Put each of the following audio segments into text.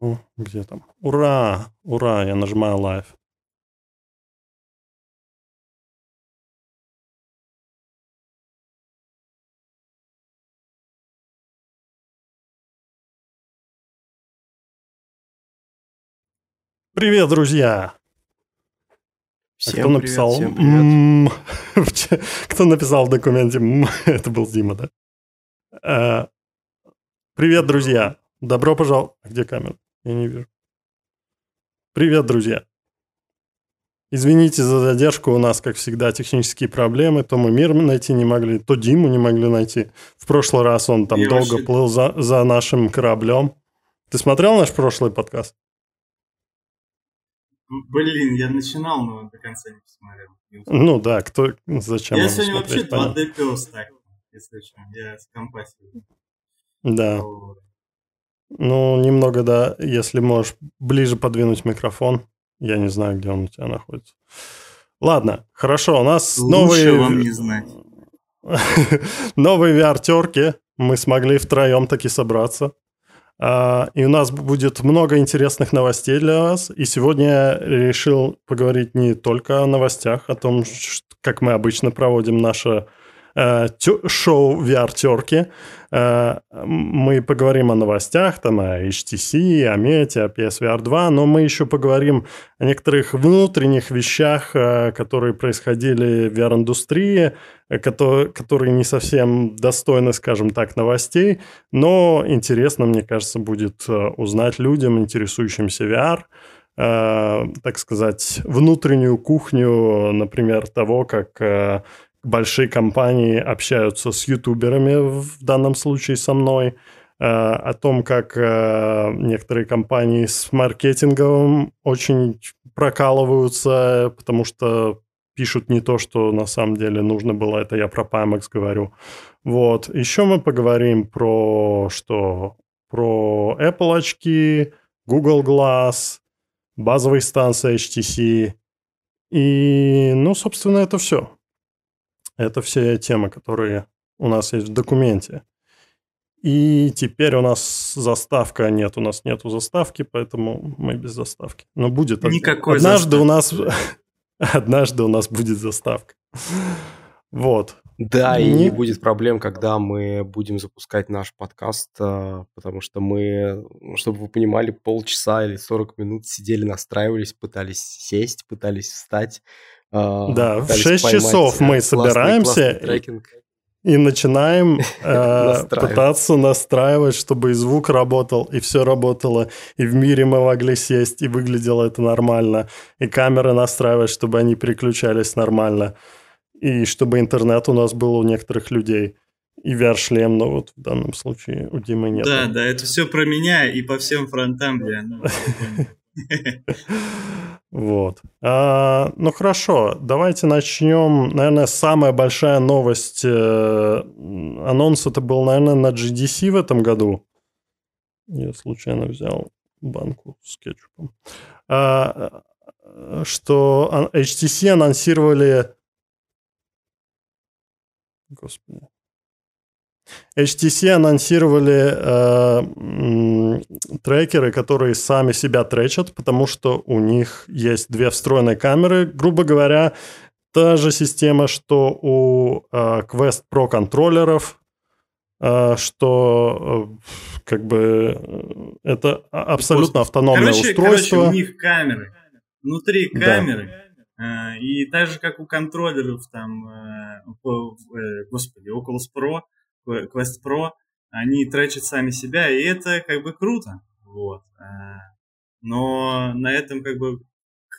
О, где там? Ура! Ура! Я нажимаю live. Привет, друзья! Всем а кто написал? Привет, всем привет. кто написал в документе? Это был Дима, да? А, привет, друзья! Добро пожаловать. А где камера? Я не вижу. Привет, друзья. Извините за задержку, у нас, как всегда, технические проблемы. То мы мир найти не могли, то Диму не могли найти. В прошлый раз он там И долго вообще- плыл за, за нашим кораблем. Ты смотрел наш прошлый подкаст? Блин, я начинал, но до конца не посмотрел. Не. Ну да, кто, зачем я сегодня вообще смотреть, понятно. 2D пес так, если что. Я с компасией. Да. Ну, немного, да, если можешь ближе подвинуть микрофон. Я не знаю, где он у тебя находится. Ладно, хорошо, у нас Лучше новые... вам не знать. новые VR-терки. Мы смогли втроем таки собраться. А, И у нас будет много интересных новостей для вас. И сегодня я решил поговорить не только о новостях, о том, как мы обычно проводим наше шоу VR-терки. Э, Мы поговорим о новостях, там, о HTC, о Meta, о PSVR 2, но мы еще поговорим о некоторых внутренних вещах, э, которые происходили в VR-индустрии, э, кото- которые не совсем достойны, скажем так, новостей, но интересно, мне кажется, будет э, узнать людям, интересующимся VR, э, так сказать, внутреннюю кухню, например, того, как э, большие компании общаются с ютуберами, в данном случае со мной, э, о том, как э, некоторые компании с маркетингом очень прокалываются, потому что пишут не то, что на самом деле нужно было. Это я про Pimax говорю. Вот. Еще мы поговорим про что? Про Apple очки, Google Glass, базовые станции HTC. И, ну, собственно, это все. Это все темы, которые у нас есть в документе. И теперь у нас заставка нет, у нас нету заставки, поэтому мы без заставки. Но будет Никакой однажды у нас заставки. однажды у нас будет заставка. Вот. Да, и Не- не будет проблем, когда мы будем запускать наш подкаст, а, потому что мы, чтобы вы понимали, полчаса или 40 минут сидели, настраивались, пытались сесть, пытались встать. А, Да, в пытались 6 поймать, часов э, мы собираемся классный и- начинаем э, пытаться настраивать, чтобы и звук работал, и все работало, и в мире мы могли сесть, и выглядело это нормально, и камеры настраивать, чтобы они переключались нормально, и чтобы интернет у нас был у некоторых людей, и VR-шлем, но вот в данном случае у Димы нет. Да, да, это все про меня и по всем фронтам, бля. ну, Вот. А, ну хорошо, давайте начнем. Наверное, самая большая новость. э, анонс это был, наверное, на GDC в этом году. Я случайно взял банку с кетчупом. А, что HTC анонсировали... Господи. HTC анонсировали э, трекеры, которые сами себя тречат, потому что у них есть две встроенные камеры. Грубо говоря, та же система, что у э, Quest Pro контроллеров, э, что э, как бы э, это а- абсолютно автономное Короче, устройство. короче, у них камеры. Внутри Да. камеры. а, И так же, как у контроллеров, там, э, э, господи, Oculus Pro, Quest Pro, они тречат сами себя, и это как бы круто. Вот. а, Но на этом как бы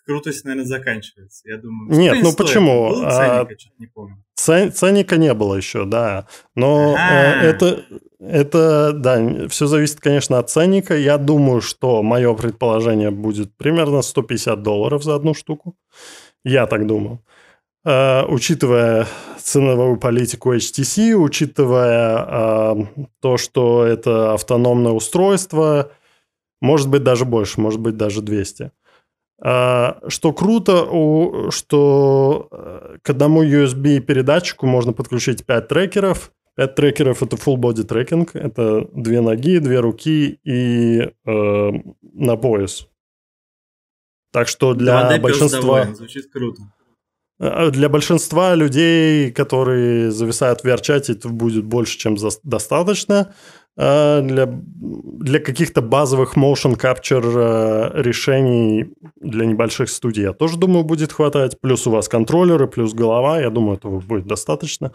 крутость, наверное, заканчивается. Я думаю, Нет, ну они стоят? почему? Был А, ценник? Я что-то не помню. Ценника не было еще, да. Но э, А. это, это, да, все зависит, конечно, от ценника. Я думаю, что мое предположение будет примерно 150 долларов за одну штуку. Я так думаю. Э, учитывая ценовую политику HTC, учитывая э, то, что это автономное устройство, может быть, даже больше, может быть, даже 200. А, Что круто, что э, к одному USB передатчику можно подключить 5 трекеров, 5 трекеров — это full body трекинг. Это две ноги, две руки и э, на пояс. Так что для большинства... Доволен, звучит круто. Э, для большинства людей, которые зависают в VR-чате, это будет больше, чем достаточно. А для, для каких-то базовых motion capture э, решений для небольших студий, я тоже думаю, будет хватать. Плюс у вас контроллеры, плюс голова, я думаю, этого будет достаточно.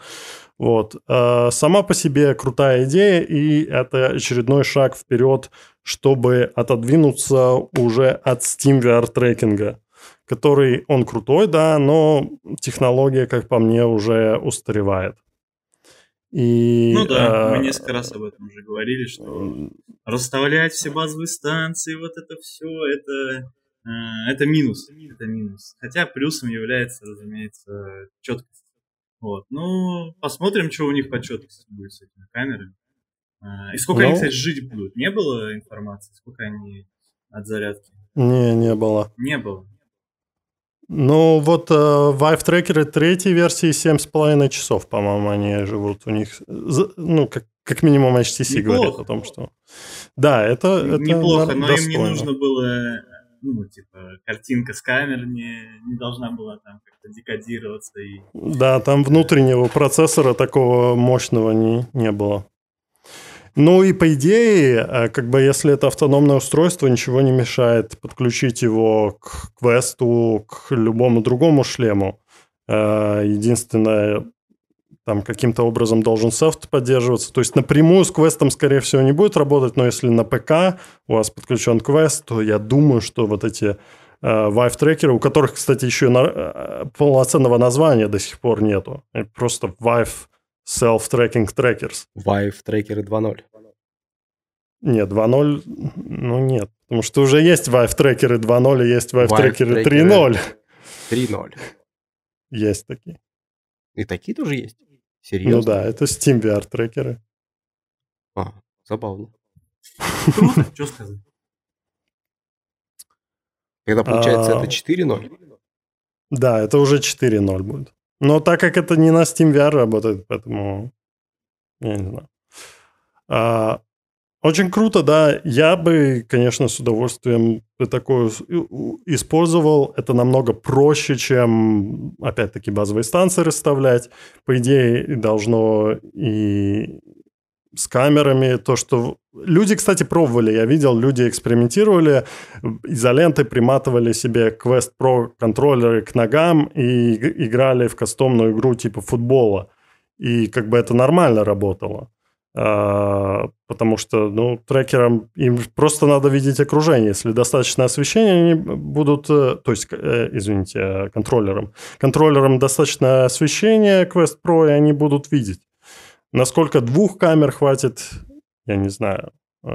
Вот. А сама по себе крутая идея, и это очередной шаг вперед, чтобы отодвинуться уже от Steam VR трекинга который, он крутой, да, но технология, как по мне, уже устаревает. И, ну да, мы несколько раз об этом уже говорили, что расставлять все базовые станции, вот это все, это, э, это минус, это минус. Хотя плюсом является, разумеется, четкость. Вот. Ну, посмотрим, что у них по четкости будет с этими камерами. Э, и сколько ну, они, кстати, жить будут? Не было информации, сколько они от зарядки? Не, не было. Не было. Ну, вот э, Vive трекеры третьей версии 7,5 часов, по-моему, они живут. У них, ну, как, как минимум HTC Неплохо. говорят о том, что... Да, это, это Неплохо, но достойно. им не нужно было, ну, типа, картинка с камер не, не должна была там как-то декодироваться. И... Да, там внутреннего процессора такого мощного не, не было. Ну и по идее, э, как бы если это автономное устройство, ничего не мешает подключить его к квесту, к любому другому шлему. Э, единственное, там каким-то образом должен софт поддерживаться. То есть напрямую с квестом, скорее всего, не будет работать, но если на ПК у вас подключен квест, то я думаю, что вот эти э, Vive трекеры, у которых, кстати, еще полноценного названия до сих пор нету. Просто Vive Self-Tracking Trackers. Vive трекеры 2.0. Нет, 2.0, ну нет. Потому что уже есть Vive трекеры 2.0 и есть Vive, Vive трекеры 3.0. 3.0. Есть такие. И такие тоже есть? Серьезно? Ну да, это Steam VR трекеры. А, забавно. Что сказать? Когда получается это 4.0? Да, это уже 4.0 будет. Но так как это не на Steam VR работает, поэтому я не знаю. А, очень круто, да. Я бы, конечно, с удовольствием такое использовал. Это намного проще, чем, опять-таки, базовые станции расставлять. По идее, должно и с камерами, то, что... Люди, кстати, пробовали, я видел, люди экспериментировали, изоленты приматывали себе Quest Pro контроллеры к ногам и играли в кастомную игру типа футбола. И как бы это нормально работало. А, потому что, ну, трекерам им просто надо видеть окружение. Если достаточно освещения, они будут, э, то есть, э, извините, э, контроллерам. Контроллерам достаточно освещения Quest Pro, и они будут видеть. Насколько двух камер хватит, я не знаю. Э,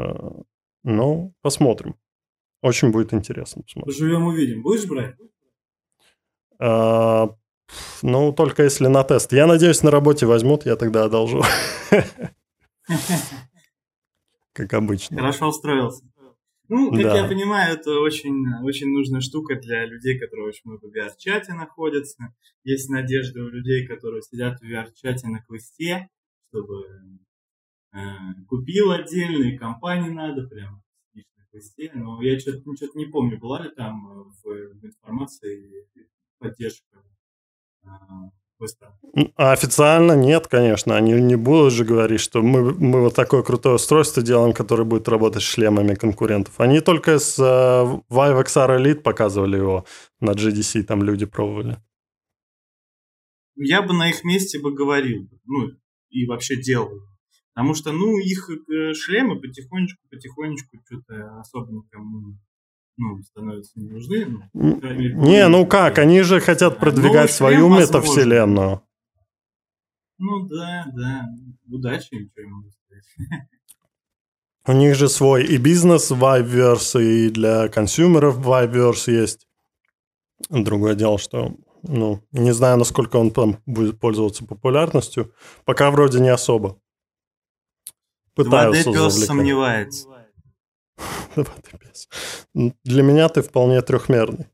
но посмотрим. Очень будет интересно посмотреть. Живем увидим. Будешь брать? А, ну, только если на тест. Я надеюсь, на работе возьмут, я тогда одолжу. Как обычно. Хорошо устроился. Ну, как да. я понимаю, это очень, очень нужная штука для людей, которые очень много в VR-чате находятся. Есть надежда у людей, которые сидят в VR-чате на квесте, чтобы э, купил отдельно, и компании надо, прям на квесте. Но я что-то что не помню, была ли там э, в, в информации поддержка э, быстро. А официально нет, конечно. Они не будут же говорить, что мы, мы вот такое крутое устройство делаем, которое будет работать с шлемами конкурентов. Они только с uh, Vive XR Elite показывали его на GDC, там люди пробовали. Я бы на их месте бы говорил, ну, и вообще делал. Потому что, ну, их э, шлемы потихонечку-потихонечку что-то особо никому ну, становятся не нужны. Ну, не, ну как, они же хотят продвигать свою метавселенную. Ну да, да. Удачи что я могу сказать. У них же свой и бизнес Viveverse, и для консюмеров Viveverse есть. Другое дело, что, ну, не знаю, насколько он там будет пользоваться популярностью. Пока вроде не особо. Пытаются 2D пес сомневается. Для меня ты вполне трехмерный.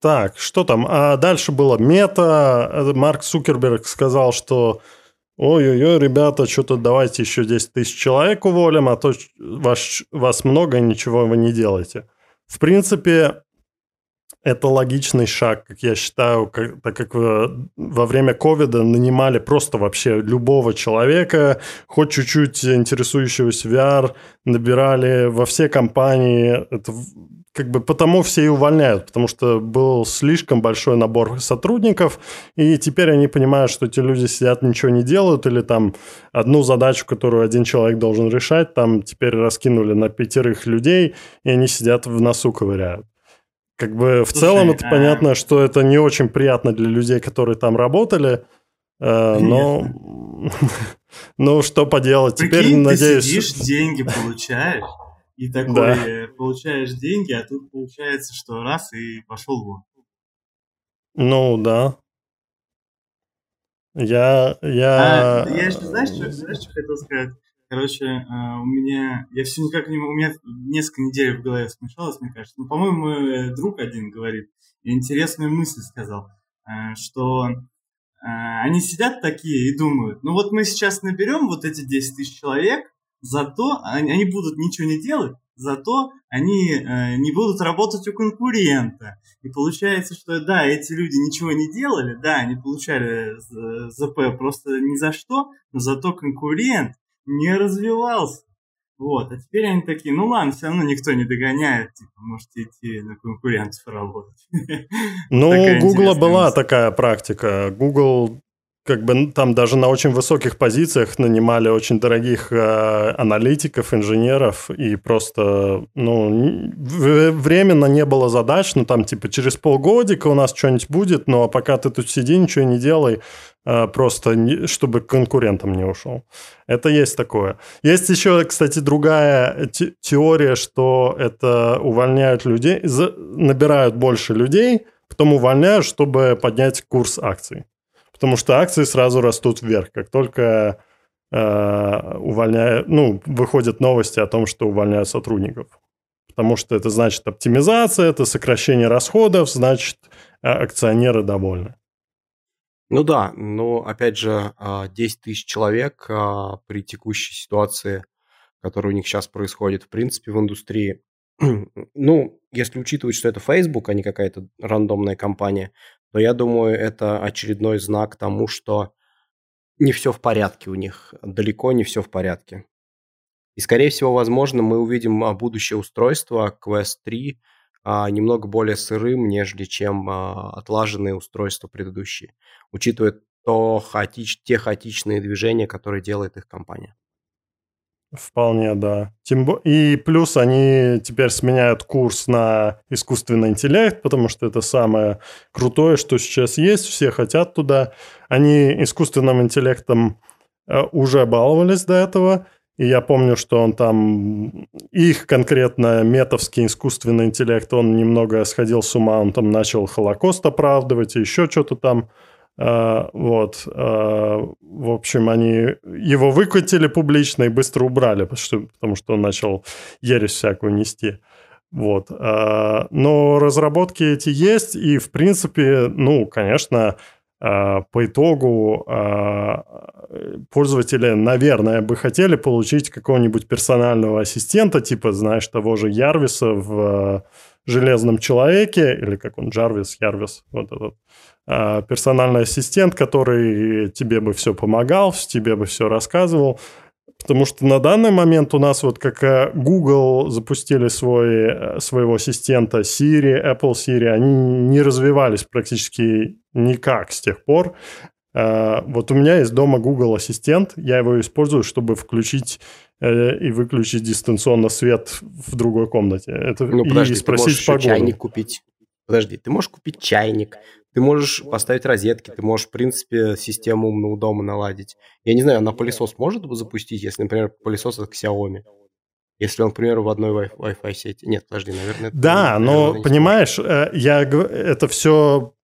Так, что там? А дальше было мета. Марк Цукерберг сказал, что ой-ой-ой, ребята, что-то давайте еще 10 тысяч человек уволим, а то вас, вас много ничего вы не делаете. В принципе, это логичный шаг, как я считаю, как, так как во время ковида нанимали просто вообще любого человека, хоть чуть-чуть интересующегося VR, набирали во все компании. Это как бы потому все и увольняют, потому что был слишком большой набор сотрудников, и теперь они понимают, что эти люди сидят, ничего не делают, или там одну задачу, которую один человек должен решать, там теперь раскинули на пятерых людей, и они сидят в носу ковыряют. Как бы в Слушай, целом это а... понятно, что это не очень приятно для людей, которые там работали, э, но... Ну, что поделать. Теперь, надеюсь... ты сидишь, деньги получаешь, и такой да. получаешь деньги, а тут получается, что раз и пошел вон. Ну да. Я, я... А, я еще, знаешь, что, знаешь, что хотел сказать? Короче, а, у меня, я все никак не у меня несколько недель в голове смешалось, мне кажется. Ну, по-моему, э, друг один говорит, интересную мысль сказал, э, что э, они сидят такие и думают, ну вот мы сейчас наберем вот эти 10 тысяч человек, Зато они, они будут ничего не делать, зато они э, не будут работать у конкурента. И получается, что да, эти люди ничего не делали, да, они получали ЗП просто ни за что, но зато конкурент не развивался. Вот, а теперь они такие, ну ладно, все равно никто не догоняет, типа, можете идти на конкурентов работать. Ну, у Гугла была такая практика. Google как бы там даже на очень высоких позициях нанимали очень дорогих э, аналитиков, инженеров, и просто, ну, временно не было задач, ну, там, типа, через полгодика у нас что-нибудь будет, но пока ты тут сиди, ничего не делай, э, просто не, чтобы конкурентам не ушел. Это есть такое. Есть еще, кстати, другая те теория, что это увольняют людей, набирают больше людей, потом увольняют, чтобы поднять курс акций потому что акции сразу растут вверх, как только э, увольняют, ну, выходят новости о том, что увольняют сотрудников. Потому что это значит оптимизация, это сокращение расходов, значит э, акционеры довольны. Ну да, но опять же 10 а, тысяч человек а, при текущей ситуации, которая у них сейчас происходит, в принципе, в индустрии, ну, если учитывать, что это Facebook, а не какая-то рандомная компания, то я думаю, это очередной знак тому, что не все в порядке у них, далеко не все в порядке. И, скорее всего, возможно, мы увидим а, будущее устройство Quest 3 а, немного более сырым, нежели чем а, отлаженные устройства предыдущие, учитывая то хаотич, те хаотичные движения, которые делает их компания. Вполне, да. Тем И плюс они теперь сменяют курс на искусственный интеллект, потому что это самое крутое, что сейчас есть. Все хотят туда. Они искусственным интеллектом э, уже баловались до этого. И я помню, что он там, их конкретно метовский искусственный интеллект, он немного сходил с ума, он там начал Холокост оправдывать и еще что-то там. А, вот. А, в общем, они его выкатили публично и быстро убрали, потому что, он начал ересь всякую нести. Вот. А, но разработки эти есть, и, в принципе, ну, конечно, по итогу пользователи, наверное, бы хотели получить какого-нибудь персонального ассистента, типа, знаешь, того же Ярвиса в «Железном человеке», или как он, Джарвис, Ярвис, вот этот а, персональный ассистент, который тебе бы все помогал, тебе бы все рассказывал. Потому что на данный момент у нас вот как э, Google запустили свой, э, своего ассистента Siri, Apple Siri, они не развивались практически никак с тех пор. А, вот у меня есть дома Google Ассистент, я его использую, чтобы включить э, и выключить дистанционно свет в другой комнате. Это ну, подожди, и спросить ты можешь погоду. чайник купить. Подожди, ты можешь купить чайник, ты можешь поставить розетки, ты можешь, в принципе, систему умного дома наладить. Я не знаю, на пылесос может запустить, если, например, пылесос от Xiaomi? Если он, к примеру, в одной Wi-Fi сети. Нет, подожди, наверное... Это, да, наверное, но, понимаешь, э, я, это все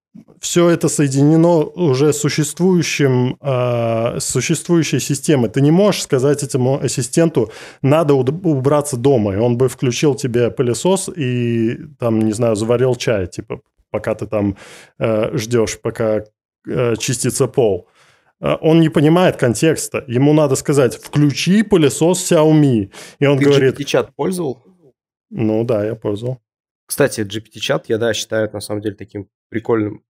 все это соединено уже существующим, э, существующей системой. Ты не можешь сказать этому ассистенту, надо убраться дома, и он бы включил тебе пылесос и, там, не знаю, заварил чай, типа, пока ты там э, ждешь, пока э, чистится пол. Э, он не понимает контекста. Ему надо сказать, включи пылесос Xiaomi. И он Ты говорит... GPT-чат пользовал? Ну да, я пользовал. Кстати, GPT-чат, я, да, считаю на самом деле таким прикольным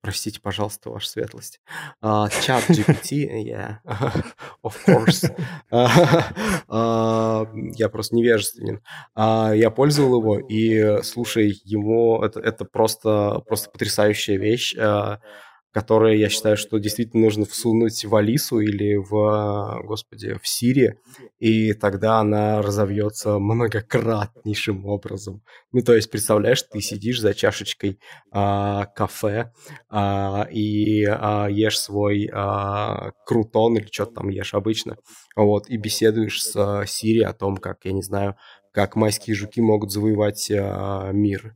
Простите, пожалуйста, ваша светлость. Uh, чат GPT, yeah, of course. Uh, я просто невежественен. Uh, я пользовал его, и, слушай, ему это, это просто, просто потрясающая вещь которые я считаю, что действительно нужно всунуть в Алису или в, господи, в Сири, и тогда она разовьется многократнейшим образом. Ну, то есть, представляешь, ты сидишь за чашечкой а, кафе а, и а, ешь свой а, крутон или что-то там ешь обычно, вот, и беседуешь с а, Сири о том, как, я не знаю, как майские жуки могут завоевать а, мир.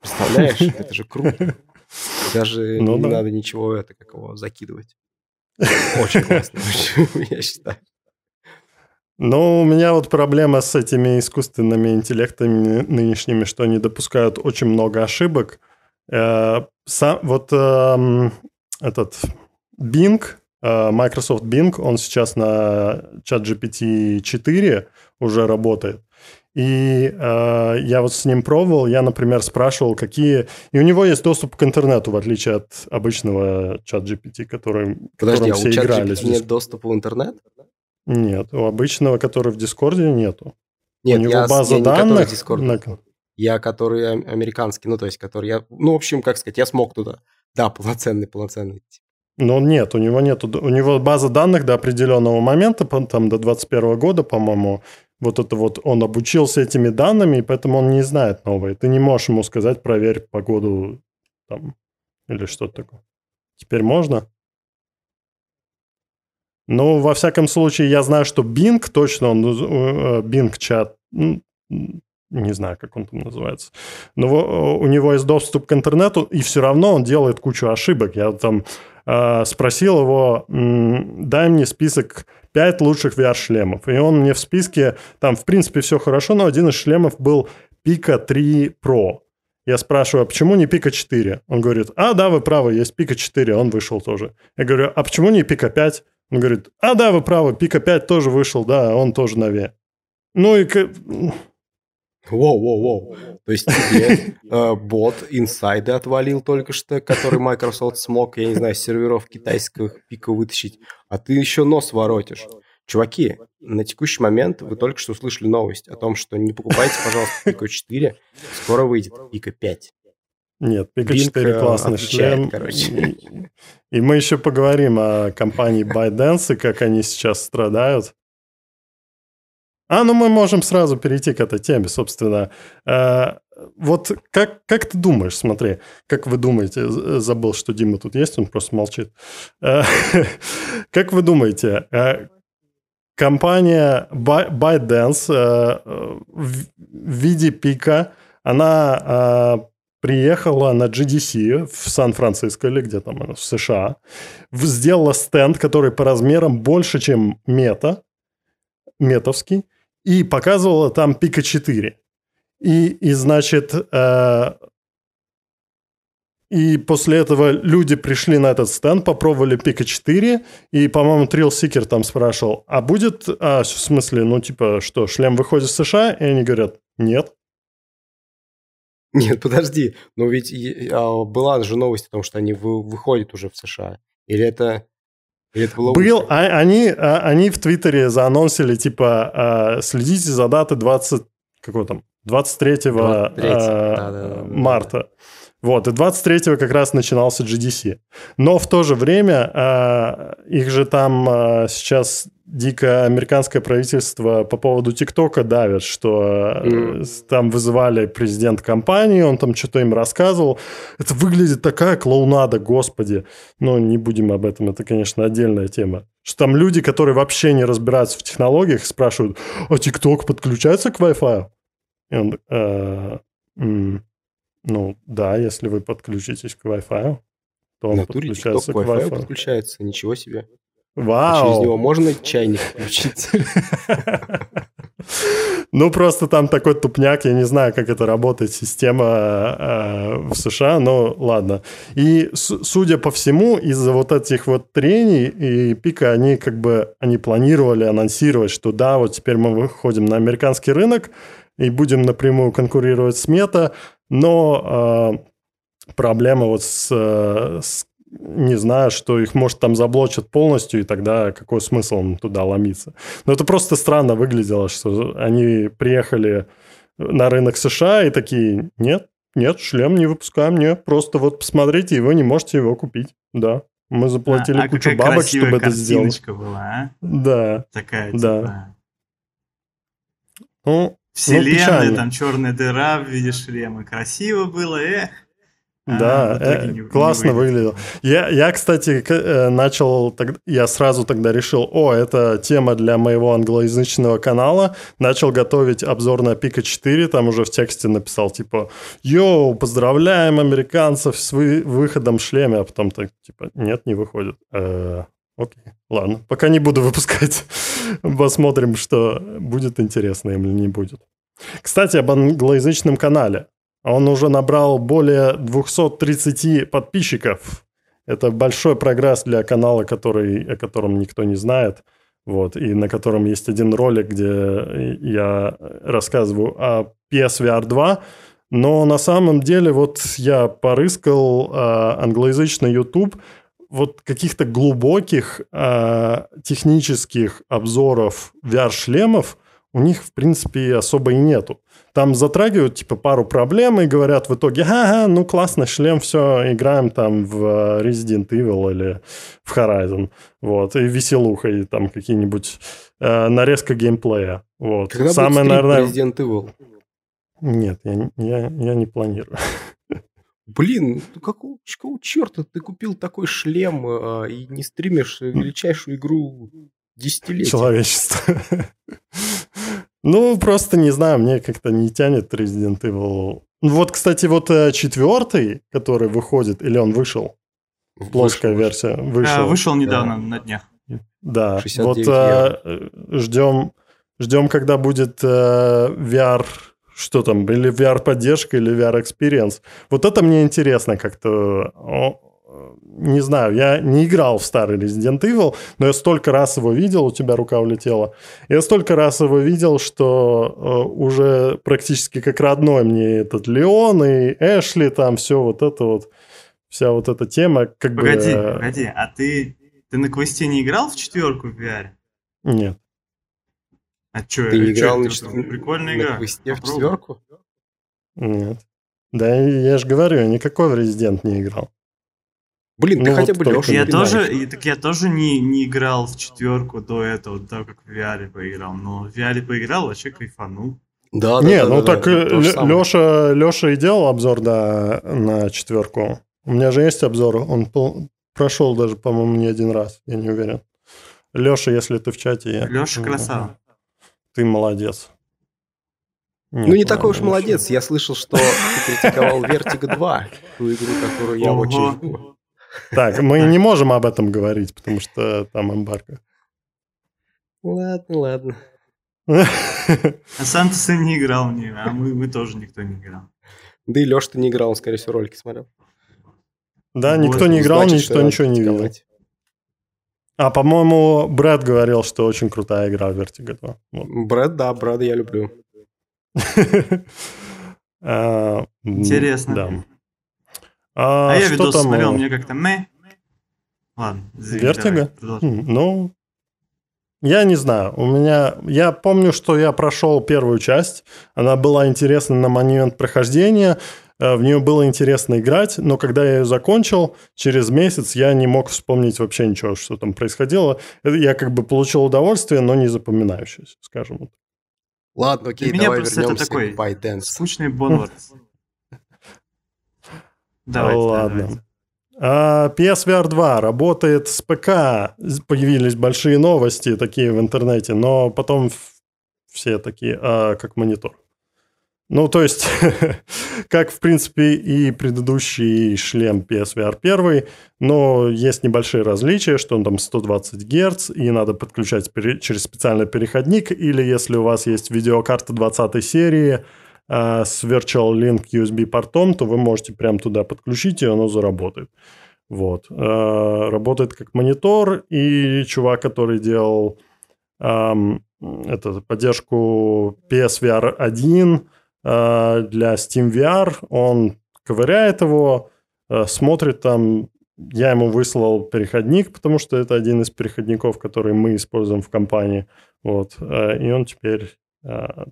Представляешь? Это же круто. Даже ну, не да. надо ничего это как его закидывать. Очень классно, я считаю. Ну, у меня вот проблема с этими искусственными интеллектами нынешними, что они допускают очень много ошибок. Э, сам, вот эм, этот Bing, э, Microsoft Bing, он сейчас на ChatGPT 4 уже работает. И э, я вот с ним пробовал, я, например, спрашивал, какие... И у него есть доступ к интернету, в отличие от обычного чат GPT, который, Подожди, а у чат GPT нет доступа в интернет? Нет, у обычного, который в Дискорде, нету. Нет, у него я, база я данных... Не на... Я который американский, ну, то есть, который я... Ну, в общем, как сказать, я смог туда. Да, полноценный, полноценный. Но нет, у него нет, у него база данных до определенного момента, там до 21 года, по-моему, вот это вот он обучился этими данными, и поэтому он не знает новые. Ты не можешь ему сказать, проверь погоду там или что-то такое. Теперь можно? Ну, во всяком случае, я знаю, что Bing точно, он, э, Bing чат, ну, не знаю, как он там называется, но у него есть доступ к интернету, и все равно он делает кучу ошибок. Я там э, спросил его, дай мне список 5 лучших VR-шлемов. И он мне в списке, там, в принципе, все хорошо, но один из шлемов был Pico 3 Pro. Я спрашиваю, а почему не Pico 4? Он говорит, а, да, вы правы, есть Pico 4, он вышел тоже. Я говорю, а почему не Pico 5? Он говорит, а, да, вы правы, Pico 5 тоже вышел, да, он тоже новее. Ну и Воу-воу-воу. То есть тебе э, бот инсайды отвалил только что, который Microsoft смог, я не знаю, серверов китайских пика вытащить, а ты еще нос воротишь. Чуваки, на текущий момент вы только что услышали новость о том, что не покупайте, пожалуйста, Pico 4, скоро выйдет Pico 5. Нет, Pico 4 э, классный шлем. Короче. И мы еще поговорим о компании ByteDance и как они сейчас страдают. А, ну мы можем сразу перейти к этой теме, собственно. Э, вот как, как ты думаешь, смотри, как вы думаете, забыл, что Дима тут есть, он просто молчит. Э, как вы думаете, э, компания ByteDance в виде пика, она приехала на GDC в Сан-Франциско или где там она, в США, сделала стенд, который по размерам больше, чем мета, метовский, и показывала там Пика 4. И, и значит, э, и после этого люди пришли на этот стенд, попробовали Пика 4, и, по-моему, Трил Сикер там спрашивал, а будет, а, в смысле, ну, типа, что, шлем выходит в США? И они говорят, нет. Нет, подожди, но ведь а, была же новость о том, что они выходят уже в США. Или это был, а, они, а, они в Твиттере заанонсили, типа, а, следите за датой 20, какого там, 23, 23 а, да, да, да, марта. Вот, и 23-го как раз начинался GDC. Но в то же время э, их же там э, сейчас дико американское правительство по поводу ТикТока давит, что э, mm. там вызывали президент компании, он там что-то им рассказывал. Это выглядит такая клоунада, господи. Но не будем об этом, это, конечно, отдельная тема. Что там люди, которые вообще не разбираются в технологиях, спрашивают, а ТикТок подключается к Wi-Fi? И он... Э, ну, да, если вы подключитесь к Wi-Fi, то он натуре подключается к Wi-Fi. подключается, ничего себе. Вау! А через него можно чайник включить? Ну, просто там такой тупняк, я не знаю, как это работает, система э, в США, но ладно. И, судя по всему, из-за вот этих вот трений и пика, они как бы, они планировали анонсировать, что да, вот теперь мы выходим на американский рынок и будем напрямую конкурировать с мета, но э, проблема вот с, с не знаю, что их, может, там заблочат полностью, и тогда какой смысл туда ломиться. Но это просто странно выглядело, что они приехали на рынок США и такие, нет, нет, шлем не выпускаем, нет, просто вот посмотрите, и вы не можете его купить, да. Мы заплатили а, а кучу бабок, чтобы это сделать. была, а? Да. Такая, да. типа... Ну Вселенная, ну, там черная дыра в виде шлема. Красиво было, эх. Да, э, не, классно не выглядело. Я, я, кстати, э, начал, я сразу тогда решил, о, это тема для моего англоязычного канала. Начал готовить обзор на Пика 4, там уже в тексте написал, типа, йоу, поздравляем американцев с вы, выходом шлема, а потом так, типа, нет, не выходит. Э, окей, ладно, пока не буду выпускать. Посмотрим, что будет интересно или не будет. Кстати, об англоязычном канале. Он уже набрал более 230 подписчиков. Это большой прогресс для канала, который, о котором никто не знает. Вот, и на котором есть один ролик, где я рассказываю о PSVR 2. Но на самом деле вот я порыскал э, англоязычный YouTube, вот каких-то глубоких э, технических обзоров VR-шлемов у них, в принципе, особо и нету. Там затрагивают, типа, пару проблем и говорят в итоге, ага, ну классно, шлем, все, играем там в э, Resident Evil или в Horizon. Вот, и веселуха, и там какие-нибудь э, нарезка геймплея. Вот. Когда Самое, будет наверное... Resident Evil? Нет, я, я, я не планирую. Блин, ну какого, какого черта ты купил такой шлем э, и не стримишь величайшую игру десятилетия? Человечество. Ну, просто не знаю, мне как-то не тянет Resident Evil. Ну, вот, кстати, вот э, четвертый, который выходит, или он вышел? Плоская вышел, версия. Вышел. А, вышел недавно, да. на днях. Да, вот э, ждем, ждем, когда будет э, VR, что там, или VR-поддержка, или VR-experience. Вот это мне интересно как-то не знаю, я не играл в старый Resident Evil, но я столько раз его видел, у тебя рука улетела. Я столько раз его видел, что э, уже практически как родной мне этот Леон и Эшли, там все вот это вот, вся вот эта тема. Как погоди, бы, э... погоди, а ты, ты на квесте не играл в четверку в VR? Нет. А что, ты не играл на? Прикольная игра. Квесте в четверку? Нет. Да я же говорю, я никакой в Resident не играл. Блин, ну, ты хотя бы Леша я тоже, и, так я тоже не, не играл в четверку до этого, до того, как в VR поиграл. Но в VR поиграл, вообще кайфанул. Да, да, не, да, ну да, так да, Леша, Леша и делал обзор да, на четверку. У меня же есть обзор, он пол, прошел даже, по-моему, не один раз, я не уверен. Леша, если ты в чате... Я, Леша красава. Ты молодец. Нет, ну, не такой уж молодец. Я слышал, что ты критиковал Vertigo 2, ту игру, которую я очень так, мы не можем об этом говорить, потому что там эмбарго. Ладно, ладно. А сам ты не играл в нее, а мы, мы тоже никто не играл. Да и Леша, ты не играл, он, скорее всего, ролики смотрел. Да, никто не играл, никто ничего не видел. А, по-моему, Брэд говорил, что очень крутая игра в Vertigo 2. Вот. Брэд, да, Брэда я люблю. А, Интересно. Да. А, а я видос там... смотрел, мне как-то мэ. Ладно, Vertigo? Ну, я не знаю. У меня... Я помню, что я прошел первую часть. Она была интересна на момент прохождения. Э, в нее было интересно играть, но когда я ее закончил, через месяц я не мог вспомнить вообще ничего, что там происходило. Я как бы получил удовольствие, но не запоминающееся, скажем. Ладно, окей, Для давай меня просто это такой скучный Boneworks. Давайте, Ладно. Давайте. А PSVR 2 работает с ПК. Появились большие новости такие в интернете, но потом все такие, а, как монитор. Ну, то есть, как, в принципе, и предыдущий шлем PSVR 1, но есть небольшие различия, что он там 120 Гц, и надо подключать через специальный переходник, или если у вас есть видеокарта 20 серии э, с Virtual Link USB портом, то вы можете прямо туда подключить, и оно заработает. Вот. Э, работает как монитор, и чувак, который делал эм, это, поддержку PSVR 1 э, для SteamVR, он ковыряет его, э, смотрит там, я ему выслал переходник, потому что это один из переходников, который мы используем в компании, вот, э, и он теперь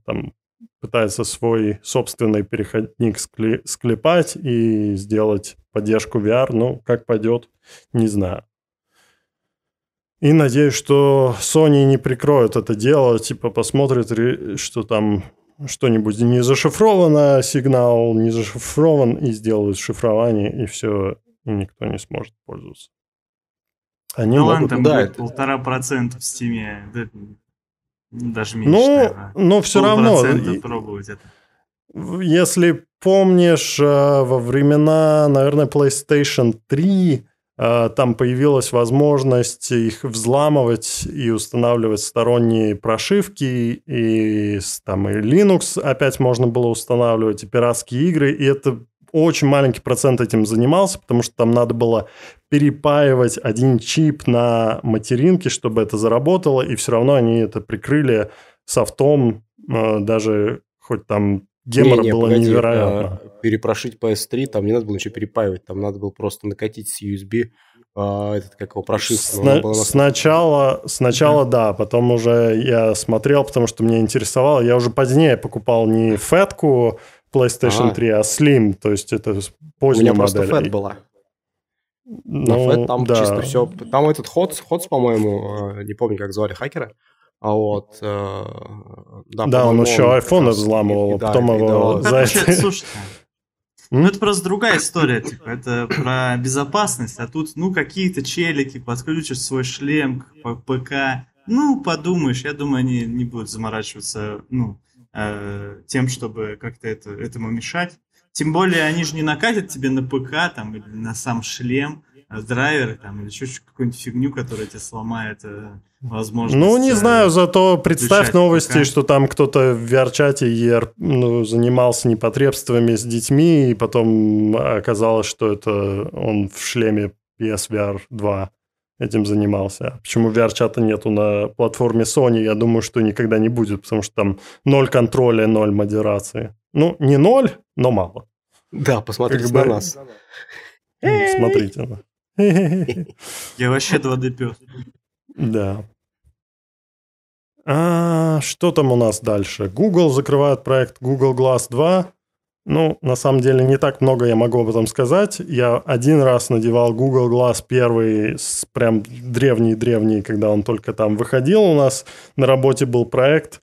там пытается свой собственный переходник скле- склепать и сделать поддержку VR. Ну, как пойдет, не знаю. И надеюсь, что Sony не прикроют это дело, типа посмотрит, что там что-нибудь не зашифровано, сигнал не зашифрован, и сделают шифрование, и все, и никто не сможет пользоваться. Они ну могут... ладно, там да, полтора процента в стиме, даже меньше, ну, наверное. но все равно. пробовать это. Если помнишь, э, во времена, наверное, PlayStation 3 э, там появилась возможность их взламывать и устанавливать сторонние прошивки, и там и Linux опять можно было устанавливать, и пиратские игры, и это очень маленький процент этим занимался, потому что там надо было перепаивать один чип на материнке, чтобы это заработало, и все равно они это прикрыли софтом, э, даже хоть там гемора не, не, было погоди, невероятно. А, перепрошить PS3, там не надо было ничего перепаивать, там надо было просто накатить с USB а, этот, как его, прошивку. Сна- сначала, сначала да. да, потом уже я смотрел, потому что мне интересовало. Я уже позднее покупал не фетку PlayStation а. 3, а Slim, то есть это поздняя модель. У меня модель. просто фет была. Ну, На FAT там да. чисто все. Там этот Ходс, Ходс, по-моему, э, не помню, как звали хакера. А вот, э, да, да он еще iPhone взламывал, да, потом его за это... Слушайте, ну это просто другая история, типа, это про безопасность, а тут, ну, какие-то челики подключишь свой шлем к ПК, ну, подумаешь, я думаю, они не будут заморачиваться, ну, э, тем, чтобы как-то это, этому мешать. Тем более они же не накатят тебе на ПК там или на сам шлем, а драйвер там или еще какую-нибудь фигню, которая тебя сломает э, возможно. Ну, не знаю, зато представь новости, ПК. что там кто-то в VR-чате ну, занимался непотребствами с детьми, и потом оказалось, что это он в шлеме PSVR 2 этим занимался. Почему VR-чата нету на платформе Sony, я думаю, что никогда не будет, потому что там ноль контроля, ноль модерации. Ну, не ноль, но мало. Да, посмотрите как на бы... нас. Смотрите. Я вообще 2D пес. Да. А, что там у нас дальше? Google закрывает проект Google Glass 2. Ну, на самом деле, не так много я могу об этом сказать. Я один раз надевал Google Glass первый, прям древний-древний, когда он только там выходил. У нас на работе был проект.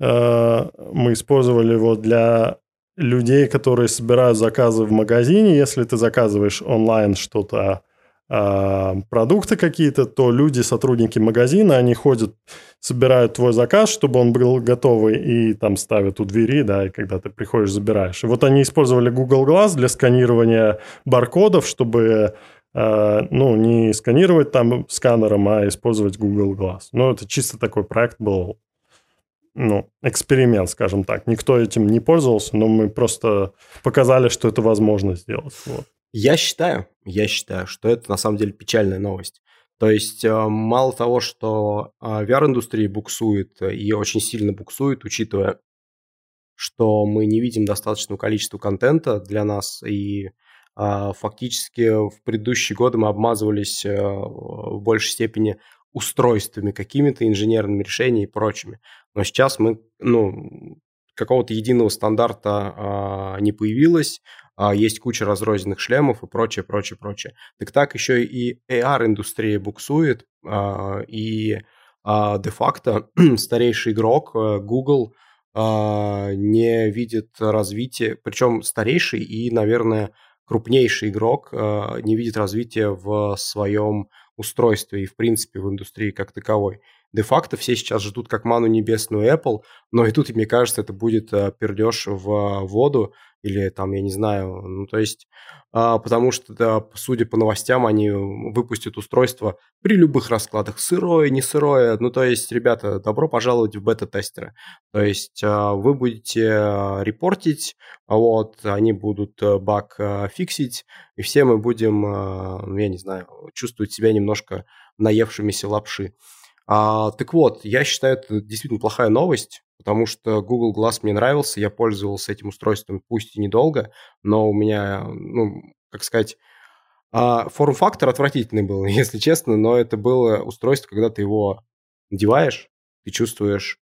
Э, мы использовали его для людей, которые собирают заказы в магазине. Если ты заказываешь онлайн что-то продукты какие-то, то люди, сотрудники магазина, они ходят, собирают твой заказ, чтобы он был готовый, и там ставят у двери, да, и когда ты приходишь, забираешь. И вот они использовали Google Glass для сканирования баркодов, чтобы а, ну, не сканировать там сканером, а использовать Google Glass. Ну, это чисто такой проект был, ну, эксперимент, скажем так. Никто этим не пользовался, но мы просто показали, что это возможно сделать. Вот. Я считаю, я считаю, что это на самом деле печальная новость. То есть э, мало того, что э, VR-индустрия буксует э, и очень сильно буксует, учитывая, что мы не видим достаточного количества контента для нас, и фактически в предыдущие годы мы обмазывались в большей степени устройствами, какими-то инженерными решениями и прочими. Но сейчас мы, ну, какого-то единого стандарта не появилось, а, есть куча разрозненных шлемов и прочее, прочее, прочее. Так так еще и AR-индустрия буксует, а, и а, де-факто старейший игрок э, Google не видит развития, причем старейший и, наверное, крупнейший игрок не видит развития в своем устройстве и, в принципе, в индустрии как таковой. Де-факто все сейчас ждут как ману небесную Apple, но и тут, мне кажется, это будет пердеж в воду, или там, я не знаю, ну, то есть, а, потому что, да, судя по новостям, они выпустят устройство при любых раскладах, сырое, не сырое, ну, то есть, ребята, добро пожаловать в бета-тестеры, то есть, а, вы будете а, репортить, вот, они будут э, баг а, фиксить, и все мы будем, а, ну, я не знаю, чувствовать себя немножко наевшимися лапши. А, так вот, я считаю, это действительно плохая новость, потому что Google Glass мне нравился, я пользовался этим устройством, пусть и недолго, но у меня, ну, как сказать, а, форм-фактор отвратительный был, если честно, но это было устройство, когда ты его надеваешь, ты чувствуешь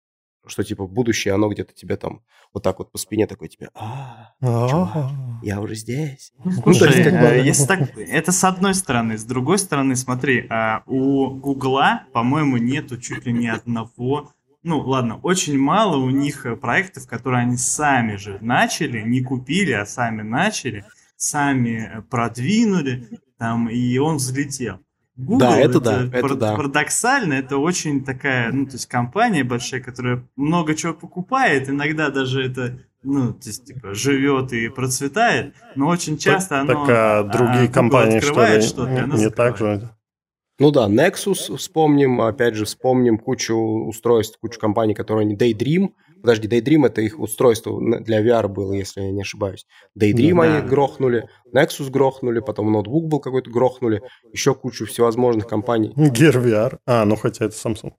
что типа будущее, оно где-то тебе там вот так вот по спине такой тебе, а, чувак, я уже здесь. Ну, слушай, э, если так, это с одной стороны, с другой стороны, смотри, а, у Гугла, по-моему, нету чуть ли не одного ну ладно, очень мало у них э, проектов, которые они сами же начали, не купили, а сами начали, сами э, продвинули, там, и он взлетел. Google, да, это, это да, это да. Парадоксально, это очень такая, ну, то есть компания большая, которая много чего покупает, иногда даже это, ну, то есть, типа, живет и процветает, но очень часто так, оно... Так, а другие а, компании, что ли, что не, не так же? Ну да, Nexus вспомним, опять же, вспомним кучу устройств, кучу компаний, которые не Daydream. Подожди, Daydream это их устройство для VR было, если я не ошибаюсь. Daydream да. они грохнули, Nexus грохнули, потом ноутбук был какой-то грохнули, еще кучу всевозможных компаний. Gear VR. А, ну хотя это Samsung.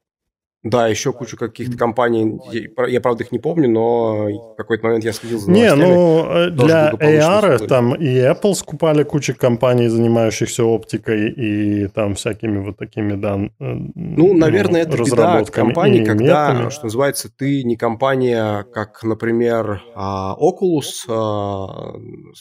Да, еще кучу каких-то компаний, я, правда их не помню, но в какой-то момент я следил за Не, ну э, для AR там и Apple скупали кучу компаний, занимающихся оптикой и там всякими вот такими, да, Ну, наверное, это беда компании, когда, метами. что называется, ты не компания, как, например, а, Oculus а,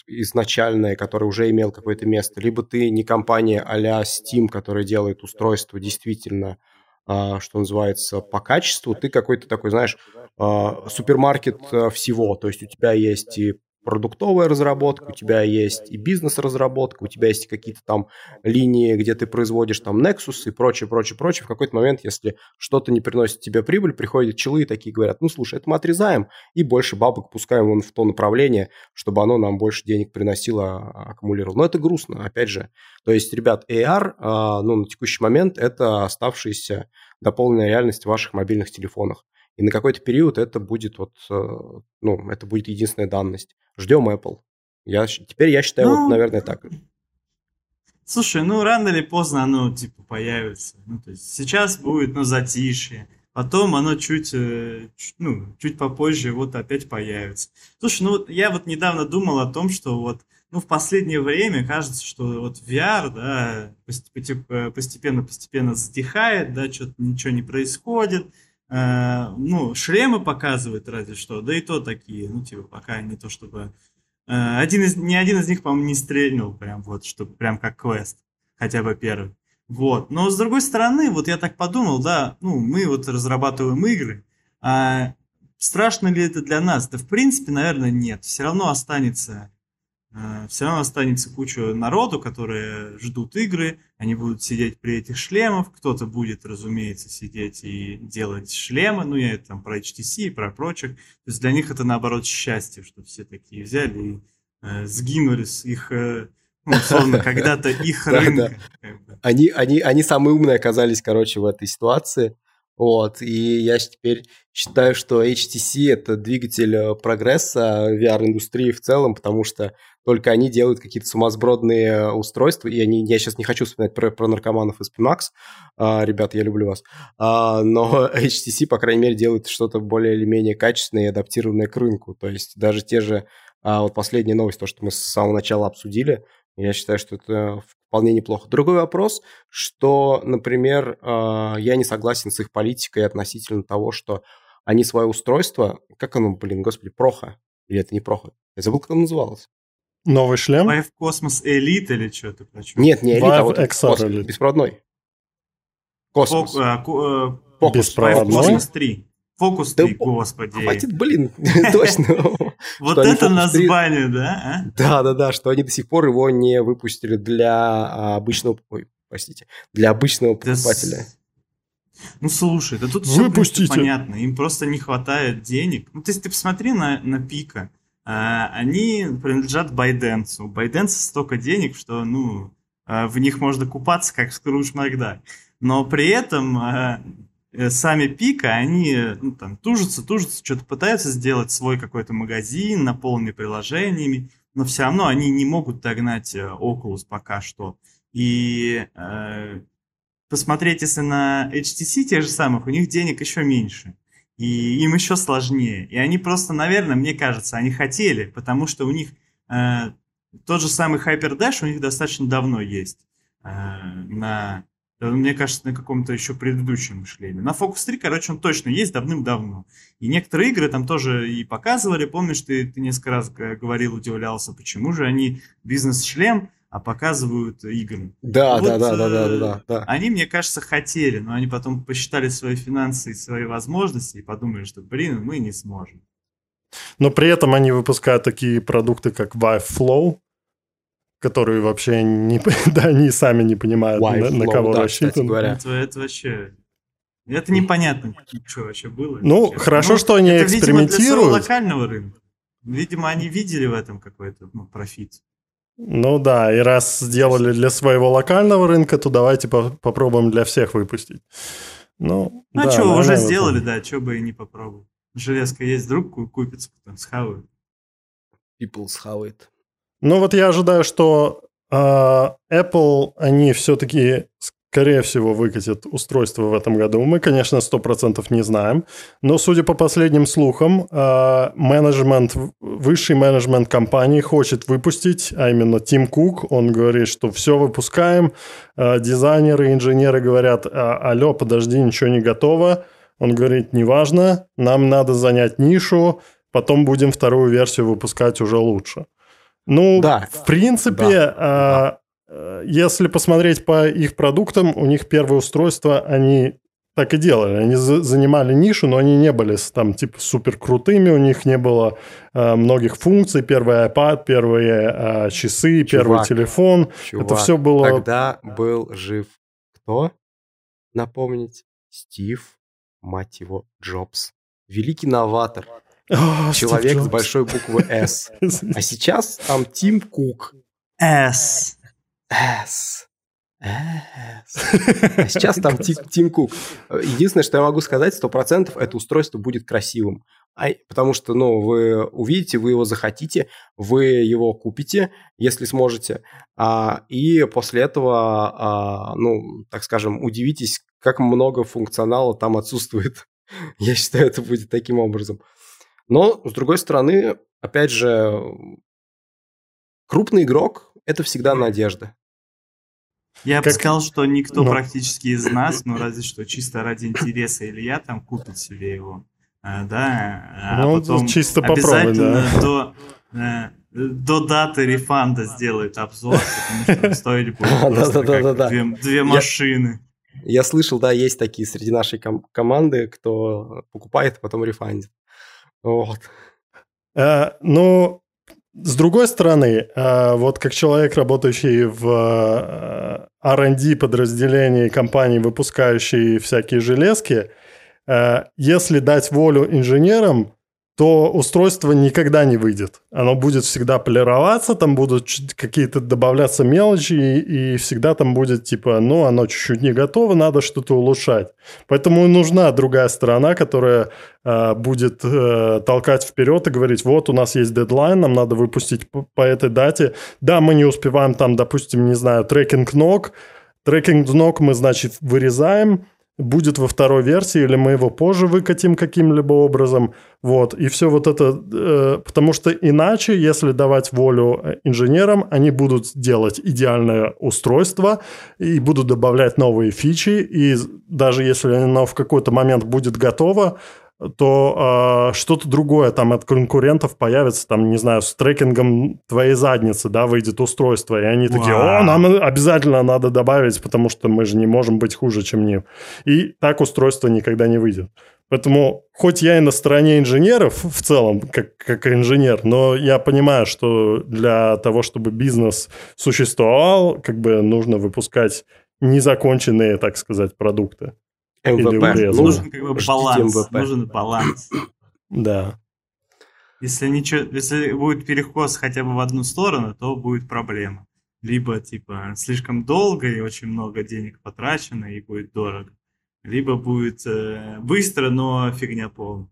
изначальная, который уже имел какое-то место, либо ты не компания а-ля Steam, которая делает устройство действительно а, что называется, по качеству, ты какой-то такой, знаешь, а, супермаркет а, всего. То есть у тебя есть и продуктовая разработка, у тебя есть и бизнес-разработка, у тебя есть какие-то там линии, где ты производишь там Nexus и прочее, прочее, прочее. В какой-то момент, если что-то не приносит тебе прибыль, приходят челы и такие говорят, ну, слушай, это мы отрезаем и больше бабок пускаем вон в то направление, чтобы оно нам больше денег приносило, а, аккумулировало. Но это грустно, опять же. То есть, ребят, AR, а, ну, на текущий момент это оставшаяся дополненная реальность в ваших мобильных телефонах. И на какой-то период это будет вот, э, ну, это будет единственная данность. Ждем Apple. Я, теперь я считаю, ну, вот, наверное, так. Слушай, ну рано или поздно оно типа появится. Ну, то есть сейчас будет, ну, затишье. Потом оно чуть, э, чуть, ну, чуть попозже вот опять появится. Слушай, ну вот я вот недавно думал о том, что вот ну, в последнее время кажется, что вот VR, да, постепенно-постепенно затихает, да, что-то ничего не происходит, Э, ну, шлемы показывают разве что, да и то такие, ну, типа, пока не то чтобы... Э, один из, ни один из них, по-моему, не стрельнул прям вот, чтобы прям как квест, хотя бы первый. Вот. Но с другой стороны, вот я так подумал, да, ну, мы вот разрабатываем игры, а страшно ли это для нас? Да, в принципе, наверное, нет. Все равно останется все равно останется куча народу, которые ждут игры, они будут сидеть при этих шлемах, кто-то будет, разумеется, сидеть и делать шлемы, ну, я это там про HTC и про прочих, то есть для них это, наоборот, счастье, что все такие взяли и э, сгинули с их, э, ну, условно, когда-то их рынка. Они, они, они самые умные оказались, короче, в этой ситуации, вот, и я теперь считаю, что HTC – это двигатель э, прогресса VR-индустрии в целом, потому что только они делают какие-то сумасбродные устройства, и они, я сейчас не хочу вспоминать про, про наркоманов из PMAX, а, ребята, я люблю вас, а, но HTC, по крайней мере, делает что-то более или менее качественное и адаптированное к рынку, то есть даже те же, а, вот последняя новость, то, что мы с самого начала обсудили, я считаю, что это вполне неплохо. Другой вопрос, что, например, а, я не согласен с их политикой относительно того, что они свое устройство, как оно, блин, господи, Проха, или это не Проха, я забыл, как оно называлось. Новый шлем? Vive Cosmos Elite или что ты про Нет, не Elite, а вот XR Elite. беспроводной. Космос. Фок, э, Беспроводной? Cosmos 3. Фокус 3, да, господи. Хватит, блин, точно. Вот это название, да? Да, да, да, что они до сих пор его не выпустили для а, обычного, ой, простите, для обычного покупателя. Ну слушай, да тут все понятно, им просто не хватает денег. Ну то есть ты посмотри на, на Пика, а, они принадлежат ByteDance. У ByteDance столько денег, что, ну, а, в них можно купаться, как Скрудж Макдак. Но при этом сами Пика, они ну, там тужатся, тужатся, что-то пытаются сделать свой какой-то магазин, наполненный приложениями, но все равно они не могут догнать э, Oculus пока что. И э, посмотреть, если на HTC тех же самых, у них денег еще меньше. И им еще сложнее. И они просто, наверное, мне кажется, они хотели, потому что у них э, тот же самый HyperDash у них достаточно давно есть. Э, на, мне кажется, на каком-то еще предыдущем шлеме. На Focus 3, короче, он точно есть давным-давно. И некоторые игры там тоже и показывали. Помнишь, ты, ты несколько раз говорил, удивлялся, почему же они бизнес-шлем а показывают игры. Да, вот, да, да, да, да, да, да. Они, мне кажется, хотели, но они потом посчитали свои финансы и свои возможности и подумали, что, блин, мы не сможем. Но при этом они выпускают такие продукты, как Vive Flow, которые вообще не, да, они сами не понимают, на, на кого да, рассчитан. Это, это вообще... Это непонятно, что вообще было. Ну, вообще. хорошо, ну, что они это, экспериментируют. Видимо, для локального рынка. Видимо, они видели в этом какой-то ну, профит. Ну да, и раз сделали для своего локального рынка, то давайте по попробуем для всех выпустить. Ну, ну а да, что, уже сделали, да, что бы и не попробовал. Железка есть, друг купится, потом схавают. People схавает. Ну вот я ожидаю, что э, Apple, они все-таки скорее всего, выкатит устройство в этом году. Мы, конечно, 100% не знаем, но, судя по последним слухам, э, менеджмент, высший менеджмент компании хочет выпустить, а именно Тим Кук, он говорит, что все выпускаем, э, дизайнеры, инженеры говорят, «А, алло, подожди, ничего не готово. Он говорит, неважно, нам надо занять нишу, потом будем вторую версию выпускать уже лучше. Ну, да. в принципе, да. Да Э, если посмотреть по их продуктам, у них первые устройства, они так и делали. Они занимали нишу, но они не были там типа супер крутыми, у них не было э, многих функций. Первый iPad, первые э, часы, чувак, первый телефон. Чувак, Это все было... Тогда был жив кто? Напомнить? Стив, мать его, Джобс. Великий новатор. О, Человек с большой буквы S. А сейчас там Тим Кук. S. S. S. А сейчас там Тим Кук. Единственное, что я могу сказать, сто процентов это устройство будет красивым. А, потому что, ну, вы увидите, вы его захотите, вы его купите, если сможете. А, и после этого, а, ну, так скажем, удивитесь, как много функционала там отсутствует. Я считаю, это будет таким образом. Но, с другой стороны, опять же, крупный игрок – это всегда надежда. Я как... бы сказал, что никто ну. практически из нас, ну разве что чисто ради интереса или я там купит себе его. А, да, а ну, потом чисто обязательно да. до, э, до даты рефанда сделает обзор, потому что стоили бы две машины. Я слышал, да, есть такие среди нашей команды, кто покупает, а потом рефандит. Вот. А, ну, с другой стороны, э, вот как человек, работающий в э, R&D подразделении компании, выпускающей всякие железки, если дать волю инженерам, то устройство никогда не выйдет. Оно будет всегда полироваться, там будут какие-то добавляться мелочи, и, и всегда там будет типа, ну, оно чуть-чуть не готово, надо что-то улучшать. Поэтому нужна другая сторона, которая э, будет э, толкать вперед и говорить, вот у нас есть дедлайн, нам надо выпустить по, по этой дате. Да, мы не успеваем там, допустим, не знаю, трекинг ног, трекинг ног мы, значит, вырезаем, будет во второй версии, или мы его позже выкатим каким-либо образом. Вот. И все вот это... Э, потому что иначе, если давать волю э, инженерам, они будут делать идеальное устройство и будут добавлять новые фичи. И даже если оно в какой-то момент будет готово, то э, что-то другое там от конкурентов появится, там, не знаю, с трекингом твоей задницы, да, выйдет устройство, и они такие, о, нам обязательно надо добавить, потому что мы же не можем быть хуже, чем ним. И так устройство никогда не выйдет. Поэтому, хоть я и на стороне инженеров в целом, как, как инженер, но я понимаю, что для того, чтобы бизнес существовал, как бы нужно выпускать незаконченные, так сказать, продукты. МВП. Нужен как бы баланс. Нужен баланс. Да. Если, ничего, если будет перекос хотя бы в одну сторону, то будет проблема. Либо, типа, слишком долго и очень много денег потрачено, и будет дорого. Либо будет э, быстро, но фигня полная.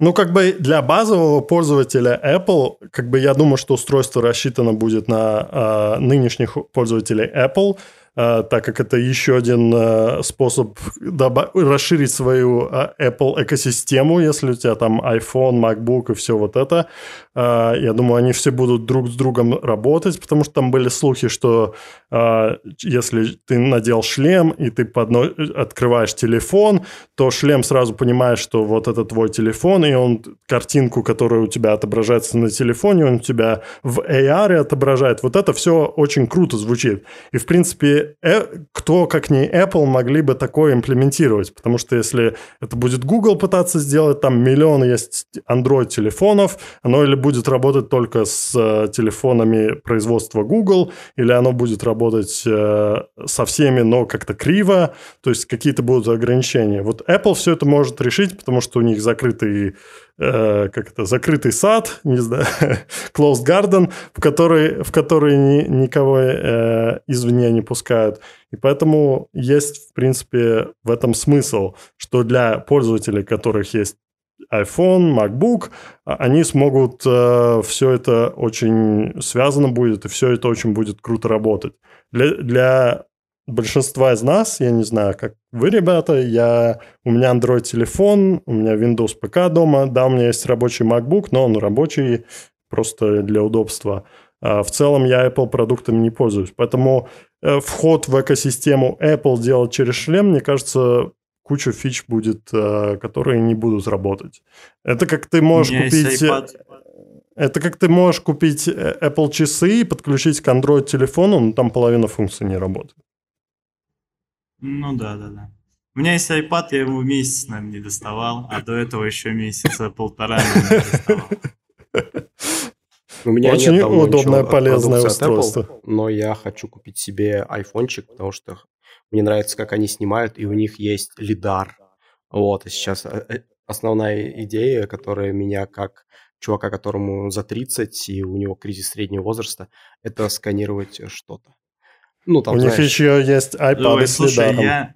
Ну, как бы для базового пользователя Apple, как бы я думаю, что устройство рассчитано будет на э, нынешних пользователей Apple, так как это еще один а, способ расширить свою а, Apple экосистему, если у тебя там iPhone, MacBook и все вот это. Я думаю, они все будут друг с другом работать, потому что там были слухи, что если ты надел шлем и ты подно... открываешь телефон, то шлем сразу понимает, что вот это твой телефон, и он картинку, которая у тебя отображается на телефоне, он у тебя в AR отображает. Вот это все очень круто звучит. И, в принципе, Э, кто, как не Apple, могли бы такое имплементировать? Потому что если это будет Google пытаться сделать, там миллион есть Android-телефонов, оно или будет работать только с э, телефонами производства Google, или оно будет работать э, со всеми, но как-то криво, то есть какие-то будут ограничения. Вот Apple все это может решить, потому что у них закрытый э, как это, закрытый сад, не знаю, closed garden, в который, в который ни, никого э, извне не пускают. И поэтому есть, в принципе, в этом смысл, что для пользователей, которых есть iPhone, MacBook, а, они смогут, э, все это очень связано будет, и все это очень будет круто работать. Для, для большинства из нас, я не знаю, как вы, ребята, я, у меня Android телефон, у меня Windows ПК дома, да, у меня есть рабочий MacBook, но он рабочий просто для удобства. А в целом я Apple продуктами не пользуюсь, поэтому э, вход в экосистему Apple делать через шлем, мне кажется, куча фич будет, э, которые не будут работать. Это как ты можешь купить... Это как ты можешь купить э, Apple часы и подключить к Android телефону, но там половина функций не работает. Ну да, да, да. У меня есть iPad, я его месяц, наверное, не доставал, а до этого еще месяца полтора не доставал. У меня Очень нет удобное, полезное устройство. Apple, но я хочу купить себе айфончик, потому что мне нравится, как они снимают, и у них есть лидар. Вот, и сейчас э, э, основная идея, которая меня как чувака, которому за 30, и у него кризис среднего возраста, это сканировать что-то. Ну, там, У знаешь... них еще есть iPad Ой, с слушай, я,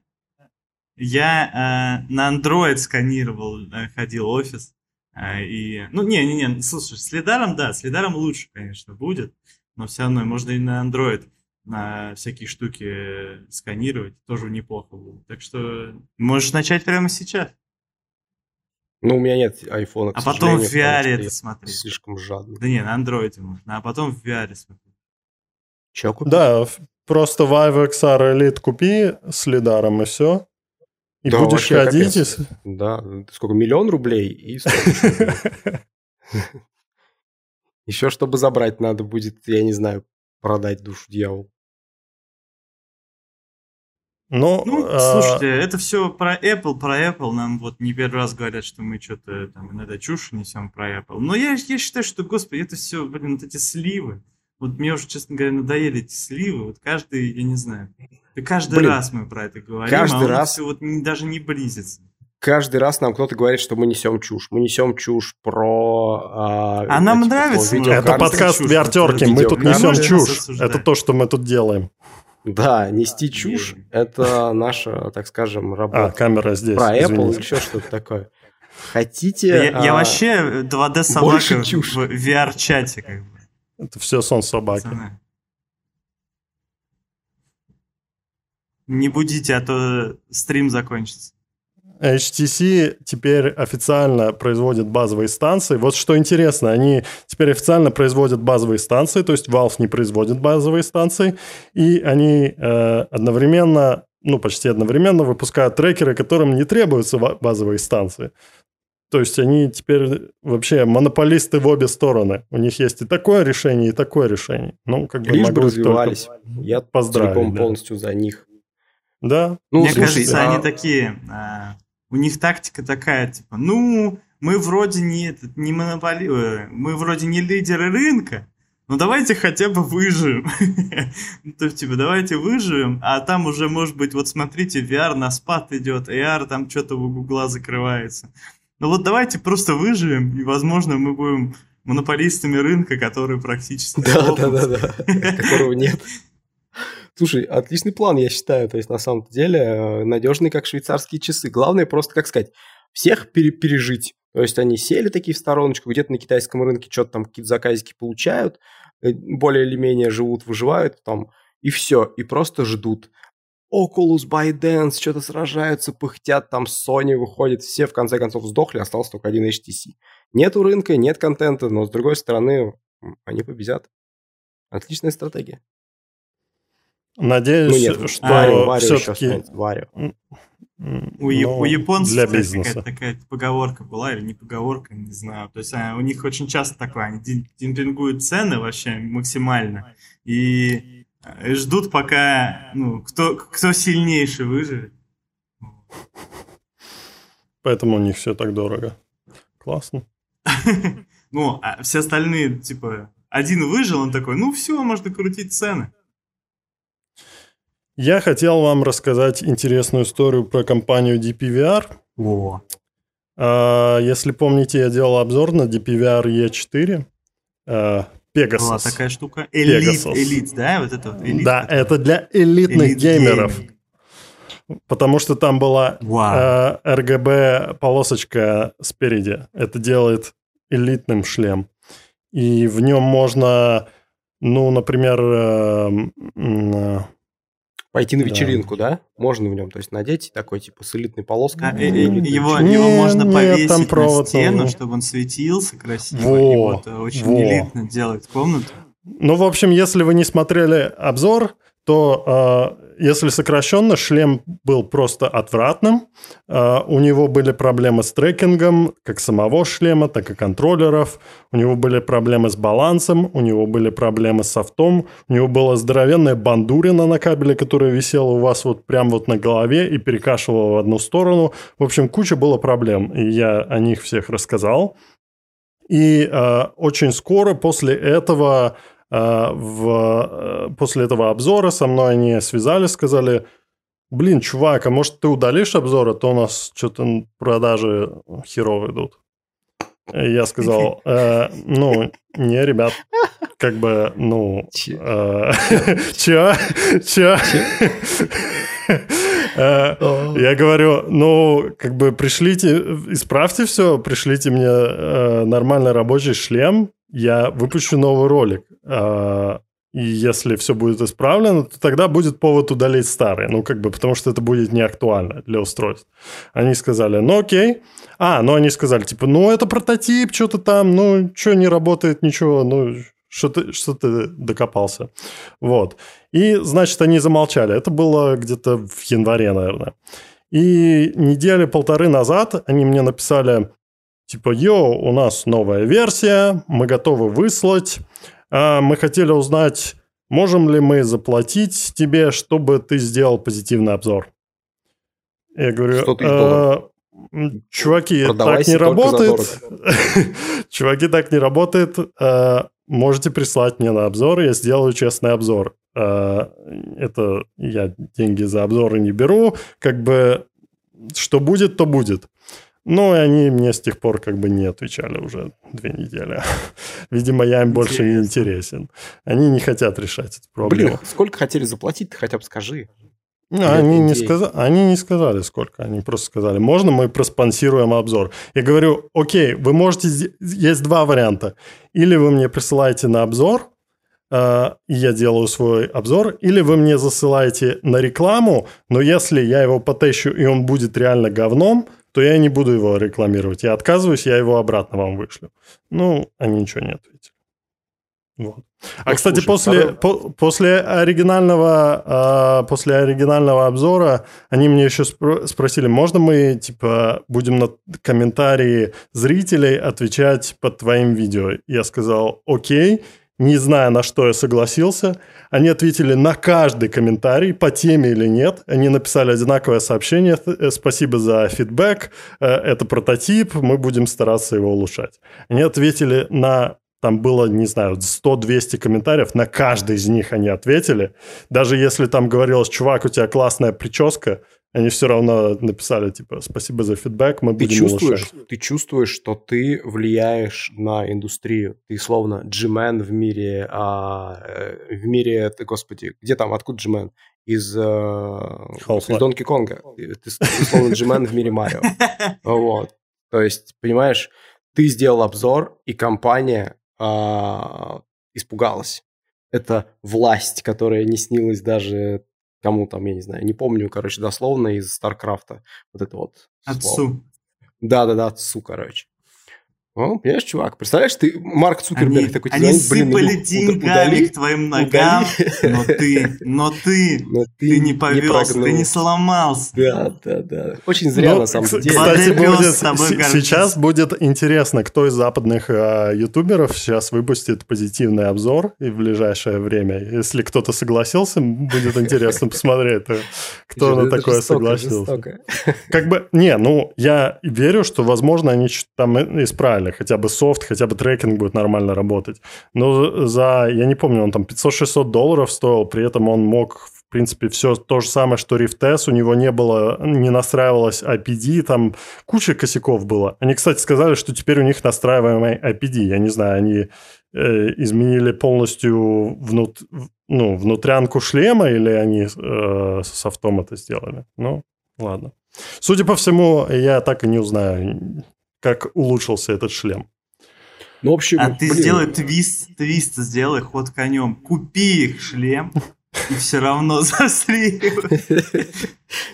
я э, на Android сканировал, э, ходил офис. Э, и, ну, не-не-не, слушай, с лидаром, да, с лидаром лучше, конечно, будет. Но все равно можно и на Android на всякие штуки сканировать, тоже неплохо будет. Так что можешь начать прямо сейчас. Ну, у меня нет айфона, А потом в VR это смотреть. Слишком жадно. Да не, на андроиде можно, а потом в VR смотреть. Че купить? Да, Просто Vive XR Elite купи с лидаром и все. И да, будешь ходить. И... Да, сколько, миллион рублей и Еще чтобы забрать надо будет, я не знаю, продать душу дьяволу. Но, ну, а... слушайте, это все про Apple, про Apple. Нам вот не первый раз говорят, что мы что-то там иногда чушь несем про Apple. Но я, я считаю, что, господи, это все, блин, вот эти сливы. Вот мне уже, честно говоря, надоели эти сливы. Вот каждый, я не знаю. Каждый Блин, раз мы про это говорим, каждый а раз... вот даже не близится. Каждый раз нам кто-то говорит, что мы несем чушь. Мы несем чушь про... А, а нам типа, нравится. Это подкаст VR-терки. Мы тут несем чушь. Это то, что мы тут делаем. Да, нести да, чушь – это наша, так скажем, работа. А, камера здесь, Про Apple или еще что-то такое. Хотите... Я, а, я вообще 2D собака в VR-чате как бы. Это все сон собаки. Пацаны. Не будите, а то стрим закончится. HTC теперь официально производит базовые станции. Вот что интересно, они теперь официально производят базовые станции, то есть Valve не производит базовые станции, и они э, одновременно, ну почти одновременно выпускают трекеры, которым не требуются базовые станции. То есть они теперь вообще монополисты в обе стороны. У них есть и такое решение, и такое решение. Ну, как бы Лишь бы развивались. Я целиком да. полностью за них. Да. Ну, Мне слушай, кажется, а... они такие... А, у них тактика такая, типа, ну, мы вроде не, этот, не монополи... Э, мы вроде не лидеры рынка, ну давайте хотя бы выживем. Ну, то есть, типа, давайте выживем, а там уже, может быть, вот смотрите, VR на спад идет, AR там что-то у Гугла закрывается. Ну вот давайте просто выживем, и, возможно, мы будем монополистами рынка, которые практически... Да, да, да, да, которого нет. Слушай, отличный план, я считаю. То есть, на самом деле, э, надежный, как швейцарские часы. Главное просто, как сказать, всех пере пережить. То есть, они сели такие в стороночку, где-то на китайском рынке что-то там какие-то заказики получают, э, более или менее живут, выживают там, и все, и просто ждут. Oculus, ByteDance что-то сражаются, пыхтят, там Sony выходит, все в конце концов сдохли, остался только один HTC. Нету рынка, нет контента, но с другой стороны, они победят. Отличная стратегия. Надеюсь, ну, нет, что Варю все-таки... Варю. У, ну, у японцев для бизнеса. какая-то такая поговорка была, или не поговорка, не знаю. То есть а, у них очень часто такое, они демпингуют цены вообще максимально. И Э, ждут, пока ну, кто, кто сильнейший выживет. Поэтому у них все так дорого. Классно. Ну, а все остальные, типа, один выжил, он такой, ну все, можно крутить цены. Я хотел вам рассказать интересную историю про компанию DPVR. О. А, если помните, я делал обзор на DPVR E4. Pegasus. Была такая штука. Элит, элит, да? Вот это вот элит. Да, это для элитных элит геймеров. Гейминг. Потому что там была э, RGB полосочка спереди. Это делает элитным шлем. И в нем можно, ну, например, э, э, Пойти на вечеринку, да. да? Можно в нем, то есть надеть такой типа с элитной полоской. А, э, э, его, не, его можно нет, повесить там провод, на стену, ну... чтобы он светился красиво. Во, и вот э, очень во. элитно делать комнату. Ну, в общем, если вы не смотрели обзор, то э, если сокращенно, шлем был просто отвратным. Э, у него были проблемы с трекингом, как самого шлема, так и контроллеров. У него были проблемы с балансом, у него были проблемы с софтом. У него была здоровенная бандурина на кабеле, которая висела у вас вот прямо вот на голове и перекашивала в одну сторону. В общем, куча было проблем, и я о них всех рассказал. И э, очень скоро после этого а, в, э, после этого обзора со мной они связались, сказали, блин, чувак, а может ты удалишь обзор, а то у нас что-то продажи херово идут. И я сказал, э, ну, не, ребят, как бы, ну... Э, Чё? Чё? Э, я говорю, ну, как бы пришлите, исправьте все, пришлите мне э, нормальный рабочий шлем, я выпущу новый ролик. А, и если все будет исправлено, то тогда будет повод удалить старый. Ну, как бы, потому что это будет не актуально для устройств. Они сказали, ну окей. А, ну они сказали, типа, ну это прототип, что-то там, ну, что не работает, ничего, ну, что ты, что ты докопался. Вот. И, значит, они замолчали. Это было где-то в январе, наверное. И недели полторы назад они мне написали, Типа, йоу, у нас новая версия, мы готовы выслать. А мы хотели узнать, можем ли мы заплатить тебе, чтобы ты сделал позитивный обзор. Я говорю, э, чуваки, так не работает. чуваки, так не работает. Э, можете прислать мне на обзор, я сделаю честный обзор. Э, это я деньги за обзоры не беру. Как бы, что будет, то будет. Ну, и они мне с тех пор как бы не отвечали уже две недели. Видимо, я им Интересно. больше не интересен. Они не хотят решать эту проблему. Блин, сколько хотели заплатить, ты хотя бы скажи. Ну, они не, сказали, они не сказали, сколько. Они просто сказали, можно мы проспонсируем обзор. Я говорю, окей, вы можете... Есть два варианта. Или вы мне присылаете на обзор, э, и я делаю свой обзор, или вы мне засылаете на рекламу, но если я его потещу, и он будет реально говном, то я не буду его рекламировать. Я отказываюсь, я его обратно вам вышлю. Ну, они ничего не ответили. Вот. А, ну, кстати, слушай, после, по, после, оригинального, э, после оригинального обзора они мне еще спро- спросили, можно мы, типа, будем на комментарии зрителей отвечать под твоим видео? Я сказал, окей, не зная, на что я согласился. Они ответили на каждый комментарий, по теме или нет. Они написали одинаковое сообщение. Э, Спасибо за фидбэк. Э, это прототип, мы будем стараться его улучшать. Они ответили на там было, не знаю, 100-200 комментариев, на каждый из них они ответили. Даже если там говорилось, чувак, у тебя классная прическа, они все равно написали, типа, спасибо за фидбэк, мы ты будем чувствуешь, улучшать. Ты чувствуешь, что ты влияешь на индустрию. Ты словно джимен в мире, а, э, в мире, ты, господи, где там, откуда джимен? Из, э, из Донки Конга. Ты, ты, ты словно джимен в мире Марио. Вот. То есть, понимаешь, ты сделал обзор, и компания а, испугалась. Это власть, которая не снилась даже кому там, я не знаю, не помню, короче, дословно из Старкрафта. Вот это вот. Отцу. Да-да-да, отцу, короче. Ну, понимаешь, чувак, представляешь, ты Марк Цукерберг они, такой, они звонит, блин, сыпали ну, деньгами удали, к твоим ногам, но ты, но ты, но ты, ты не повелся, прогнул. ты не сломался. Да, да, да. Очень зря, Ну, на самом деле. Кстати, будет, с сейчас будет интересно, кто из западных э, ютуберов сейчас выпустит позитивный обзор и в ближайшее время. Если кто-то согласился, будет интересно посмотреть, э, кто на такое согласился. Как бы, не, ну, я верю, что, возможно, они что-то там исправили. Хотя бы софт, хотя бы трекинг будет нормально работать. Но за, я не помню, он там 500-600 долларов стоил, при этом он мог, в принципе, все то же самое, что Rift S, у него не было, не настраивалось IPD, там куча косяков было. Они, кстати, сказали, что теперь у них настраиваемый IPD. Я не знаю, они э, изменили полностью внут, ну, внутрянку шлема или они э, софтом это сделали. Ну, ладно. Судя по всему, я так и не узнаю, как улучшился этот шлем. Ну, в общем, А ты блин, сделай твист, твист сделай, ход конем. Купи их шлем, и все равно засри.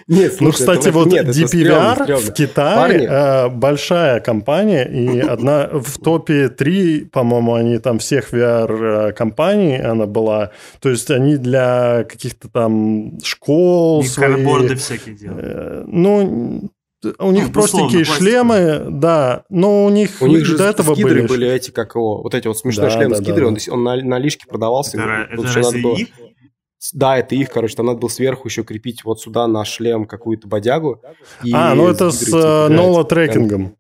Нет, Ну, кстати, это- вот нет, DPVR стрёмно, стрёмно. в Китае э, большая компания, и одна в топе 3, по-моему, они там всех VR-компаний, она была. То есть они для каких-то там школ И свои, карборды всякие делают. э, ну, у них Ну, такие шлемы, да, но у них, У них же до этого скидры были... были эти, как его, вот эти вот смешной Да, шлем да, скидры, да, он, да. сих- он на, на лишке продавался. Это, тут это надо было- их? Да, это их, короче, там надо было сверху еще крепить вот сюда на шлем какую-то бодягу. и А, ну это с типа, э, нола трекингом.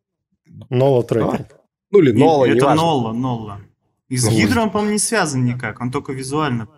Нола трекинг. Ну или нола, Это. Нолла, Нолла. И с Ну, Гидро он, по-моему, не связан никак. Он только визуально...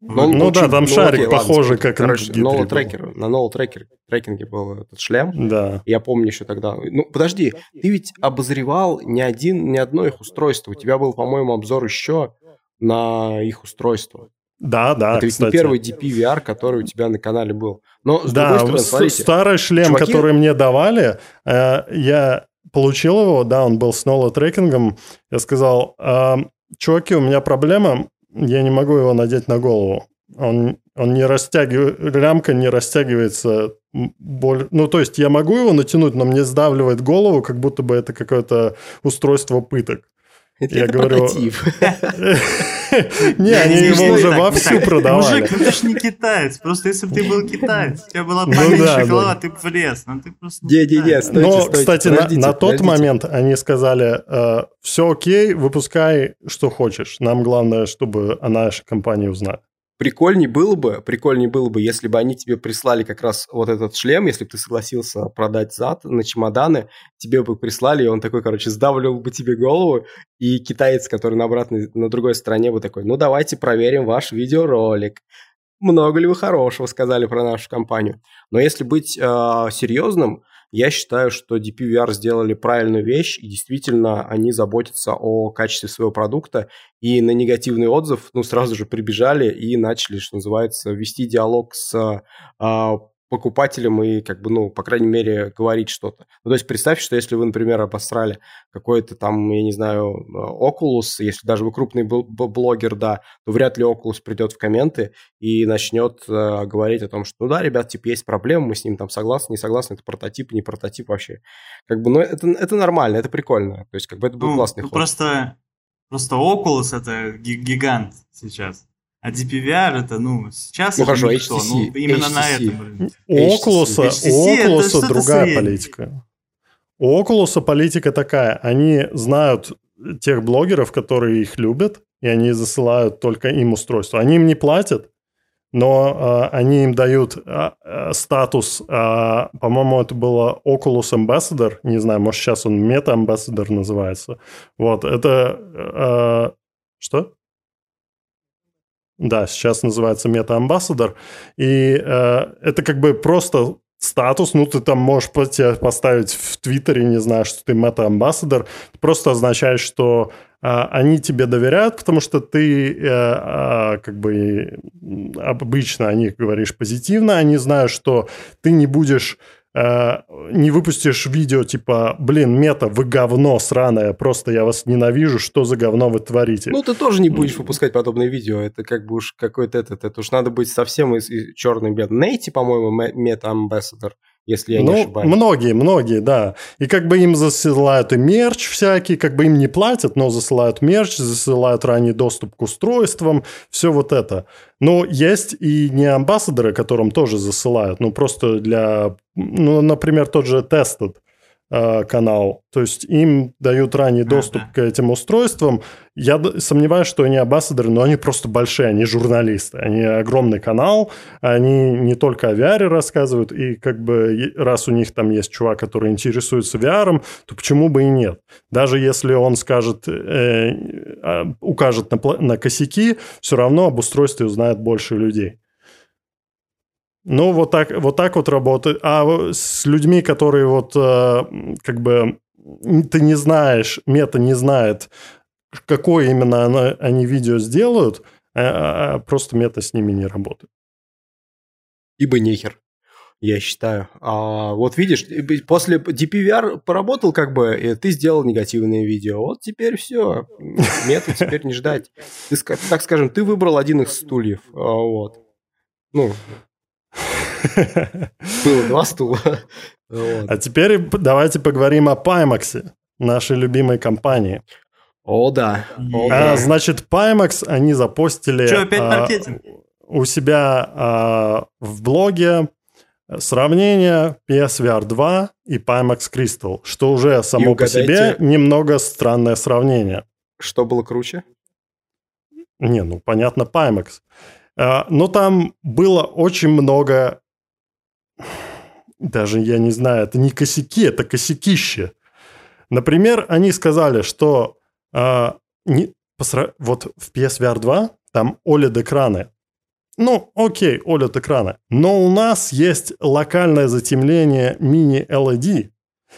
Но он Ну да, очень- там шарик окей, ладно, похожий, смотри. как на Короче, был. трекер, на нола трекер, трекинге был этот шлем. Да. Я помню еще тогда. Ну, подожди, ты ведь обозревал не один, ни одно их устройство. У тебя был, по-моему, обзор еще на их устройство. Да, да, это ведь кстати. не первый DP-VR, который у тебя на канале был. Но, с Да, другой стороны, смотрите, старый шлем, чуваки- который мне давали, э, я получил его, да, он был с нола трекингом. Я сказал, «А, чуваки, у меня проблема, я не могу его надеть на голову. Он, он не растягивает, лямка не растягивается. боль- Ну, то есть я могу его натянуть, но мне сдавливает голову, как будто бы это какое-то устройство пыток. Это, я это говорю, прототип. Не, они Не, не, его не уже не вовсю продавали. Мужик, ну ты ж не китаец. Просто если бы ты был китаец, у тебя была Ну поменьше голова, ты бы влез. Но ты просто Не-не-не, китаец. Стойте, Но, кстати, на, тот момент они сказали, все окей, выпускай, что хочешь. Нам главное, чтобы о нашей компании узнали. Прикольней было бы, прикольней было бы, если бы они тебе прислали как раз вот этот шлем, если бы ты согласился продать зад на чемоданы, тебе бы прислали, и он такой, короче, сдавливал бы тебе голову, и китаец, который на обратной, на другой стороне бы такой, ну давайте проверим ваш видеоролик. Много ли вы хорошего сказали про нашу компанию? Но если быть э, серьезным, я считаю, что DPVR сделали правильную вещь, и действительно они заботятся о качестве своего продукта, и на негативный отзыв, ну, сразу же прибежали и начали, что называется, вести диалог с а, покупателем и, как бы, ну, по крайней мере, говорить что-то. Ну, то есть представь, что если вы, например, обосрали какой-то там, я не знаю, Oculus, если даже вы крупный бл- блогер, да, то вряд ли Oculus придет в комменты и начнет э, говорить о том, что, ну да, ребят, типа, есть проблемы, мы с ним там согласны, не согласны, это прототип, не прототип вообще. Как бы, ну, это, это нормально, это прикольно. То есть, как бы, это был Ну, классный ну, ход. Просто, просто Oculus это ги- гигант сейчас. А DPVR это, ну, сейчас Ну, это хорошо, никто. HTC, Ну, именно на HTC. этом рынке. У. Oculus, HTC Oculus другая среднее. политика. У Oculus политика такая. Они знают тех блогеров, которые их любят, и они засылают только им устройство. Они им не платят, но э, они им дают э, э, статус, э, по-моему, это было Oculus Ambassador, не знаю, может, сейчас он Meta Ambassador называется. Вот, это... э, что? Да, сейчас называется Ambassador. И э, это как бы просто статус, ну, ты там можешь поставить в Твиттере, не знаю, что ты мета-амбассадор, просто означает, что а, они тебе доверяют, потому что ты а, а, как бы обычно о них говоришь позитивно, они знают, что ты не будешь Э, не выпустишь видео типа, блин, мета, вы говно сраное, просто я вас ненавижу, что за говно вы творите. Ну, ты тоже не будешь выпускать подобные видео, это как бы уж какой-то этот, это уж надо быть совсем из, из черный бед. Нейти, по-моему, мета-амбассадор, если я ну, не ошибаюсь. Многие, многие, да. И как бы им засылают и мерч всякий, как бы им не платят, но засылают мерч, засылают ранний доступ к устройствам, все вот это. Но есть и не амбассадоры, которым тоже засылают, ну просто для, ну, например, тот же Tested – канал. То есть им дают ранний доступ к этим устройствам. Я сомневаюсь, что они амбассадоры, но они просто большие, они журналисты. Они огромный канал, они не только о VR рассказывают, и как бы раз у них там есть чувак, который интересуется VR, то почему бы и нет? Даже если он скажет, э, а, укажет на, на косяки, все равно об устройстве узнает больше людей. Ну, вот так, вот так вот работает. А с людьми, которые вот э, как бы ты не знаешь, мета не знает, какое именно она, они видео сделают, а, а просто мета с ними не работает. Ибо нехер, я считаю. А, вот видишь, после DPVR поработал как бы, и ты сделал негативное видео. Вот теперь все, мета теперь не ждать. Ты, так скажем, ты выбрал один из стульев. А, вот. Ну, было два стула. А теперь давайте поговорим о Pimax, нашей любимой компании. О, да. О, а, Значит, Pimax они запостили опять а, у себя а, в блоге сравнение PSVR 2 и Pimax Crystal, что уже само по себе немного странное сравнение. Что было круче? Не, ну понятно, Pimax. А, но там было очень много даже я не знаю, это не косяки, это косякище. Например, они сказали, что э, не, посра... вот в PSVR 2 там OLED-экраны. Ну, окей, OLED-экраны. Но у нас есть локальное затемнение мини-LED,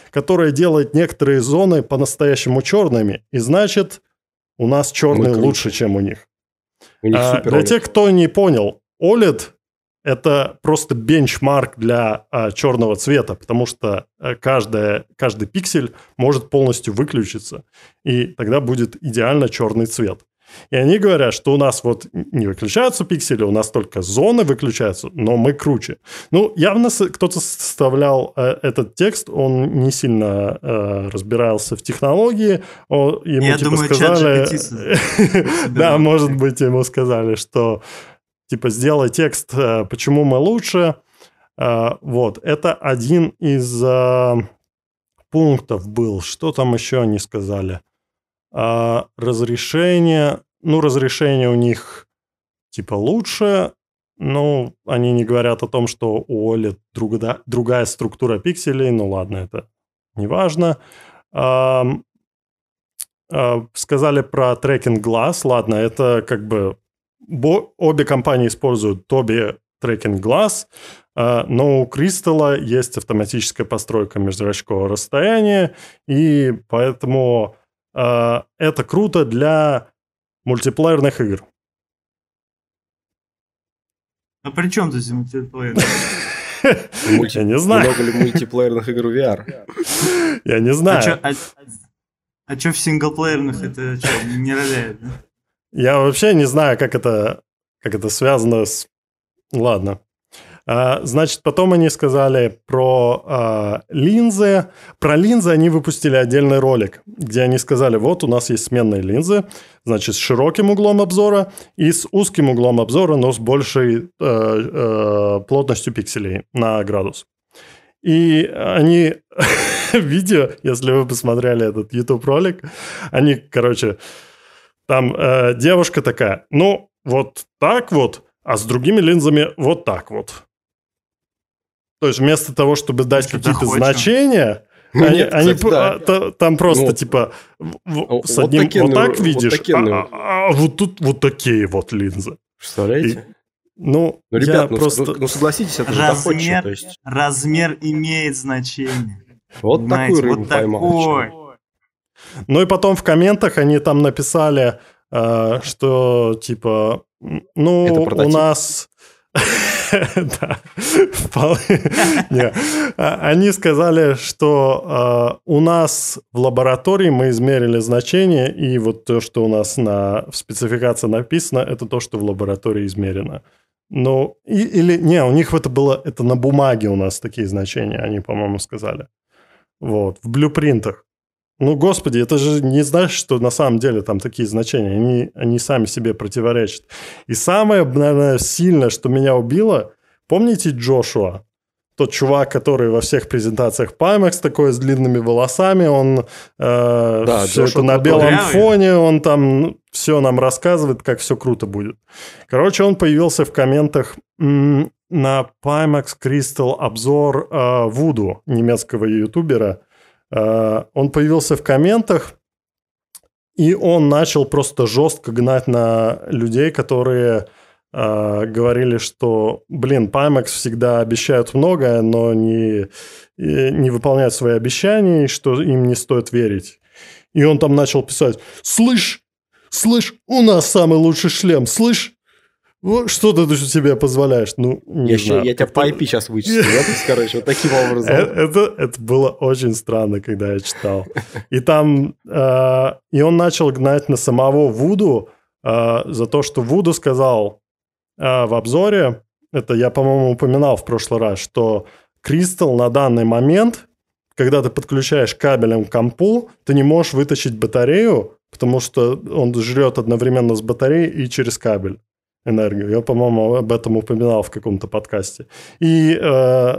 которое делает некоторые зоны по-настоящему черными. И значит, у нас черные лучше, чем у них. У них а, для тех, кто не понял, OLED это просто бенчмарк для а, черного цвета, потому что а, каждая, каждый пиксель может полностью выключиться, и тогда будет идеально черный цвет. И они говорят, что у нас вот не выключаются пиксели, у нас только зоны выключаются, но мы круче. Ну, явно кто-то составлял э, этот текст, он не сильно э, разбирался в технологии. О, ему Я типа думаю, сказали... Да, может быть, ему сказали, что типа сделай текст, э, почему мы лучше. Э, вот, это один из э, пунктов был. Что там еще они сказали? Разрешение, ну, разрешение у них типа лучше, ну, они не говорят о том, что у OLED другая, другая структура пикселей, ну ладно, это не важно. Сказали про трекинг глаз, ладно, это как бы обе компании используют Tobii Tracking Glass, а, но у Crystal есть автоматическая постройка межзрачкового расстояния, и поэтому а, это круто для мультиплеерных игр. А при чем здесь мультиплеер? Я не знаю. Много ли мультиплеерных игр в VR? Я не знаю. А что в синглплеерных это не роляет? Я вообще не знаю, как это, как это связано с... Ладно. А, значит, потом они сказали про а, линзы. Про линзы они выпустили отдельный ролик, где они сказали, вот у нас есть сменные линзы, значит, с широким углом обзора и с узким углом обзора, но с большей э, э, плотностью пикселей на градус. И они видео, если вы посмотрели этот YouTube ролик, они, короче, там э, девушка такая, ну, вот так вот, а с другими линзами вот так вот. То есть вместо того, чтобы дать какие-то значения, ну, они, нет, они кстати, да. а, там просто ну, типа в, вот с одним такие, вот так видишь, вот, такие, а, а, а вот тут вот такие вот линзы. Представляете? И, ну, ну, ребят, ну, просто... ну согласитесь, это размер, же есть... размер имеет значение. Вот Понимаете, такую рыбу вот поймал. Такой. Ну и потом в комментах они там написали, э, что типа, ну, у нас... Да, а, Они сказали, что а, у нас в лаборатории мы измерили значение, и вот то, что у нас на, в спецификации написано, это то, что в лаборатории измерено. Ну, или, не, у них это было, это на бумаге у нас такие значения, они, по-моему, сказали. Вот, в блюпринтах. Ну, господи, это же не значит, что на самом деле там такие значения. Они, они сами себе противоречат. И самое, наверное, сильное, что меня убило, помните Джошуа? Тот чувак, который во всех презентациях Pimax такой с длинными волосами, он э, да, все это на белом фоне, он там ну, все нам рассказывает, как все круто будет. Короче, он появился в комментах на Pimax Crystal обзор э, Вуду, немецкого ютубера. Э, он появился в комментах, и он начал просто жестко гнать на людей, которые э, говорили, что, блин, Pimax всегда обещают многое, но не, не выполняют свои обещания, и что им не стоит верить. И он там начал писать, слышь, слышь, у нас самый лучший шлем, слышь, что ты себе позволяешь? Ну, не я, знаю. я тебя по IP сейчас вычислю, короче, вот таким образом. Э, это, это было очень странно, когда я читал. И там, э, и он начал гнать на самого Вуду э, за то, что Вуду сказал э, в обзоре, это я, по-моему, упоминал в прошлый раз, что Кристалл на данный момент, когда ты подключаешь кабелем к компу, ты не можешь вытащить батарею, потому что он жрет одновременно с батареей и через кабель энергию. Я, по-моему, об этом упоминал в каком-то подкасте. И э,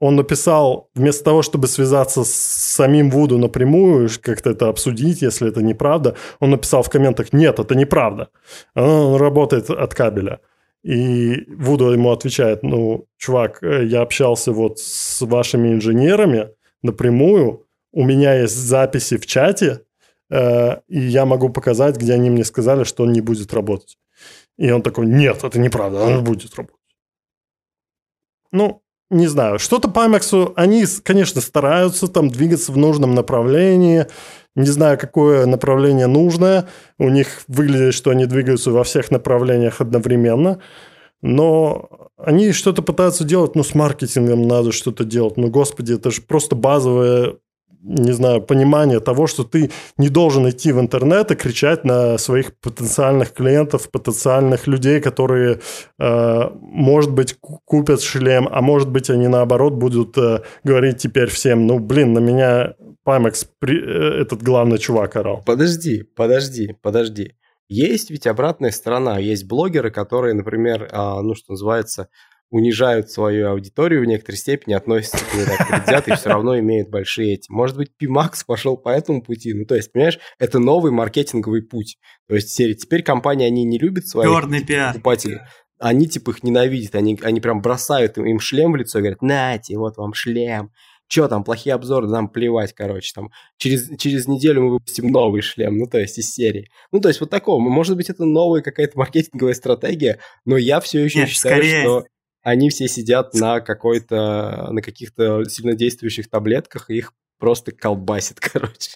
он написал, вместо того, чтобы связаться с самим Вуду напрямую, как-то это обсудить, если это неправда, он написал в комментах, нет, это неправда. Он работает от кабеля. И Вуду ему отвечает, ну, чувак, э, я общался вот с вашими инженерами напрямую, у меня есть записи в чате, э, и я могу показать, где они мне сказали, что он не будет работать. И он такой, нет, это неправда, он будет работать. Ну, не знаю, что-то по Амексу, они, конечно, стараются там двигаться в нужном направлении, не знаю, какое направление нужное, у них выглядит, что они двигаются во всех направлениях одновременно, но они что-то пытаются делать, ну, с маркетингом надо что-то делать, ну, господи, это же просто базовое не знаю, понимание того, что ты не должен идти в интернет и кричать на своих потенциальных клиентов, потенциальных людей, которые, э, может быть, купят шлем, а может быть, они наоборот будут э, говорить теперь всем, ну, блин, на меня при, э, этот главный чувак орал. Подожди, подожди, подожди. Есть ведь обратная сторона. Есть блогеры, которые, например, а, ну, что называется, унижают свою аудиторию в некоторой степени, относятся к ней так предвзято и все равно имеют большие эти. Может быть, Pimax пошел по этому пути. Ну, то есть, понимаешь, это новый маркетинговый путь. То есть, серии, теперь компании, они не любят своих покупателей. Они, типа, их ненавидят. Они, они прям бросают им, им шлем в лицо и говорят, нате, вот вам шлем. Че там, плохие обзоры, нам плевать, короче, там, через, через неделю мы выпустим новый шлем, ну, то есть из серии. Ну, то есть вот такого, может быть, это новая какая-то маркетинговая стратегия, но я все еще Нет, считаю, скорее... что они все сидят на какой-то, на каких-то сильнодействующих таблетках, и их просто колбасит, короче.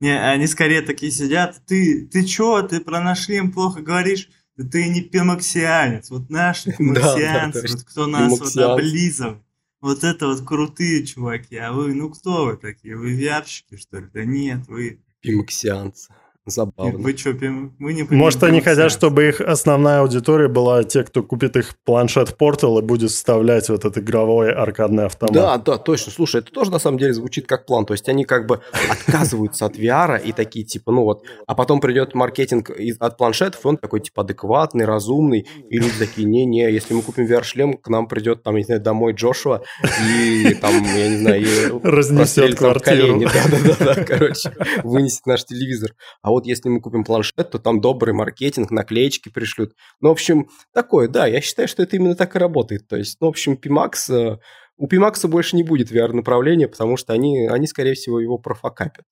Не, они скорее такие сидят, ты, ты чё, ты про наш шлем плохо говоришь? Да ты не пимаксианец, вот наши пимаксианцы, да, да, вот кто нас вот облизывает. Вот это вот крутые чуваки, а вы, ну кто вы такие? Вы вярщики, что ли? Да нет, вы... Пимаксианцы. Забавно. Вы что, мы не Может, они хотят, чтобы их основная аудитория была те, кто купит их планшет Portal и будет вставлять вот этот игровой аркадный автомат. Да, да, точно. Слушай, это тоже на самом деле звучит как план. То есть они как бы отказываются от VR и такие типа, ну вот, а потом придет маркетинг от планшетов, и он такой типа адекватный, разумный, и люди такие, не-не, если мы купим VR-шлем, к нам придет там, не знаю, домой Джошуа и там, я не знаю, разнесет квартиру. Да-да-да, короче, вынесет наш телевизор. А вот вот если мы купим планшет, то там добрый маркетинг, наклеечки пришлют. Ну, в общем, такое, да, я считаю, что это именно так и работает. То есть, ну, в общем, Pimax, э, у Pimax больше не будет VR-направления, потому что они, они, скорее всего, его профокапят.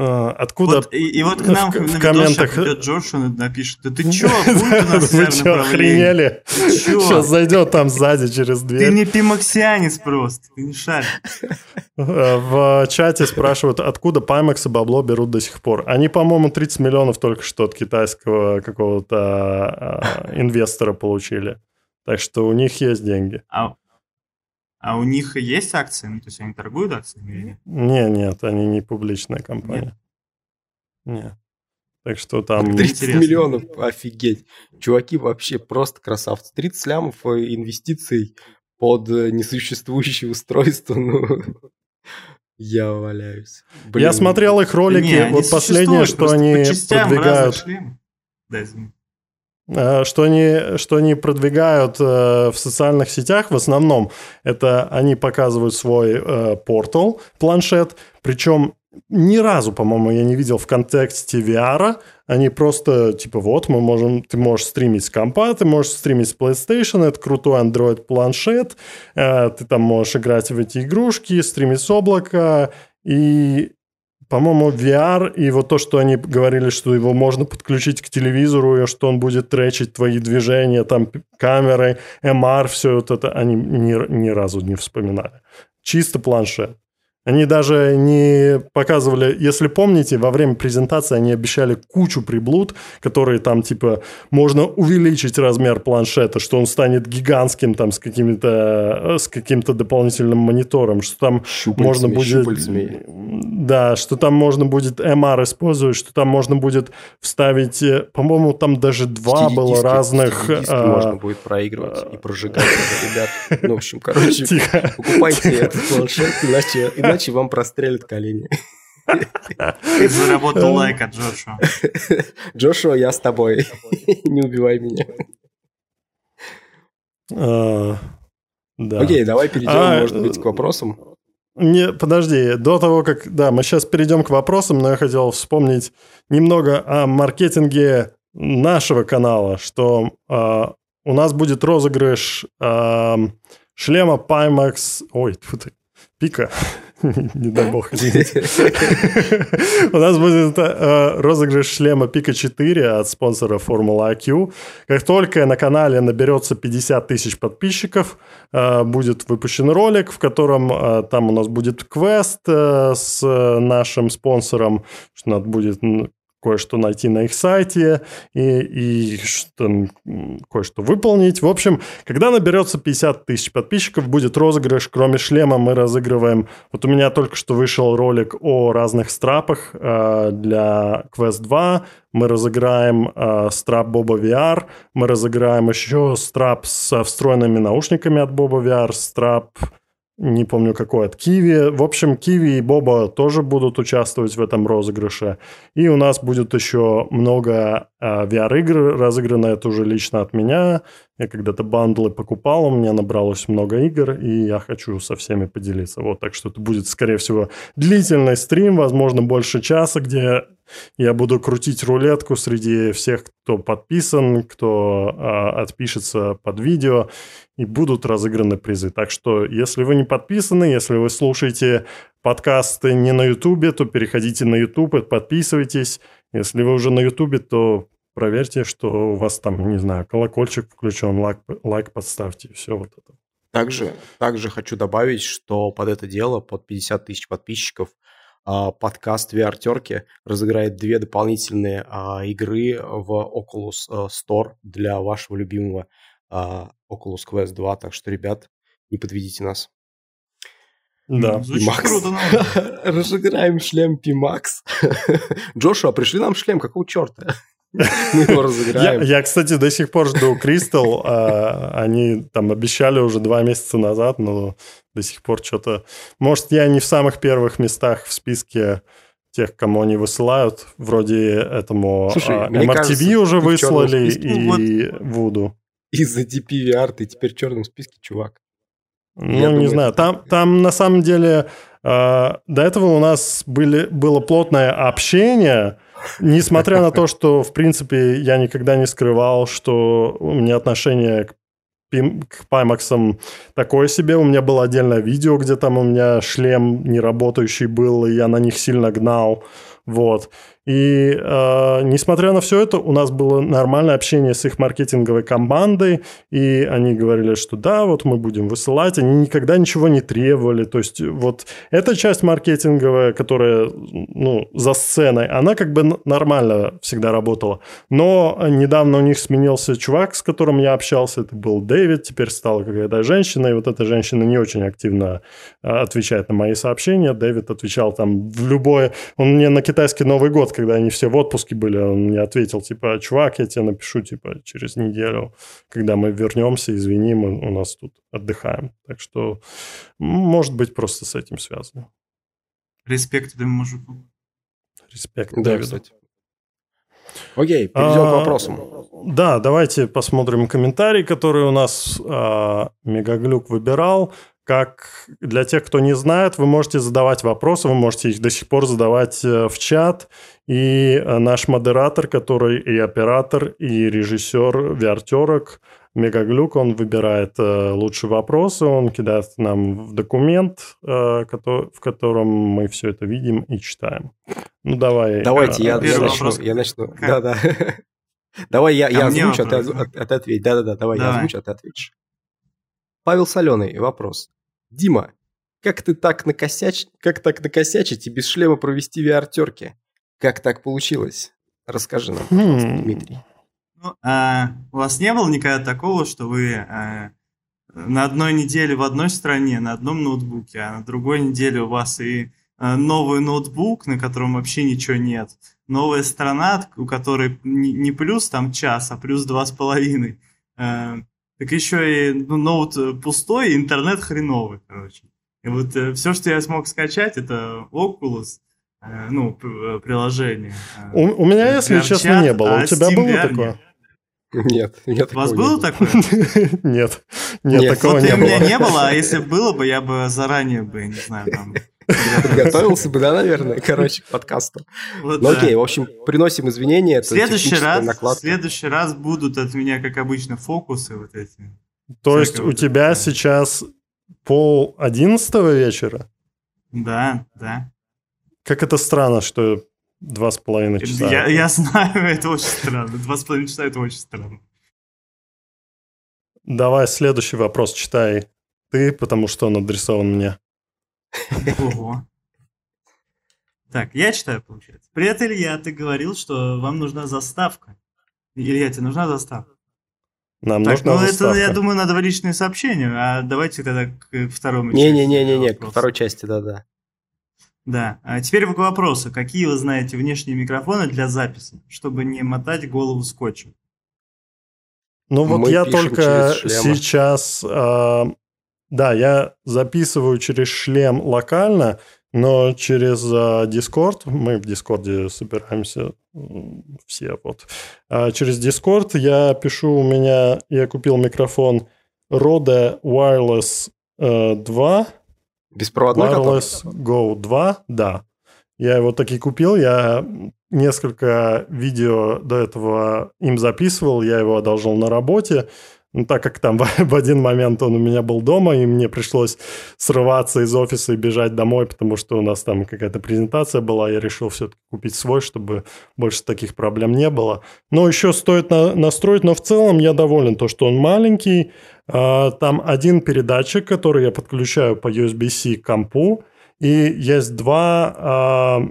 А, откуда... Вот, и, и вот к нам в, в, комментах придет Джош, он напишет, да ты чё, Вы чё, охренели? Сейчас зайдет там сзади через дверь. Ты не пимаксианец просто, ты не шаришь. В чате спрашивают, откуда Pimax и бабло берут до сих пор. Они, по-моему, 30 миллионов только что от китайского какого-то а, инвестора получили. Так что у них есть деньги. А, а у них есть акции? Ну, то есть они торгуют акциями или нет? Не, нет, они не публичная компания. Нет. нет. Так что там... 30 Интересно. миллионов, офигеть. Чуваки вообще просто красавцы. 30 лямов э, инвестиций под э, несуществующее устройство, ну... Я валяюсь. Блин. Я смотрел их ролики, не, вот последнее, что они продвигают... Да, извините. Э, что они, что они продвигают э, в социальных сетях в основном, это они показывают свой э, портал, планшет, причем ни разу, по-моему, я не видел в контексте VR. Они просто, типа, вот, мы можем, ты можешь стримить с компа, ты можешь стримить с PlayStation, это крутой Android планшет, э, ты там можешь играть в эти игрушки, стримить с облака, и по-моему, VR и вот то, что они говорили, что его можно подключить к телевизору, и что он будет тречить твои движения, там камеры, MR, все вот это, они ни, ни разу не вспоминали. Чисто планшет. Они даже не показывали, если помните, во время презентации они обещали кучу приблуд, которые там типа можно увеличить размер планшета, что он станет гигантским там с каким-то с каким-то дополнительным монитором, что там Щупальцами, можно будет щупальцами. да, что там можно будет MR использовать, что там можно будет вставить, э, по-моему, там даже два было диски, разных. А... Можно будет проигрывать и прожигать, ребят. Ну, в общем, короче, покупайте этот планшет, иначе иначе вам прострелят колени. Заработал лайк от Джошуа. Джошуа, я с тобой. Не убивай меня. А, да. Окей, давай перейдем, а, может быть, к вопросам. Не, подожди, до того, как... Да, мы сейчас перейдем к вопросам, но я хотел вспомнить немного о маркетинге нашего канала, что э, у нас будет розыгрыш э, шлема Pimax... Ой, ты, пика. Не дай бог. У нас будет э, розыгрыш шлема Пика 4 от спонсора Формула IQ. Как только на канале наберется 50 тысяч подписчиков, э, будет выпущен ролик, в котором э, там у нас будет квест с нашим спонсором, что надо будет кое-что найти на их сайте и, и что, кое-что выполнить. В общем, когда наберется 50 тысяч подписчиков, будет розыгрыш. Кроме шлема мы разыгрываем... Вот у меня только что вышел ролик о разных страпах э, для Quest 2. Мы разыграем э, страп Боба VR. Мы разыграем еще страп со встроенными наушниками от Боба VR. Страп не помню какой, от Киви. В общем, Киви и Боба тоже будут участвовать в этом розыгрыше. И у нас будет еще много э, VR-игр разыграно, это уже лично от меня. Я когда-то бандлы покупал, у меня набралось много игр, и я хочу со всеми поделиться. Вот, так что это будет, скорее всего, длительный стрим, возможно, больше часа, где я буду крутить рулетку среди всех, кто подписан, кто э, отпишется под видео, и будут разыграны призы. Так что, если вы не подписаны, если вы слушаете подкасты не на Ютубе, то переходите на Ютуб и подписывайтесь. Если вы уже на Ютубе, то проверьте, что у вас там, не знаю, колокольчик включен, лайк, лайк подставьте, все вот это. Также, также хочу добавить, что под это дело, под 50 тысяч подписчиков, а, подкаст VR-терки разыграет две дополнительные а, игры в Oculus э, Store для вашего любимого а, Oculus Quest 2. Так что, ребят, не подведите нас. Да. Звучит круто. Разыграем шлем Pimax. Джошуа, пришли нам шлем, какого черта? Мы его разыграем. Я, я, кстати, до сих пор жду Crystal. А, они там обещали уже два месяца назад, но до сих пор что-то... Может, я не в самых первых местах в списке тех, кому они высылают. Вроде этому Слушай, а, MRTV кажется, уже выслали и Вуду. Из-за DPVR ты теперь в черном списке, чувак. Ну, я не думаю, знаю. Там, там на самом деле э, до этого у нас были, было плотное общение, несмотря на то, что, в принципе, я никогда не скрывал, что у меня отношение к к Pimax такое себе. У меня было отдельное видео, где там у меня шлем неработающий был, и я на них сильно гнал. Вот. И э, несмотря на все это, у нас было нормальное общение с их маркетинговой командой, и они говорили, что да, вот мы будем высылать, они никогда ничего не требовали. То есть вот эта часть маркетинговая, которая ну, за сценой, она как бы нормально всегда работала. Но недавно у них сменился чувак, с которым я общался, это был Дэвид, теперь стала какая-то женщина, и вот эта женщина не очень активно э, отвечает на мои сообщения. Дэвид отвечал там в любое... Он мне на китайский Новый год когда они все в отпуске были, он мне ответил, типа, чувак, я тебе напишу, типа, через неделю, когда мы вернемся, извини, мы у нас тут отдыхаем. Так что, может быть, просто с этим связано. Респект этому мужику. Респект да, Дэвиду. Кстати. Окей, перейдем а, к вопросам. Да, давайте посмотрим комментарий, который у нас а, Мегаглюк выбирал. Как для тех, кто не знает, вы можете задавать вопросы, вы можете их до сих пор задавать э, в чат. И э, наш модератор, который и оператор, и режиссер VR-терок, Мегаглюк, он выбирает э, лучшие вопросы, он кидает нам в документ, в котором мы все это видим и читаем. Ну, давай. Давайте, я, я начну. Я начну. Да-да. Давай я, я озвучу, а ты, а ты ответь. Да-да-да, давай, давай я озвучу, а ты ответишь. Павел Соленый, вопрос. Дима, как ты так накосяч... как так накосячить и без шлема провести VR-терки? Как так получилось? Расскажи нам, пожалуйста, хм. Дмитрий. Ну, а, у вас не было никогда такого, что вы а, на одной неделе в одной стране, на одном ноутбуке, а на другой неделе у вас и а, новый ноутбук, на котором вообще ничего нет, новая страна, у которой не, плюс там час, а плюс два с половиной, а, так еще и ну, ноут пустой, и интернет хреновый, короче. И вот э, все, что я смог скачать, это Oculus, э, ну, э, приложение. Э, у, у меня, если VR честно, не было. А у тебя было VR такое? Нет, нет. У вас было такое? Нет, нет, такого не было. у меня не было, а если было бы, я бы заранее бы, не знаю, там, Готовился бы, да, наверное, короче, к подкасту. Вот ну окей, в общем, приносим извинения. В следующий раз, в следующий раз будут от меня, как обычно, фокусы вот эти. То есть у тебя сейчас пол одиннадцатого вечера? Да, да. Как это странно, что два с половиной часа. Я, я знаю, это очень странно. Два с половиной часа это очень странно. Давай следующий вопрос читай ты, потому что он адресован мне. Ого. Так, я читаю, получается. Привет, Илья, ты говорил, что вам нужна заставка. Илья, тебе нужна заставка? Нам так, нужна ну заставка. это, я думаю, надо в личные сообщения, а давайте тогда к второму Не-не-не-не, к второй части, да-да. Да, а теперь к вопросу. Какие вы знаете внешние микрофоны для записи, чтобы не мотать голову скотчем? Ну вот Мы я только сейчас э, да, я записываю через шлем локально, но через uh, Discord, мы в Discord собираемся все, вот. А через Discord я пишу, у меня, я купил микрофон Rode Wireless uh, 2. Беспроводной Wireless который? Go 2, да. Я его таки купил, я несколько видео до этого им записывал, я его одолжил на работе. Ну, так как там в один момент он у меня был дома, и мне пришлось срываться из офиса и бежать домой, потому что у нас там какая-то презентация была, я решил все-таки купить свой, чтобы больше таких проблем не было. Но еще стоит на, настроить, но в целом я доволен, то, что он маленький. А, там один передатчик, который я подключаю по USB-C к компу, и есть два а,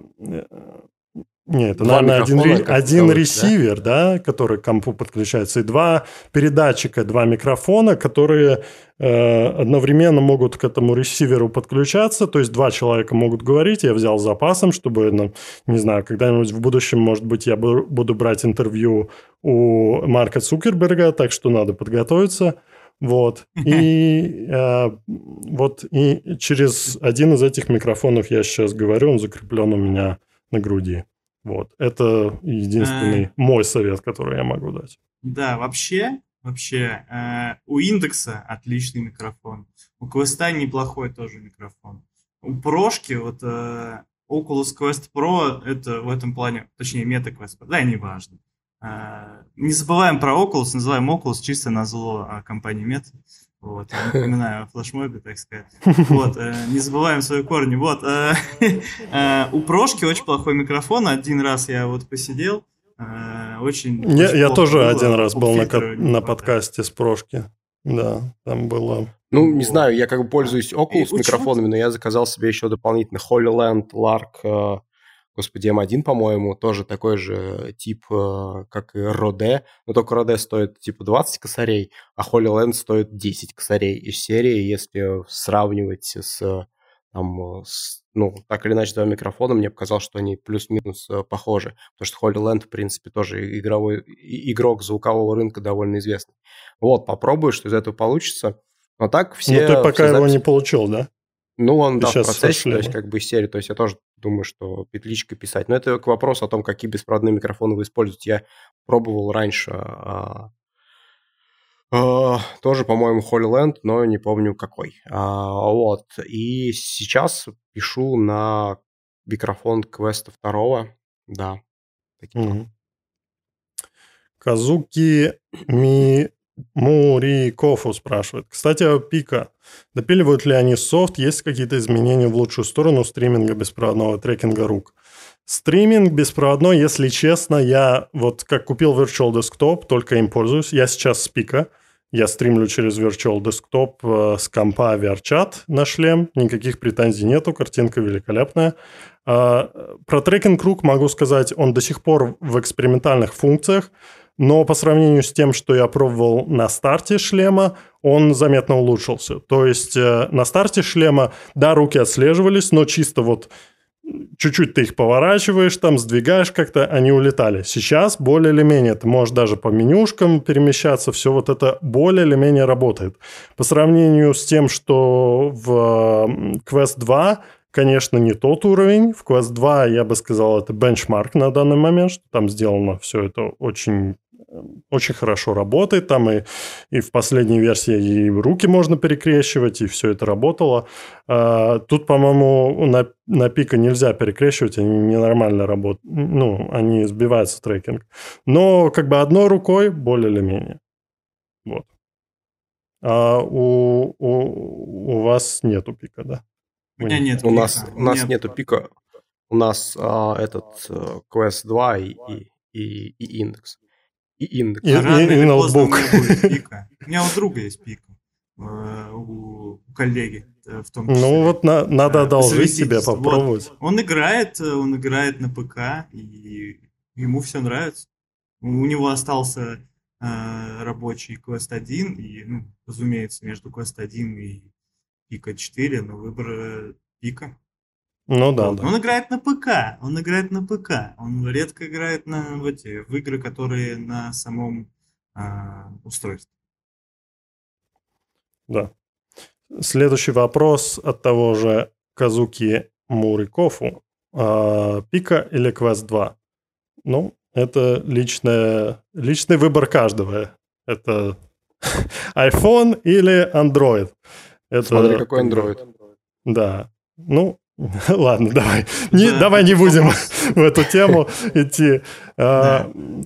нет, это, два наверное, один, один ресивер, да? да, который к компу подключается, и два передатчика, два микрофона, которые э, одновременно могут к этому ресиверу подключаться, то есть два человека могут говорить, я взял запасом, чтобы, ну, не знаю, когда-нибудь в будущем, может быть, я буду брать интервью у Марка Цукерберга, так что надо подготовиться. Вот. И э, вот и через один из этих микрофонов я сейчас говорю, он закреплен у меня на груди. Вот. Это единственный а... мой совет, который я могу дать. Да, вообще, вообще, э, у индекса отличный микрофон. У Квеста неплохой тоже микрофон. У Прошки, вот э, Oculus Quest Pro, это в этом плане, точнее, Meta Quest Pro, да, неважно. Э, не забываем про Oculus, называем Oculus чисто на зло компании Meta. Вот, я напоминаю о флешмобе, так сказать. Вот, э, не забываем свои корни. Вот, э, э, у Прошки очень плохой микрофон. Один раз я вот посидел, э, очень... Я, очень я тоже было, один раз был на, на подкасте с Прошки. Да, там было... Ну, не знаю, я как бы пользуюсь Oculus И почему- микрофонами, но я заказал себе еще дополнительно HoloLens Lark, э, господи, M1, по-моему, тоже такой же тип, э, как и Rode, но только Rode стоит типа 20 косарей, а HoloLens стоит 10 косарей из серии, если сравнивать с, э, там, э, с, ну, так или иначе, два микрофона, мне показалось, что они плюс-минус похожи, потому что HoloLens, в принципе, тоже игровой, игрок звукового рынка довольно известный. Вот, попробую, что из этого получится. Но так все... ну, ты пока все его записи- не получил, да? Ну, он, Ты да, в процессе, то есть, как бы из серии. То есть, я тоже думаю, что петличкой писать. Но это к вопросу о том, какие беспроводные микрофоны вы используете. Я пробовал раньше а, а, тоже, по-моему, HoloLens, но не помню какой. А, вот. И сейчас пишу на микрофон Quest 2. Да. Таким. Мгм. Казуки Ми... Мурикофу спрашивает. Кстати, о Пика. Допиливают ли они софт? Есть какие-то изменения в лучшую сторону стриминга беспроводного трекинга рук? Стриминг беспроводной, если честно, я вот как купил Virtual Desktop, только им пользуюсь. Я сейчас с Пика. Я стримлю через Virtual Desktop э, с компа VRChat на шлем. Никаких претензий нету, картинка великолепная. А, Про трекинг рук могу сказать, он до сих пор в экспериментальных функциях, но по сравнению с тем, что я пробовал на старте шлема, он заметно улучшился. То есть э, на старте шлема, да, руки отслеживались, но чисто вот чуть-чуть ты их поворачиваешь, там сдвигаешь как-то, они улетали. Сейчас более или менее, ты можешь даже по менюшкам перемещаться, все вот это более или менее работает. По сравнению с тем, что в Quest 2, конечно, не тот уровень. В Quest 2, я бы сказал, это бенчмарк на данный момент, что там сделано все это очень очень хорошо работает. Там и, и в последней версии и руки можно перекрещивать, и все это работало. А, тут, по-моему, на, на пика нельзя перекрещивать, они ненормально работают. Ну, они сбиваются трекинг. Но как бы одной рукой более или менее. Вот. А у, у, у вас нету пика, да? У меня нет У нас, у нас меня- нету пика. У нас а, этот э, Quest 2 и, и, и, и индекс. И индекс. И- Рано и поздно ноутбук. У меня пика. У меня у друга есть пика. э, У коллеги э, в том числе. Ну вот на- надо А, одолжить себе, попробовать. Он играет, э, он играет на ПК, и ему все нравится. У него остался э, рабочий Quest 1, и, ну, разумеется, между Quest 1 и Пика 4, но выбор э, Пика. Ну да, Вот. да. Он играет на ПК, он играет на ПК. Он редко играет на, в, эти, в игры, которые на самом а, устройстве. Да. Следующий вопрос от того же Казуки Мурикофу. А, Пика или Quest 2? Ну, это личное, личный выбор каждого. Это iPhone или Android. Это, Смотри, какой Android. Да. Ну, ладно, давай. Не, Да. давай не будем в эту тему идти.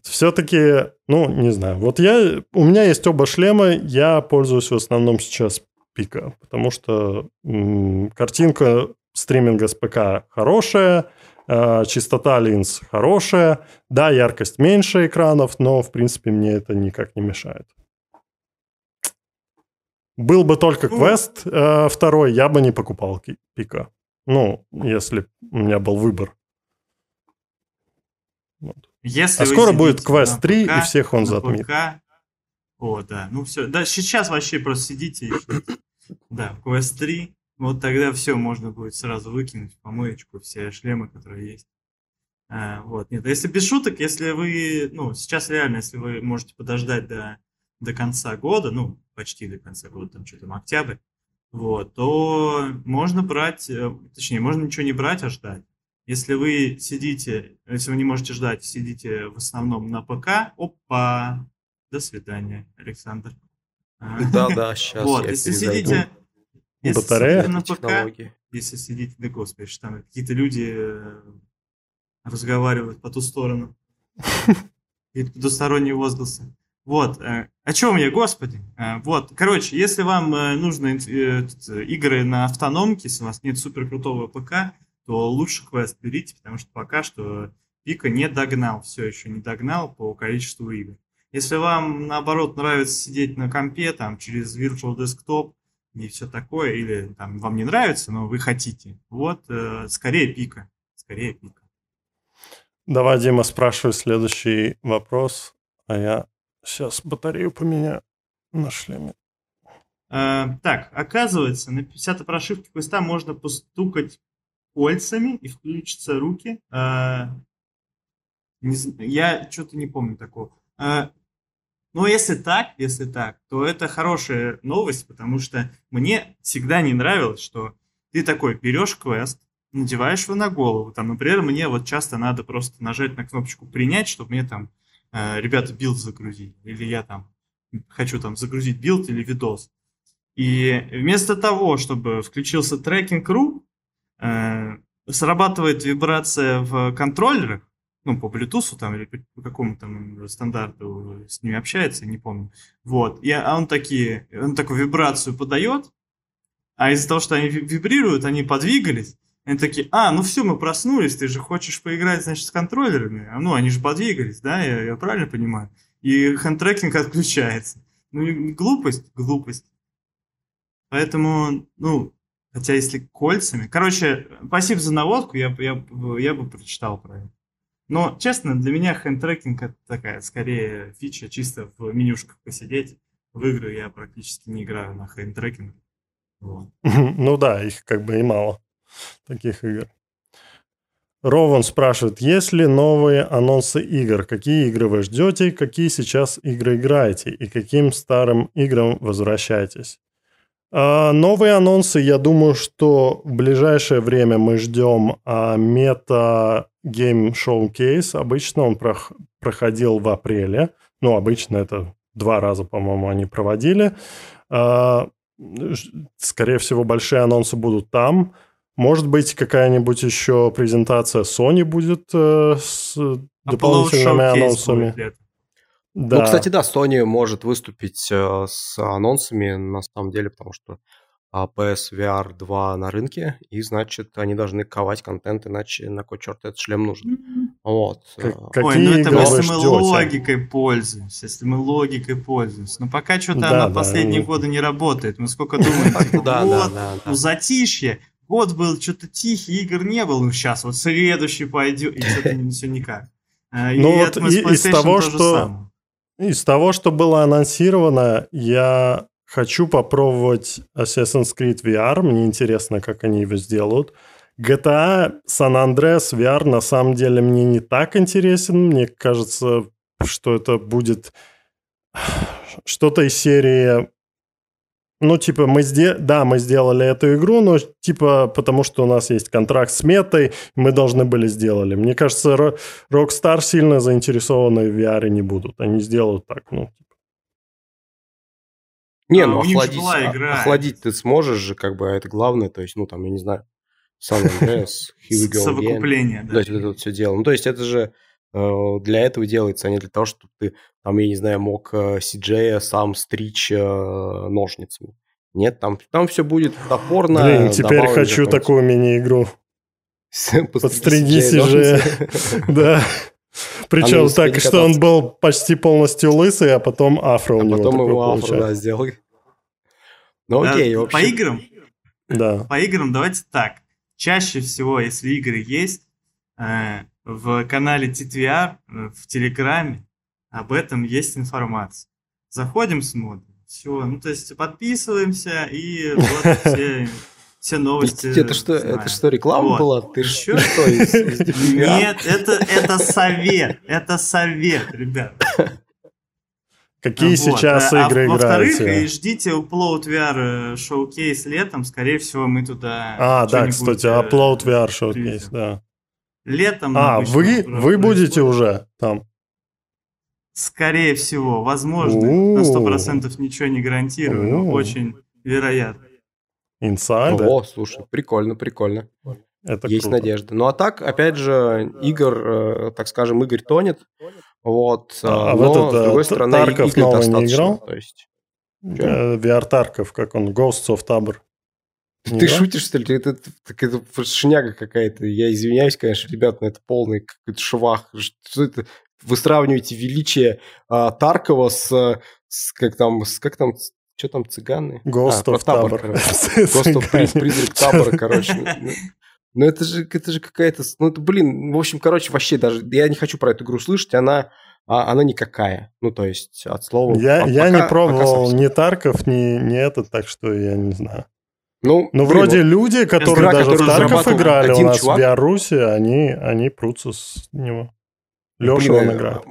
Все-таки, ну, не знаю. Вот я, у меня есть оба шлема, я пользуюсь в основном сейчас пика, потому что м, картинка стриминга с ПК хорошая, э, частота линз хорошая, да, яркость меньше экранов, но, в принципе, мне это никак не мешает. Был бы только Ну. квест э, второй, я бы не покупал пика. Ну, если у меня был выбор. Вот. Если А скоро будет на 3, ПК, и всех он затмит. ПК, О, да, ну все. Да, сейчас вообще просто сидите и. Да, Quest 3. Вот тогда все можно будет сразу выкинуть в помоечку, все шлемы, которые есть. А, вот, нет, если без шуток, если вы, ну, сейчас реально, если вы можете подождать до, до конца года, ну, почти до конца года, там что там, октябрь, вот, то можно брать, э, точнее, можно ничего не брать, а ждать. Если вы сидите, если вы не можете ждать, сидите в основном на ПК, опа, до свидания, Александр. А, Да-да, сейчас Вот, я если перезайду. сидите, если Батарея? сидите на ПК, Технологии. если сидите, да господи, что там какие-то люди э, разговаривают по ту сторону. И потусторонние возгласы. Вот. Э, о чем я, господи? Э, вот. Короче, если вам э, нужны игры на автономке, если у вас нет супер крутого ПК, то лучше квест берите, потому что пока что Пика не догнал, все еще не догнал по количеству игр. Если вам, наоборот, нравится сидеть на компе, там, через Virtual Desktop и все такое, или там вам не нравится, но вы хотите, вот, э, скорее Пика, скорее Пика. Давай, Дима, спрашивай следующий вопрос, а я сейчас батарею поменяю на шлеме. Э, так, оказывается, на 50 прошивке квеста можно постукать кольцами и включатся руки. Э, не, я что-то не помню такого. Э, но если так, если так, то это хорошая новость, потому что мне всегда не нравилось, что ты такой берешь квест, надеваешь его на голову. Там, например, мне вот часто надо просто нажать на кнопочку принять, чтобы мне там ребята build загрузить. Или я там хочу там загрузить build или видос. И вместо того, чтобы включился трекинг.ру, э, срабатывает вибрация в контроллерах, ну, по Bluetooth там или по какому там стандарту с ними общается, не помню. Вот. И а он такие, он такую вибрацию подает, а из-за того, что они вибрируют, они подвигались, они такие, а, ну все, мы проснулись, ты же хочешь поиграть, значит, с контроллерами. А, ну, они же подвигались, да, я, я правильно понимаю? И hand tracking отключается. Ну, глупость, глупость. Поэтому, ну, хотя если кольцами... Короче, спасибо за наводку, я, я, я бы прочитал про это. Но, честно, для меня hand tracking это такая, скорее, фича чисто в менюшках посидеть. В игры я практически не играю на hand tracking. Вот. Ну да, их как бы и мало, таких игр. Рован спрашивает, есть ли новые анонсы игр? Какие игры вы ждете? Какие сейчас игры играете? И каким старым играм возвращаетесь? А, новые анонсы, я думаю, что в ближайшее время мы ждем а, мета Game Showcase. Обычно он прох- проходил в апреле. Ну, обычно это два раза, по-моему, они проводили. А, скорее всего, большие анонсы будут там. Может быть, какая-нибудь еще презентация Sony будет э, с дополнительными анонсами. Да. Ну, кстати, да, Sony может выступить э, с анонсами, на самом деле, потому что а, PS VR 2 на рынке, и, значит, они должны ковать контент, иначе на кой черт этот шлем нужен. Вот. Как, э. Ой, ну это если мы логикой пользуемся, если мы логикой пользуемся. Но пока что-то да, она да, последние да. годы не работает. Мы сколько думаем, типа, да, вот, ну затишье, год был что-то тихий, игр не было, ну сейчас вот следующий пойдет, и что-то все никак. Э, ну вот из того, что из того, что было анонсировано, я хочу попробовать Assassin's Creed VR. Мне интересно, как они его сделают. GTA San Andreas VR на самом деле мне не так интересен. Мне кажется, что это будет что-то из серии ну, типа, мы сделали, да, мы сделали эту игру, но, типа, потому что у нас есть контракт с метой, мы должны были сделали. Мне кажется, Rockstar сильно заинтересованы в VR не будут. Они сделают так, ну, типа. Не, ну, а, охладить, охладить ты сможешь же, как бы, а это главное, то есть, ну, там, я не знаю, San Andreas, Here we go Совокупление, да. То есть, вот это вот все дело. Ну, то есть, это же для этого делается, а не для того, чтобы ты там, я не знаю, мог CJ э, сам стричь э, ножницами. Нет, там, там все будет топорно. Блин, теперь хочу такую мини-игру. Подстриги CJ. Да. Причем так, что он был почти полностью лысый, а потом афро у а него потом его афро, да, сделай. Ну окей, По играм? Да. По играм давайте так. Чаще всего, если игры есть, э, в канале TTR, в Телеграме, об этом есть информация. Заходим, смотрим. Все, ну то есть подписываемся и вот все, все новости. Это что, это что реклама вот. была? Ты Еще? что из, из Нет, это это совет, это совет, ребят. Какие вот. сейчас а, игры а, играете? Во-вторых, ждите Upload VR шоукейс летом. Скорее всего, мы туда... А, да, кстати, Upload VR шоукейс, да. Летом... А, вы, вы будете уже там? Скорее всего, возможно, на сто процентов ничего не гарантирую, но очень вероятно. Инсайдер? О, слушай, прикольно, прикольно. Это Есть круто. надежда. Ну а так, опять же, Игорь, э, так скажем, Игорь тонет. Вот, А, а в но, этот, с другой э, стороны, Тарков игр новый не играл? То есть, Э, VR Тарков, как он, Ghosts of Tabor. Не ты играл? шутишь, что ли? Это, так это шняга какая-то. Я извиняюсь, конечно, ребят, но это полный какой-то швах. Что это? Вы сравниваете величие а, Таркова с, с как там, с, как там, что там, цыганы? Ghost А, of Табор. Ghost of призрак Табора, короче. Ну, Ну, это же, это же какая-то... Ну, это, блин, в общем, короче, вообще даже... Я не хочу про эту игру слышать, она, а, она никакая. Ну, то есть, от слова... Я, по- я пока- не пока пробовал ни Тарков, ни, ни этот, так что я не знаю. Ну, Ну, блин, вроде вот люди, которые игра, даже в Тарков играли у нас чувак. в Беларуси, они, они прутся с него. Леша блин, он э, играет.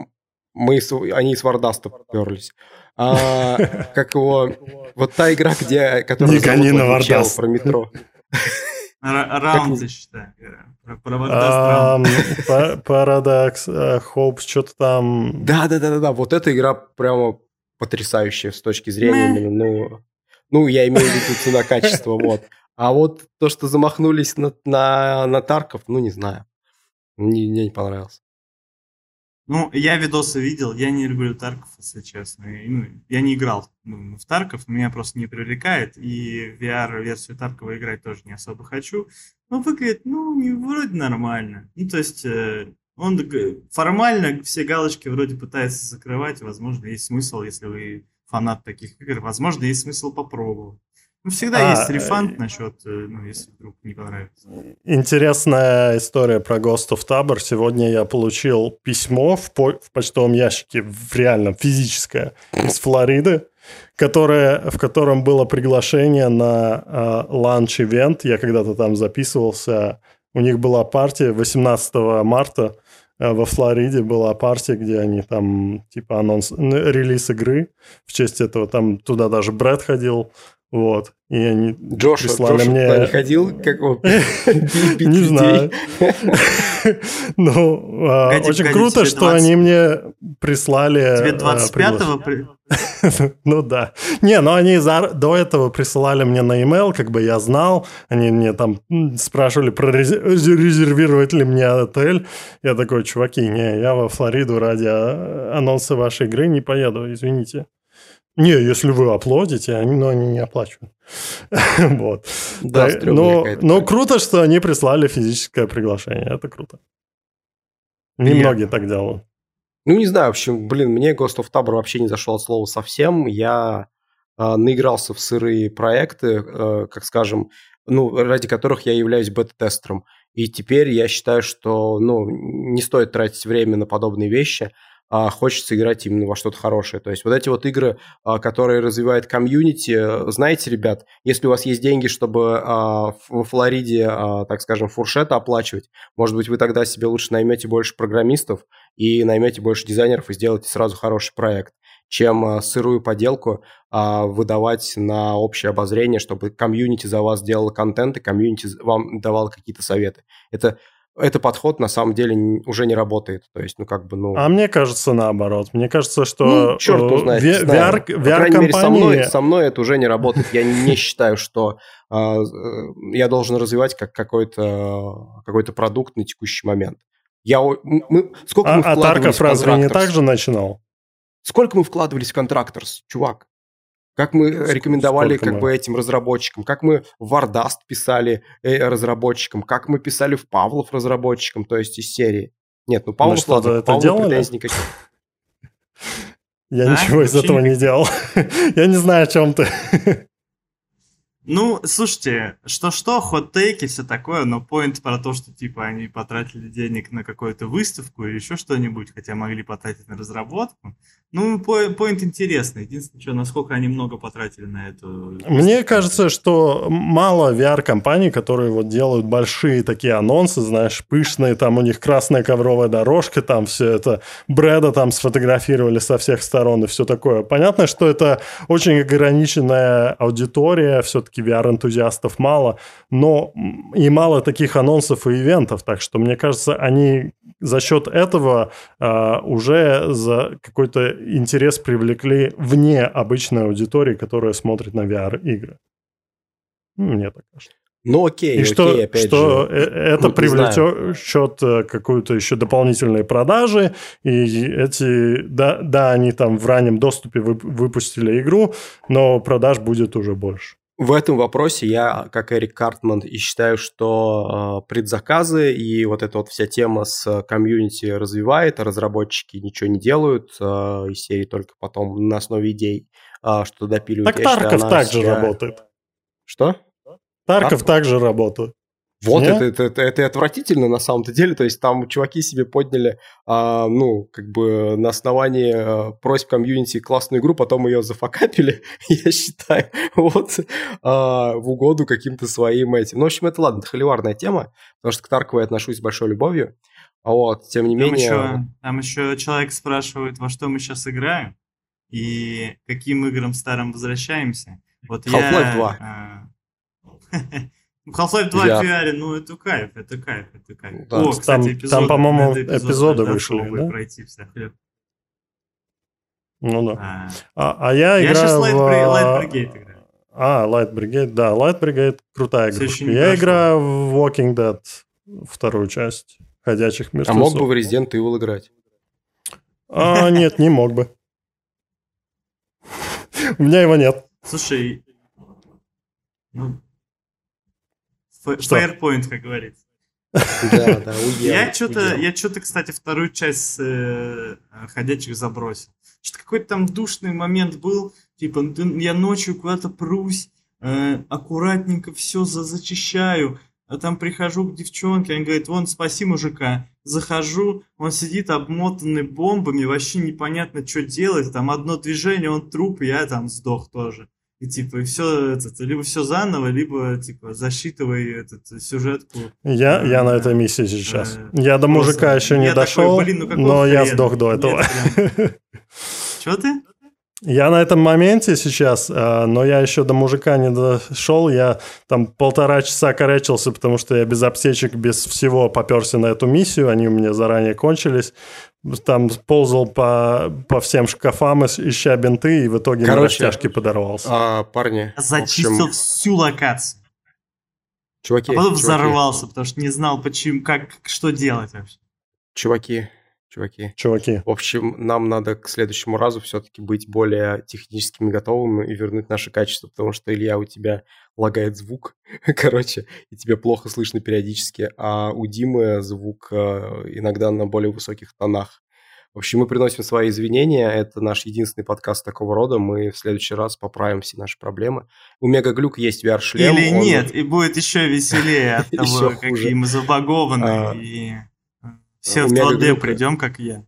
Мы, с- они с Вардаста поперлись. А, как его... Вот та игра, где... Которая Не гони зовут на этого чела Вардаст. Про метро. Ра- Раунд, я считаю. Про, Парадокс, Hope, что-то там... Да, да, да, да, да. Вот эта игра прямо потрясающая с точки зрения именно, ну, ну, я имею в виду цена-качество, вот. А вот то, что замахнулись на, на, на Тарков, ну, не знаю. Мне, мне не понравилось. Ну, я видосы видел, я не люблю Тарков, если честно. И, ну, я не играл ну, в Тарков, меня просто не привлекает. И VR-версию Таркова играть тоже не особо хочу. Но выглядит, ну, не, вроде нормально. Ну, то есть, э, он формально все галочки вроде пытается закрывать. Возможно, есть смысл, если вы фанат таких игр, возможно, есть смысл попробовать. Ну, всегда А, есть refund э, насчет, э, ну, если вдруг не понравится. Интересная история про Ghost of Tabor. Сегодня я получил письмо в, по- в почтовом ящике, в реальном, физическое, из Флориды, которое, в котором было приглашение на э, launch event. Я когда-то там записывался. У них была партия 18 марта э, во Флориде была партия, где они там типа анонс, релиз игры. В честь этого там туда даже Брэд ходил. Вот. И они Джош, прислали Джош мне- туда не ходил, как его бить Не людей? знаю. Ну, а, очень круто, что 20 они мне прислали... Тебе э, 25-го... при- приглаш- Ну да. Не, но они за- до этого присылали мне на e как бы я знал. Они мне там спрашивали, про рез- резервировать ли мне отель. Я такой, чуваки, не, я во Флориду ради а, анонса вашей игры не поеду, извините. Не, если вы оплодите, они, но они не оплачивают. Вот. Да, но, но круто, что они прислали физическое приглашение. Это круто. Немногие так делают. Ну, не знаю, в общем, блин, мне Ghost of Tabor вообще не зашел от слова совсем. Я а, наигрался в сырые проекты, э, как скажем, ну, ради которых я являюсь бета-тестером. И теперь я считаю, что, ну, не стоит тратить время на подобные вещи, хочется играть именно во что-то хорошее. То есть вот эти вот игры, а, которые развивают комьюнити, знаете, ребят, если у вас есть деньги, чтобы а, в- Флориде, а, так скажем, фуршеты оплачивать, может быть, вы тогда себе лучше наймете больше программистов и наймете больше дизайнеров и сделаете сразу хороший проект, чем а, сырую поделку а, выдавать на общее обозрение, чтобы комьюнити за вас делало контент и комьюнити вам давал какие-то советы. Это, это подход на самом деле уже не работает. То есть, ну как бы, ну... А мне кажется наоборот. Мне кажется, что Ну, черт э, знает, ве- не знаю. VR По крайней мере, со мной, со мной это уже не работает. Я не считаю, что а, э, я должен развивать как какой-то какой продукт на текущий момент. Я, мы, сколько А, мы а Тарков разве не так же начинал? Сколько мы вкладывались в Contractors, чувак? Как мы рекомендовали сколько как мы? бы этим разработчикам, как мы в Wardaст писали э, разработчикам, как мы писали в Павлов разработчикам, то есть из серии. Нет, ну Павлов, что-то ладно, к это делали? претензий никаких. Я А? ничего из этого не делал. Я не знаю, о чем ты. Ну, слушайте, что-что, хот-тейки, все такое, но поинт про то, что, типа, они потратили денег на какую-то выставку или еще что-нибудь, хотя могли потратить на разработку. Ну, по- поинт интересный. Единственное, что, насколько они много потратили на эту... Мне кажется, что мало VR-компаний, которые вот делают большие такие анонсы, знаешь, пышные, там у них красная ковровая дорожка, там все это, Брэда там сфотографировали со всех сторон и все такое. Понятно, что это очень ограниченная аудитория, все-таки VR-энтузиастов мало, но и мало таких анонсов и ивентов, так что, мне кажется, они за счет этого а, уже за какой-то интерес привлекли вне обычной аудитории, которая смотрит на VR-игры. Ну, Мне так кажется. Ну окей, и окей, что, опять что же. э- это привлечет э, какую-то еще дополнительные продажи, и эти, да, да, они там в раннем доступе вып- выпустили игру, но продаж будет уже больше. В этом вопросе я, как Эрик Картман, и считаю, что э, предзаказы и вот эта вот вся тема с комьюнити развивает, а разработчики ничего не делают, э, из серии только потом на основе идей э, что допиливают. Так Я считаю, Тарков она также себя- работает. Что? Тарков Тарков? также работает. Вот Нет? это, это, это, это отвратительно на самом-то деле. То есть там чуваки себе подняли, а, ну, как бы на основании а, просьб комьюнити классную игру, потом ее зафакапили, я считаю, вот, а, в угоду каким-то своим этим. Ну, в общем, это ладно, это холиварная тема, потому что к Таркову я отношусь с большой любовью. А Вот, тем не Там менее... еще, там еще человек спрашивает, во что мы сейчас играем и каким играм старым возвращаемся. Вот Half-Life я, 2. а, Half-Life 2 Я- в VR, ну это кайф, это кайф, это кайф. Да. О, Там- кстати, там, эпизоды, по-моему, надо эпизоды эпизоды вышли, да? пройти вся хлеб. Ну да. А, А, а я Я играю сейчас Light, в... Light Brigade играю. А, Light Brigade, да, Light Brigade крутая еще не Я прошел. играю в Walking Dead, вторую часть, Ходячих А мертвецов. мог бы в Resident Evil играть? А, нет, не мог бы. У меня его нет. Слушай, ну, Что? Firepoint, как говорится. Да, да, уел. Я что-то, я что-то, кстати, вторую часть э, ходячих забросил. Что-то какой-то там душный момент был, типа, ну, я ночью куда-то прусь, э, аккуратненько все зачищаю, а там прихожу к девчонке, она говорит, вон, спаси мужика. Захожу, он сидит обмотанный бомбами, вообще непонятно, что делать, там одно движение, он труп, я там сдох тоже. И типа, и все, этот, либо все заново, либо, типа, засчитывай этот, сюжетку Я, я на Э, этой миссии сейчас. э, Я до мужика еще не Я такой, дошел, блин, ну но я хрена? сдох до этого. Че ты? Я на этом моменте сейчас, а, но я еще до мужика не дошел. Я там полтора часа корячился, потому что я без аптечек, без всего поперся на эту миссию. Они у меня заранее кончились. Там ползал по, по всем шкафам, ища бинты, и в итоге на Короче, растяжке подорвался. А, парни, Зачистил общем, всю локацию. чуваки, А потом чуваки, взорвался, потому что не знал, почему, как, что делать вообще. чуваки, чуваки. Чуваки. В общем, нам надо к следующему разу все-таки быть более техническими готовыми и вернуть наше качество, потому что, Илья, у тебя лагает звук, короче, и тебе плохо слышно периодически, а у Димы звук э, иногда на более высоких тонах. В общем, мы приносим свои извинения. Это наш единственный подкаст такого рода. Мы в следующий раз поправим все наши проблемы. У Мегаглюк есть VR-шлем. Или он- нет, и будет еще веселее от того, какие мы забагованы, А, все у в 2D Мегаглюка- придем, как я.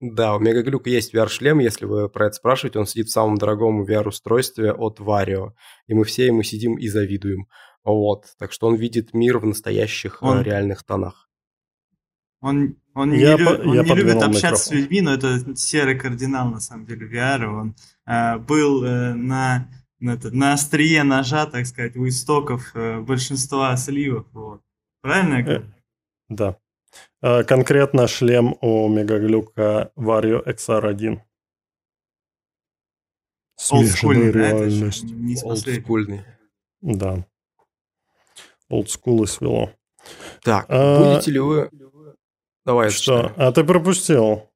Да, у Мегаглюка есть VR-шлем, если вы про это спрашиваете. Он сидит в самом дорогом VR-устройстве от Vario. И мы все ему сидим и завидуем. Вот. Так что он видит мир в настоящих э, Он- реальных тонах. Он, он не, Я лю- по- он я не любит общаться с микрофон. людьми, но это серый кардинал, на самом деле, VR. Он э, был э, на, на, это- на острие ножа, так сказать, у истоков э, большинства сливов. Вот. Правильно я Э, говорю? Да. А, Конкретно шлем у Мегаглюка Vario XR1. Олдскульный, Смешанная да, реальность. последних. Олдскульный. Да. Олдскул и свело. Так, А, будете ли вы... Давай, Что? А ты пропустил.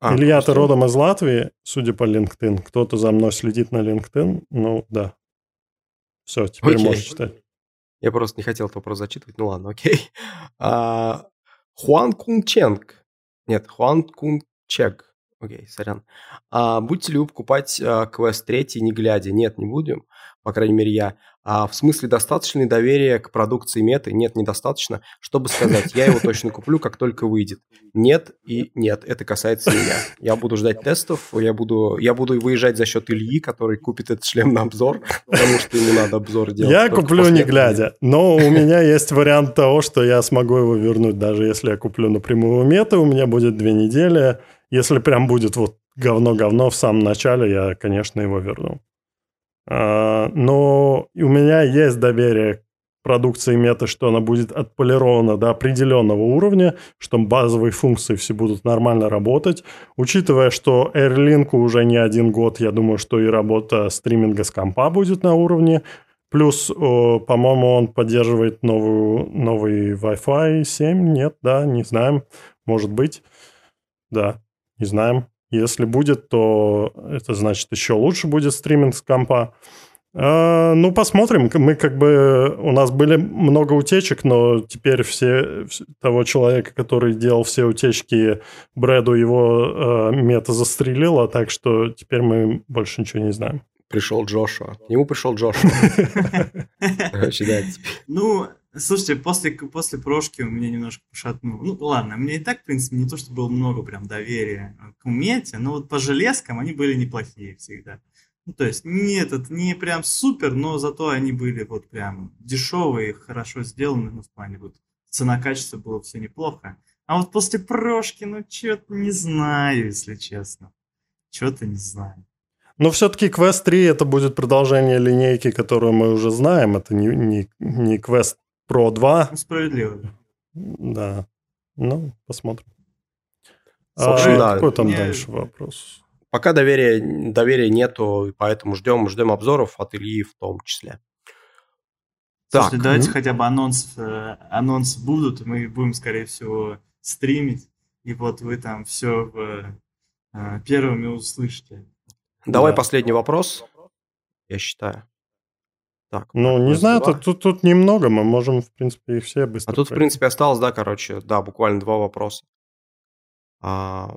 А, Илья, ты родом из Латвии, судя по LinkedIn. Кто-то за мной следит на LinkedIn. Ну, да. Все, теперь Окей. можешь читать. Я просто не хотел этот вопрос зачитывать. Ну ладно, окей. А, Хуан Кунченг. Нет, Хуан Кунчег. Окей, сорян. А, будете ли вы покупать а, квест 3 не глядя? Нет, не будем. По крайней мере, я. А в смысле, достаточно доверия к продукции меты? Нет, недостаточно. Чтобы сказать, я его точно куплю, как только выйдет. Нет и нет, это касается меня. Я буду ждать тестов, я буду, я буду выезжать за счет Ильи, который купит этот шлем на обзор, потому что ему надо обзор делать. Я куплю не глядя, но у меня есть вариант того, что я смогу его вернуть, даже если я куплю напрямую меты, у меня будет две недели. Если прям будет вот говно-говно в самом начале, я, конечно, его верну. А, Но у меня есть доверие к продукции меты, что она будет отполирована до определенного уровня, что базовые функции все будут нормально работать. Учитывая, что AirLink уже не один год, я думаю, что и работа стриминга с компа будет на уровне. Плюс, по-моему, он поддерживает новую, новый Wi-Fi 7. Нет, да, не знаем. Может быть. Да, не знаем. Если будет, то это значит еще лучше будет стриминг с компа. А, ну, посмотрим. Мы как бы... У нас были много утечек, но теперь все... Того человека, который делал все утечки, Брэду его э, мета застрелила, так что теперь мы больше ничего не знаем. Пришел Джошуа. К нему пришел Джошуа. Ну, слушайте, после, после прошки у меня немножко пошатнуло. Ну, ладно, мне и так, в принципе, не то, что было много прям доверия к мете, но вот по железкам они были неплохие всегда. Ну, то есть не этот, не прям супер, но зато они были вот прям дешевые, хорошо сделаны, ну, в плане вот цена-качество было все неплохо. А вот после прошки, ну, что-то не знаю, если честно. Что-то не знаю. Но все-таки Quest 3 это будет продолжение линейки, которую мы уже знаем. Это не, не, не Quest Pro 2. Ну, справедливо. Да. Ну, посмотрим. Собственно, а, да. Какой там Мне... дальше вопрос? Пока доверия, доверия нету, поэтому ждем, ждем обзоров от Ильи в том числе. Слушайте, так. давайте хотя бы анонс, э, анонс будут, мы будем, скорее всего, стримить, и вот вы там все э, первыми услышите. Давай да. последний вопрос, я считаю. Так, ну, не знаю, тут, тут, тут немного, мы можем, в принципе, их все быстро... А тут, пройти. в принципе, осталось, да, короче, да, буквально два вопроса. А,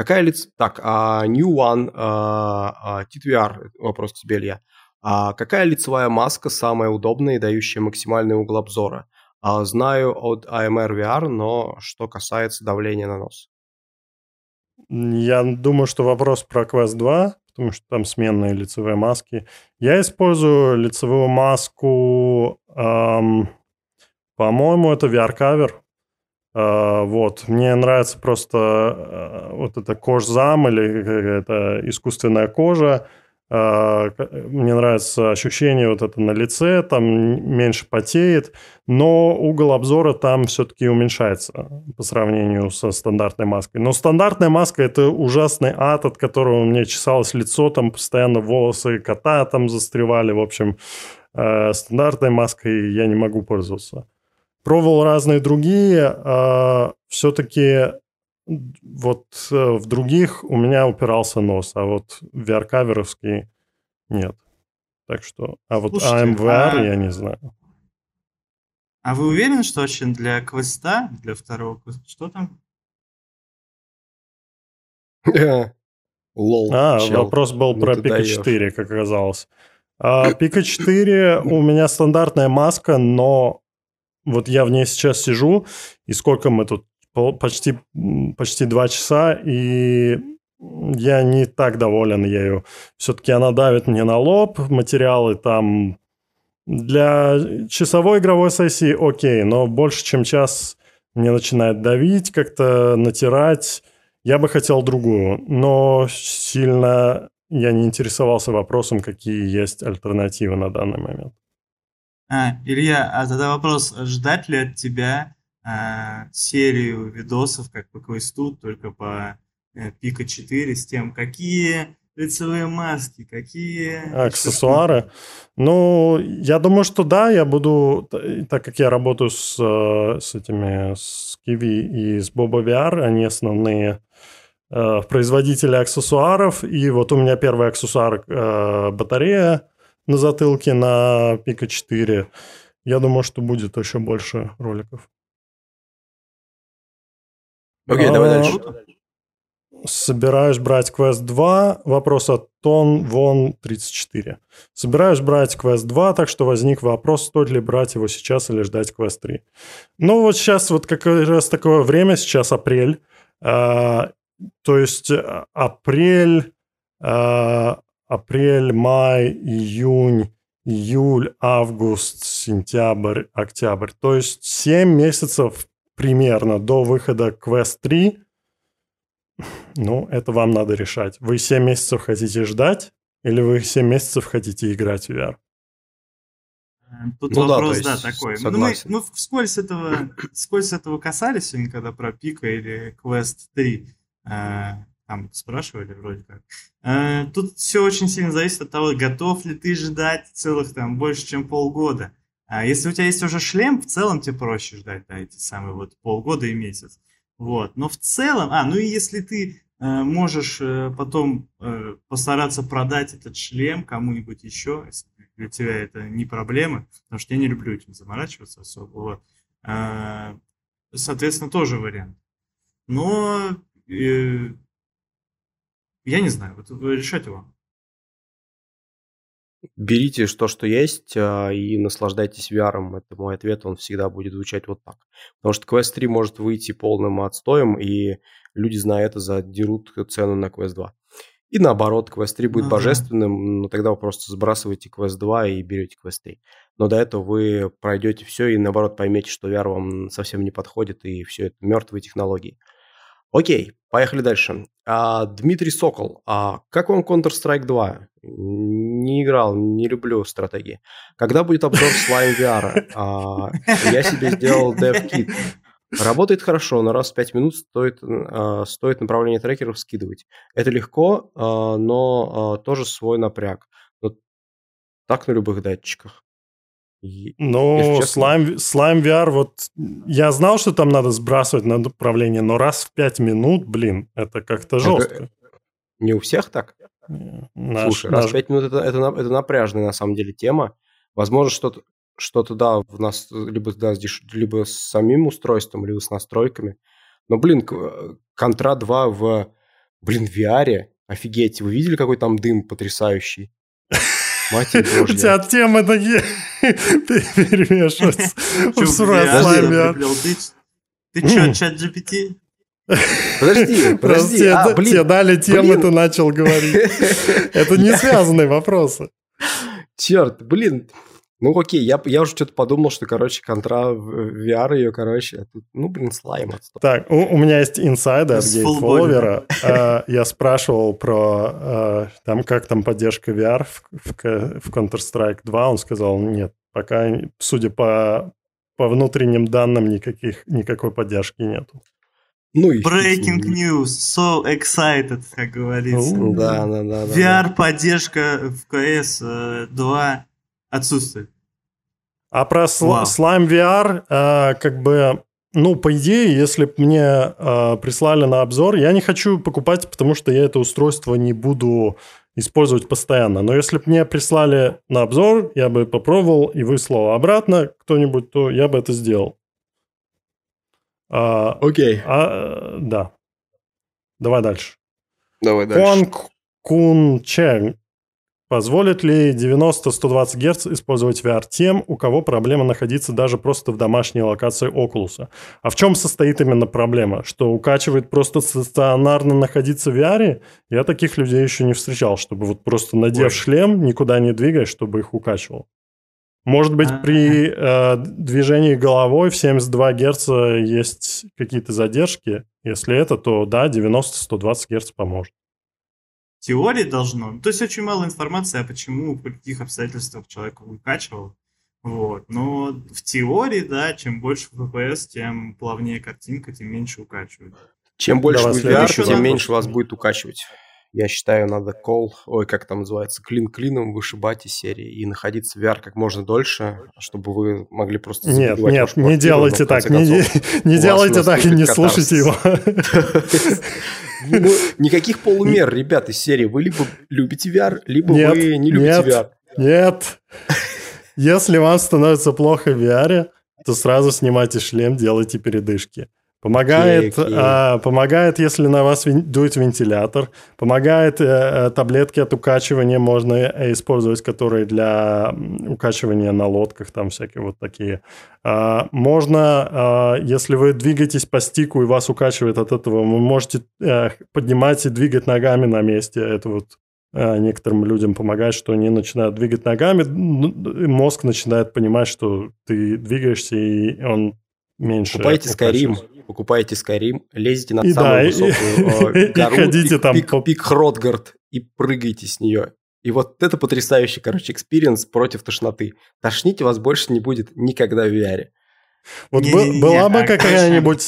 Какая лиц... Так, uh, New One, uh, uh, TTVR, вопрос к тебе, Илья. Uh, какая лицевая маска самая удобная и дающая максимальный угол обзора? Uh, знаю от AMR VR, но что касается давления на нос. Я думаю, что вопрос про Quest 2, потому что там сменные лицевые маски. Я использую лицевую маску, эм, по-моему, это VR-кавер. А, вот. Мне нравится просто а, вот это кожзам или какая-то искусственная кожа. А, мне нравится ощущение вот это на лице, там меньше потеет, но угол обзора там все-таки уменьшается по сравнению со стандартной маской. Но стандартная маска – это ужасный ад, от которого меня чесалось лицо, там постоянно волосы кота там застревали. В общем, стандартной маской я не могу пользоваться. Пробовал разные другие, а все-таки вот э, в других у меня упирался нос, а вот VR-каверовский нет. Так что, а вот Слушайте, AMVR а... я не знаю. А вы уверены, что очень для квеста, для второго квеста, что там? Лол. А, вопрос был ну, про Пика 4, как оказалось. А, Пика 4 у меня стандартная маска, но вот я в ней сейчас сижу, и сколько мы тут? Почти, почти два часа, и я не так доволен ею. Все-таки она давит мне на лоб, материалы там для часовой игровой сессии окей, но больше, чем час мне начинает давить, как-то натирать. Я бы хотел другую, но сильно я не интересовался вопросом, какие есть альтернативы на данный момент. А, Илья, а тогда вопрос, ждать ли от тебя а, серию видосов, как по квесту, только по э, Пика 4, с тем, какие лицевые маски, какие... Аксессуары? Ну, я думаю, что да, я буду, так как я работаю с, э, с этими, с Kiwi и с Bobo VR, они основные э, производители аксессуаров, и вот у меня первый аксессуар э, батарея, на затылке на Пика 4. Я думаю, что будет еще больше роликов. Окей, okay, давай дальше. Собираешь брать Quest 2. Вопрос от Тон Вон 34. Собираешь брать Quest 2, так что возник вопрос, стоит ли брать его сейчас или ждать Quest 3. Ну вот сейчас вот как раз такое время, сейчас апрель. А, то есть а, апрель, а, апрель, май, июнь, июль, август, сентябрь, октябрь. То есть 7 месяцев примерно до выхода Quest 3. Ну, это вам надо решать. Вы 7 месяцев хотите ждать или вы 7 месяцев хотите играть в VR? Тут ну, вопрос, да, да такой. Ну, мы, мы вскользь этого, вскользь этого касались сегодня, когда про Пика или Quest 3 э, Там спрашивали вроде как. Э, тут все очень сильно зависит от того, готов ли ты ждать целых там больше, чем полгода. А если у тебя есть уже шлем, в целом тебе проще ждать, да, эти самые вот полгода и месяц. Вот. Но в целом, а, ну и если ты э, можешь э, потом э, постараться продать этот шлем кому-нибудь еще, если для тебя это не проблема, потому что я не люблю этим заморачиваться особо. Вот. Э, соответственно, тоже вариант. Но э, я не знаю, вот решать вам. Берите то, что есть, а, и наслаждайтесь VR. Это мой ответ, он всегда будет звучать вот так. Потому что Quest 3 может выйти полным отстоем, и люди, зная это, задерут цену на Quest 2. И наоборот, Quest 3 будет ага. божественным, но тогда вы просто сбрасываете Quest 2 и берете Quest 3. Но до этого вы пройдете все и наоборот поймете, что VR вам совсем не подходит, и все это мертвые технологии. Окей, поехали дальше. А, Дмитрий Сокол, а как вам Counter-Strike 2? Не играл, не люблю стратегии. Когда будет обзор Slime VR? А, я себе сделал DevKit. Работает хорошо, но раз в 5 минут стоит, а, стоит направление трекеров скидывать. Это легко, а, но а, тоже свой напряг. Но так на любых датчиках. Ну, слайм, слайм VR, вот я знал, что там надо сбрасывать на направление, но раз в 5 минут, блин, это как-то жестко. Не у всех так? Наш, Слушай, наш... раз в 5 минут это, это, это напряжная на самом деле тема. Возможно, что-то, что-то да, в нас либо, да, либо с самим устройством, либо с настройками. Но, блин, Контра 2 в, блин, VR, офигеть, вы видели, какой там дым потрясающий? Матерь Божья. У тебя темы такие перемешиваются. Ты что, чат GPT? Подожди, подожди. А, блин, тебе дали тему, ты начал говорить. Это не связанные вопросы. Черт, блин, ну окей, я, я уже что-то подумал, что, короче, контра VR ее, короче, а тут, ну, блин, слайм. Так, у, у меня есть инсайды от гейт Uh, я спрашивал про, uh, там, как там поддержка VR в, Counter-Strike 2. Он сказал, нет, пока, судя по, по внутренним данным, никаких, никакой поддержки нету. Ну, и Breaking news, so excited, как говорится. Да, да, да. VR-поддержка в CS 2 отсутствует. А про сл- Slime VR, э, как бы, ну, по идее, если бы мне э, прислали на обзор, я не хочу покупать, потому что я это устройство не буду использовать постоянно. Но если бы мне прислали на обзор, я бы попробовал и выслал обратно кто-нибудь, то я бы это сделал. А, Окей. Okay. А, да. Давай дальше. Давай дальше. Хуан Кун Чен Позволит ли 90-120 Гц использовать VR тем, у кого проблема находиться даже просто в домашней локации Oculus? А в чем состоит именно проблема? Что укачивает просто стационарно находиться в VR? Я таких людей еще не встречал, чтобы вот просто надев Ой. шлем, никуда не двигаясь, чтобы их укачивал. Может быть, при э, движении головой в 72 Гц есть какие-то задержки. Если это, то да, 90-120 Гц поможет теории должно. То есть очень мало информации, а почему, в каких обстоятельствах человек выкачивал. Вот. Но в теории, да, чем больше FPS, тем плавнее картинка, тем меньше укачивает. Чем больше да, VR, тем надо... меньше вас будет укачивать. Я считаю, надо кол, ой, как там называется, клин клином вышибать из серии и находиться в VR как можно дольше, чтобы вы могли просто Нет, нет, не делайте так, не, не делайте так и не слушайте его. Ну, никаких полумер, ребят, из серии. Вы либо любите VR, либо вы не любите VR. Нет. Если вам становится плохо в VR, то сразу снимайте шлем, делайте передышки. Помогает, okay, okay. А, помогает, если на вас дует вентилятор. Помогает а, таблетки от укачивания можно э, использовать, которые для укачивания на лодках, там всякие вот такие. А, можно, а, если вы двигаетесь по стику и вас укачивает от этого, вы можете а, поднимать и двигать ногами на месте. Это вот а, некоторым людям помогает, что они начинают двигать ногами, мозг начинает понимать, что ты двигаешься, и он меньше. Покупайте Skyrim, покупайте Skyrim, лезете на и самую да, высокую и, гору, и ходите пик, там пик, по... пик Хротгард и прыгайте с нее. И вот это потрясающий, короче, experience против тошноты. Тошнить вас больше не будет никогда в VR. Вот Не, бы- не, не, была бы а, какая-нибудь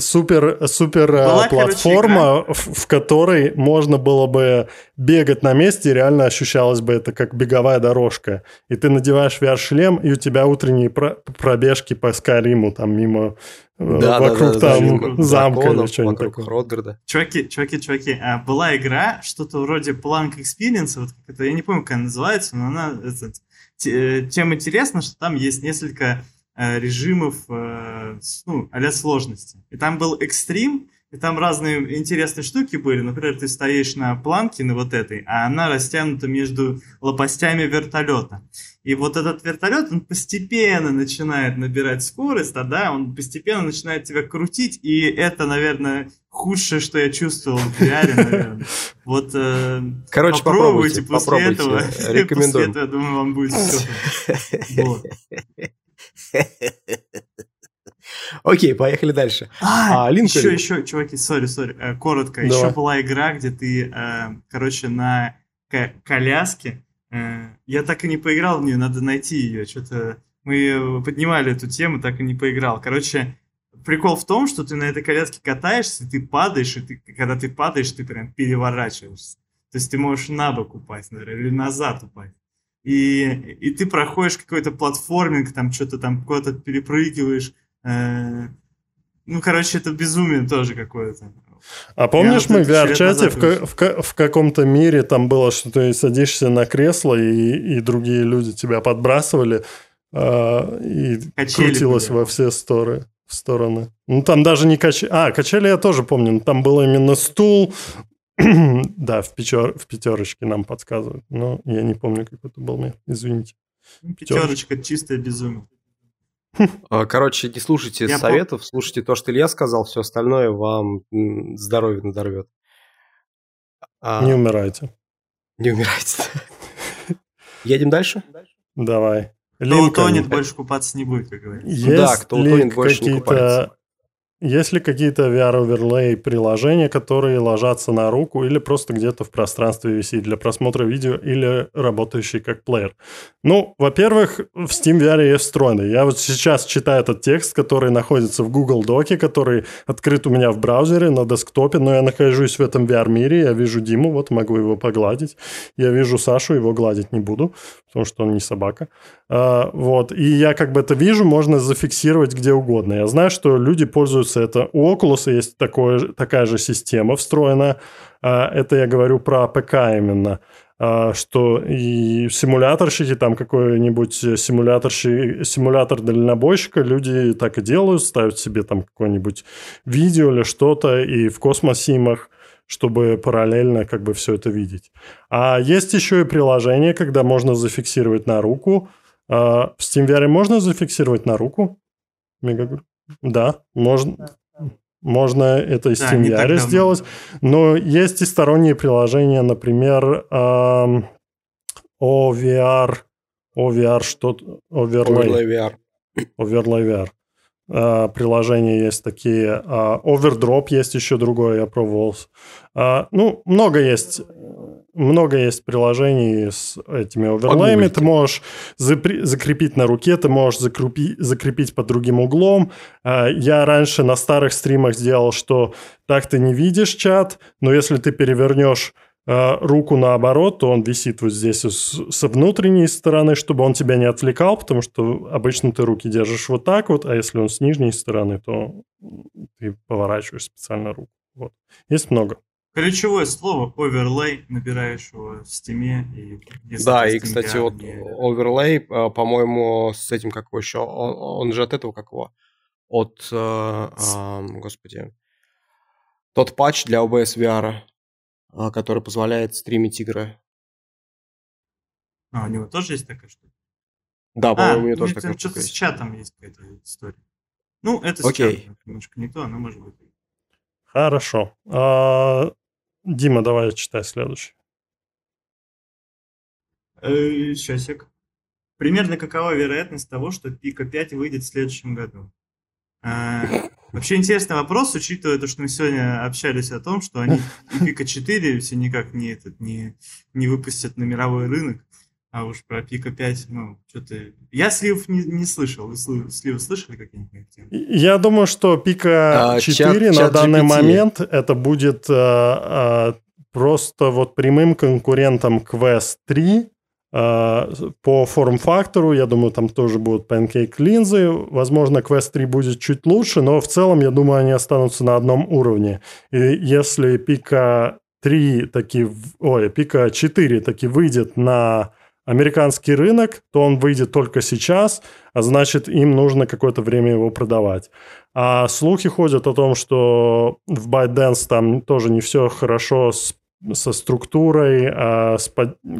супер, супер э, короче, платформа, в, в которой можно было бы бегать на месте, и реально ощущалось бы это как беговая дорожка. И ты надеваешь VR-шлем, и у тебя утренние про- пробежки по Скайриму, там мимо э, Да, да, вокруг да, да, там мимо замка или драконов, что-нибудь вокруг такое. Хродгарда. Чуваки, чуваки, чуваки, а, была игра, что-то вроде Plank Experience, вот как это, я не помню, как она называется, но она, это, те- э, тем интересно, что там есть несколько э, режимов, э, ну, а сложности. И там был экстрим, и там разные интересные штуки были. Например, ты стоишь на планке, на вот этой, а она растянута между лопастями вертолета. И вот этот вертолет, он постепенно начинает набирать скорость, а да, он постепенно начинает тебя крутить, и это, наверное, худшее, что я чувствовал в VR, наверное. Вот э, Короче, попробуйте попробуйте, после попробуйте. этого. Рекомендуем. После этого, я думаю, вам будет все. Вот. Окей, поехали дальше. А, А, еще, еще, чуваки, сори, сори, э, коротко. Давай. Еще была игра, где ты, э, короче, на ко- коляске. э, я так и не поиграл в нее, надо найти ее. Что-то мы поднимали эту тему, так и не поиграл. Короче, прикол в том, что ты на этой коляске катаешься, ты падаешь, и ты, когда ты падаешь, ты прям переворачиваешься. То есть ты можешь на бок упасть, например, или назад упасть. И, и ты проходишь какой-то платформинг, там что-то там куда-то перепрыгиваешь. э, ну, короче, это безумие тоже какое-то. А помнишь, Я мы вот в назад в, в, в каком-то мире там было, что ты садишься на кресло, и, и другие люди тебя подбрасывали, а, и Качели крутилось были. во все стороны. В стороны. Ну, там даже не качели... А, качели я тоже помню. Там был именно стул. да, в, пятер... в пятерочке нам подсказывают. Но я не помню, как это был мир. Извините. Ну, Пятерочка, чистое безумие. А, Короче, не слушайте Я советов, слушайте то, что Илья сказал, все остальное вам здоровье надорвет. А, Не умирайте. не умирайте. Едем дальше? Давай. Кто Линкольн. утонет, больше купаться не будет, как говорится. Есть Да, кто утонет, больше не купается. Есть ли какие-то VR-оверлей приложения, которые ложатся на руку или просто где-то в пространстве висит для просмотра видео или работающий как плеер? Ну, во-первых, в Steam VR есть встроенный. Я вот сейчас читаю этот текст, который находится в Google Доке, который открыт у меня в браузере на десктопе, но я нахожусь в этом VR-мире, я вижу Диму, вот могу его погладить. Я вижу Сашу, его гладить не буду, потому что он не собака. А, вот. И я как бы это вижу, можно зафиксировать где угодно. Я знаю, что люди пользуются это. У Oculus есть такое, такая же система встроенная. А, это я говорю про ПК именно. А, что и симуляторщики, там какой-нибудь симуляторщик, симулятор дальнобойщика, люди так и делают, ставят себе там какое-нибудь видео или что-то, и в космосимах, чтобы параллельно как бы все это видеть. А есть еще и приложение, когда можно зафиксировать на руку. А, В Steam VR можно зафиксировать на руку? Мегагрупп? Да, можно. Можно это и в Да, сделать. Но есть и сторонние приложения, например, ам, OVR, OVR что-то, Overlay. Overlay VR. Overlay VR. А, приложения есть такие. А, Overdrop есть еще другое, я пробовал. А, ну, много есть. Много есть приложений с этими оверлеями. Ты можешь запри- закрепить на руке, ты можешь закрепи- закрепить под другим углом. Я раньше на старых стримах сделал, что так ты не видишь чат, но если ты перевернешь руку наоборот, то он висит вот здесь с- со внутренней стороны, чтобы он тебя не отвлекал, потому что обычно ты руки держишь вот так вот, а если он с нижней стороны, то ты поворачиваешь специально руку. Вот. Есть много. Ключевое слово overlay, набираешь его в стиме. И, Да, и, кстати, вот Overlay, э, по-моему, с этим как его еще, он, он же от этого как его, от, э, ам, господи, тот патч для OBS VR, э, который позволяет стримить игры. А, у него тоже есть такая штука? Да, А, по-моему, у него ну, тоже такая что-то штука с есть. чатом есть какая-то история. Ну, это с Окей. чатом немножко не то, но может быть. Хорошо. А, Дима, давай читай следующий. Э, Часик. Примерно какова вероятность того, что Пика 5 выйдет в следующем году? А, Вообще интересный вопрос, учитывая то, что мы сегодня общались о том, что они и Пика 4 все никак не, этот, не, не выпустят на мировой рынок. А уж про Пика 5, ну, что-то... Я слив не, не слышал. Вы сливы слышали какие-нибудь? Я думаю, что Пика а, 4 чат, на чат данный GPT. момент это будет а, а, просто вот прямым конкурентом Quest 3 а, по форм-фактору, я думаю, там тоже будут pancake линзы. Возможно, Quest 3 будет чуть лучше, но в целом, я думаю, они останутся на одном уровне. И если Пика 3 таки, ой, Пика 4 таки выйдет на американский рынок, то он выйдет только сейчас, а значит, им нужно какое-то время его продавать. А слухи ходят о том, что в ByteDance там тоже не все хорошо с со структурой, а с,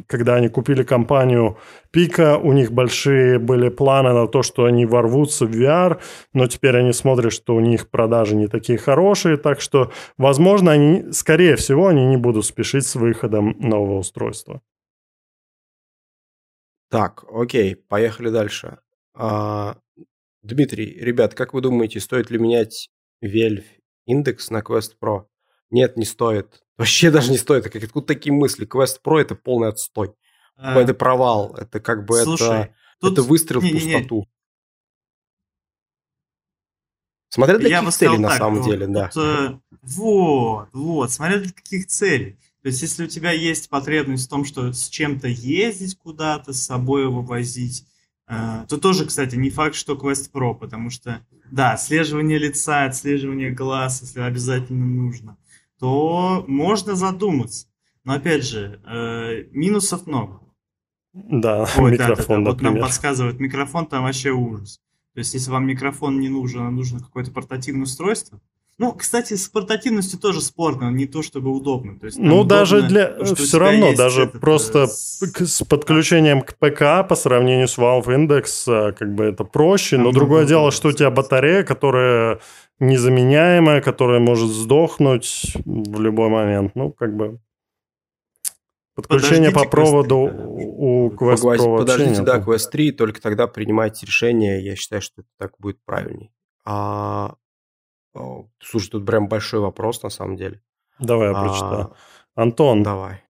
когда они купили компанию Пика, у них большие были планы на то, что они ворвутся в VR, но теперь они смотрят, что у них продажи не такие хорошие, так что, возможно, они, скорее всего, они не будут спешить с выходом нового устройства. Так, окей, поехали дальше. А, Дмитрий, ребят, как вы думаете, стоит ли менять Valve индекс на Quest Pro? Нет, не стоит. Вообще даже не стоит. Как откуда такие мысли? Quest Pro это полный отстой. А, это провал. Это как бы слушай, это, тут... это выстрел не, в пустоту. Не, не. Смотря для Я каких целей на самом вот, деле, тут, да. Э, вот, вот, смотря для каких целей. То есть, если у тебя есть потребность в том, что с чем-то ездить куда-то, с собой его возить, э, то тоже, кстати, не факт, что Quest Pro, потому что, да, отслеживание лица, отслеживание глаз, если обязательно нужно, то можно задуматься. Но, опять же, э, минусов много. Да, Ой, микрофон, да, да, да. Вот нам подсказывает микрофон, там вообще ужас. То есть, если вам микрофон не нужен, а нужно какое-то портативное устройство, ну, кстати, с портативностью тоже спорно, не то чтобы удобно. То есть, ну, удобно, даже для... То, все равно, даже этот, просто с... подключением к ПК по сравнению с Valve Index, а, как бы это проще. Там но другое дело, что у тебя батарея, которая незаменяемая, которая может сдохнуть в любой момент. Ну, как бы... Подключение Подождите, по проводу у Quest Pro Подождите, да, Quest 3, только тогда принимайте решение. Я считаю, что так будет правильней. А Слушай, тут прям большой вопрос на самом деле. Давай я а, прочитаю. Антон. Давай.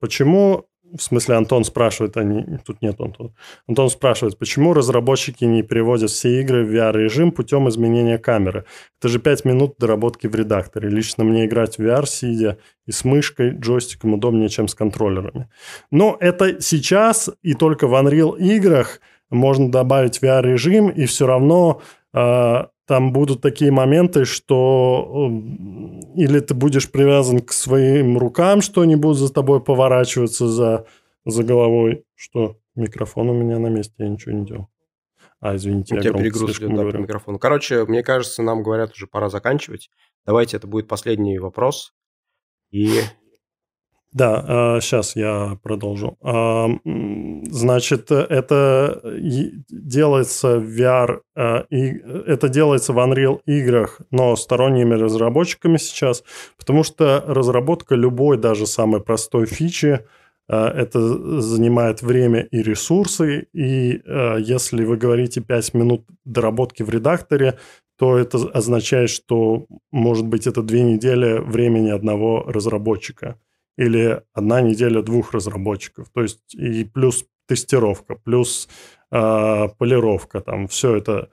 Почему, в смысле Антон спрашивает, а не, тут нет Антона. Антон спрашивает, почему разработчики не переводят все игры в VR-режим путем изменения камеры? Это же 5 минут доработки в редакторе. Лично мне играть в VR, сидя и с мышкой, джойстиком удобнее, чем с контроллерами. Но это сейчас и только в Unreal играх можно добавить VR-режим, и все равно э, там будут такие моменты, что эм, или ты будешь привязан к своим рукам, что они будут за тобой поворачиваться за, за головой. Что? Микрофон у меня на месте, я ничего не делал. А, извините, у я тебя перегруз идет, да, по микрофону. Короче, мне кажется, нам говорят, уже пора заканчивать. Давайте, это будет последний вопрос. И да, сейчас а, я продолжу. А, значит, это делается в VR, это делается в Unreal играх, но сторонними разработчиками сейчас, потому что разработка любой, даже самой простой фичи, это занимает время и ресурсы, и если вы говорите 5 минут доработки в редакторе, то это означает, что, может быть, это две недели времени одного разработчика или одна неделя двух разработчиков. То есть и плюс тестировка, плюс э, полировка, там все это.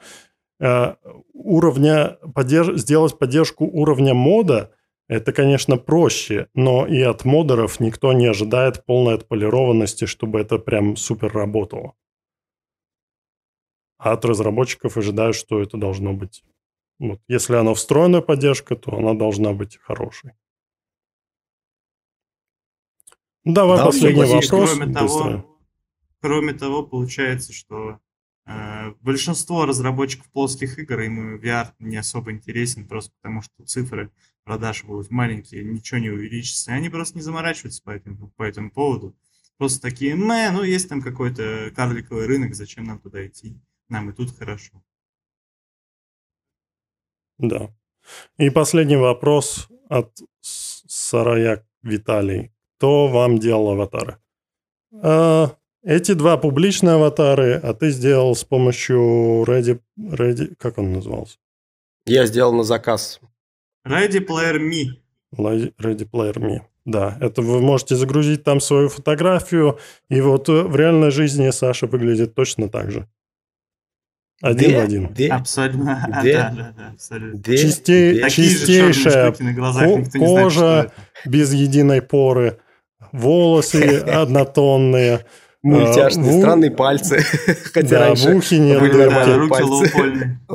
Э, уровня, подерж... Сделать поддержку уровня мода – это, конечно, проще, но и от модеров никто не ожидает полной отполированности, чтобы это прям супер работало. А от разработчиков ожидают, что это должно быть. Вот. Если она встроенная поддержка, то она должна быть хорошей. Давай да, последний вопрос. Кроме того, кроме того, получается, что э, большинство разработчиков плоских игр им VR не особо интересен, просто потому что цифры продаж будут маленькие, ничего не увеличится. И они просто не заморачиваются по этому, по этому поводу. Просто такие, мэ, ну есть там какой-то карликовый рынок, зачем нам туда идти? Нам и тут хорошо. Да. И последний вопрос от Сарая Виталий кто вам делал аватары. А, эти два публичные аватары, а ты сделал с помощью Ready, Ready... Как он назывался? Я сделал на заказ. Ready Player Me. Ready Player Me. Да, это вы можете загрузить там свою фотографию, и вот э, в реальной жизни Саша выглядит точно так же. Один Где? в один. Где? Абсолютно. Где? Да, да, да, абсолютно. Где? Чистей- же Чистейшая на глазах, ко- никто не знает, кожа. что это. Без единой поры. Волосы однотонные. Мультяшные, в у- странные пальцы. Хотя Да, раньше ухе нет были Да, нормальные дырки. руки пальцы. лоупольные.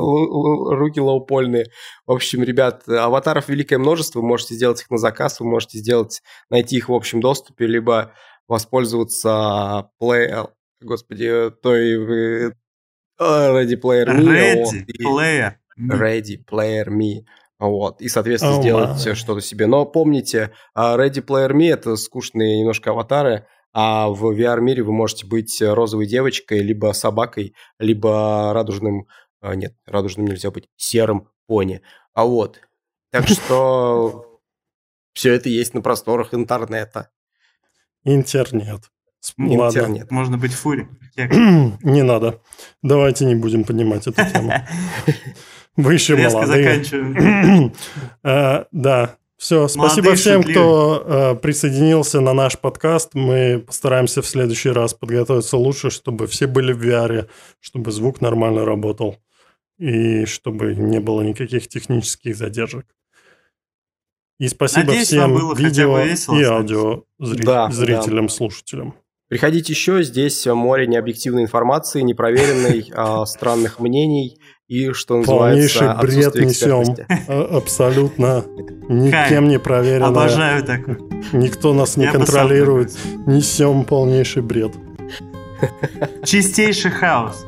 руки лоупольные. В общем, ребят, аватаров великое множество. Вы можете сделать их на заказ, вы можете сделать, найти их в общем доступе, либо воспользоваться play, господи, той э, Ready Player Me. Ready и- Player. Ready Player Me. Вот, и, соответственно, Oh сделать my. что-то себе. Но помните, а, Ready Player Me – это скучные немножко аватары, а в VR-мире вы можете быть розовой девочкой, либо собакой, либо радужным... а, Нет, радужным нельзя быть, серым пони. А вот. Так что все это есть на просторах интернета. Интернет. С- Ладно. Интернет. Можно быть фури. Не надо. Давайте не будем поднимать эту тему. Вы еще Резко молодые. заканчиваем. Э, Да. Все, спасибо Молодые, всем, шутливые. кто э, присоединился на наш подкаст. Мы постараемся в следующий раз подготовиться лучше, чтобы все были в VR, чтобы звук нормально работал и чтобы не было никаких технических задержек. И спасибо Надеюсь, всем было видео весело и аудио зри- Да, да. зрителям, слушателям. Приходите еще, здесь море необъективной информации, непроверенной, странных мнений и, что Полнейший называется, бред отсутствие несем. А- Абсолютно никем не проверенное. Обожаю такое. Никто нас не Я контролирует. Несем полнейший бред. Чистейший хаос.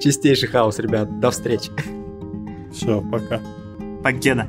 Чистейший хаос, ребят. До встречи. Все, пока. Покеда.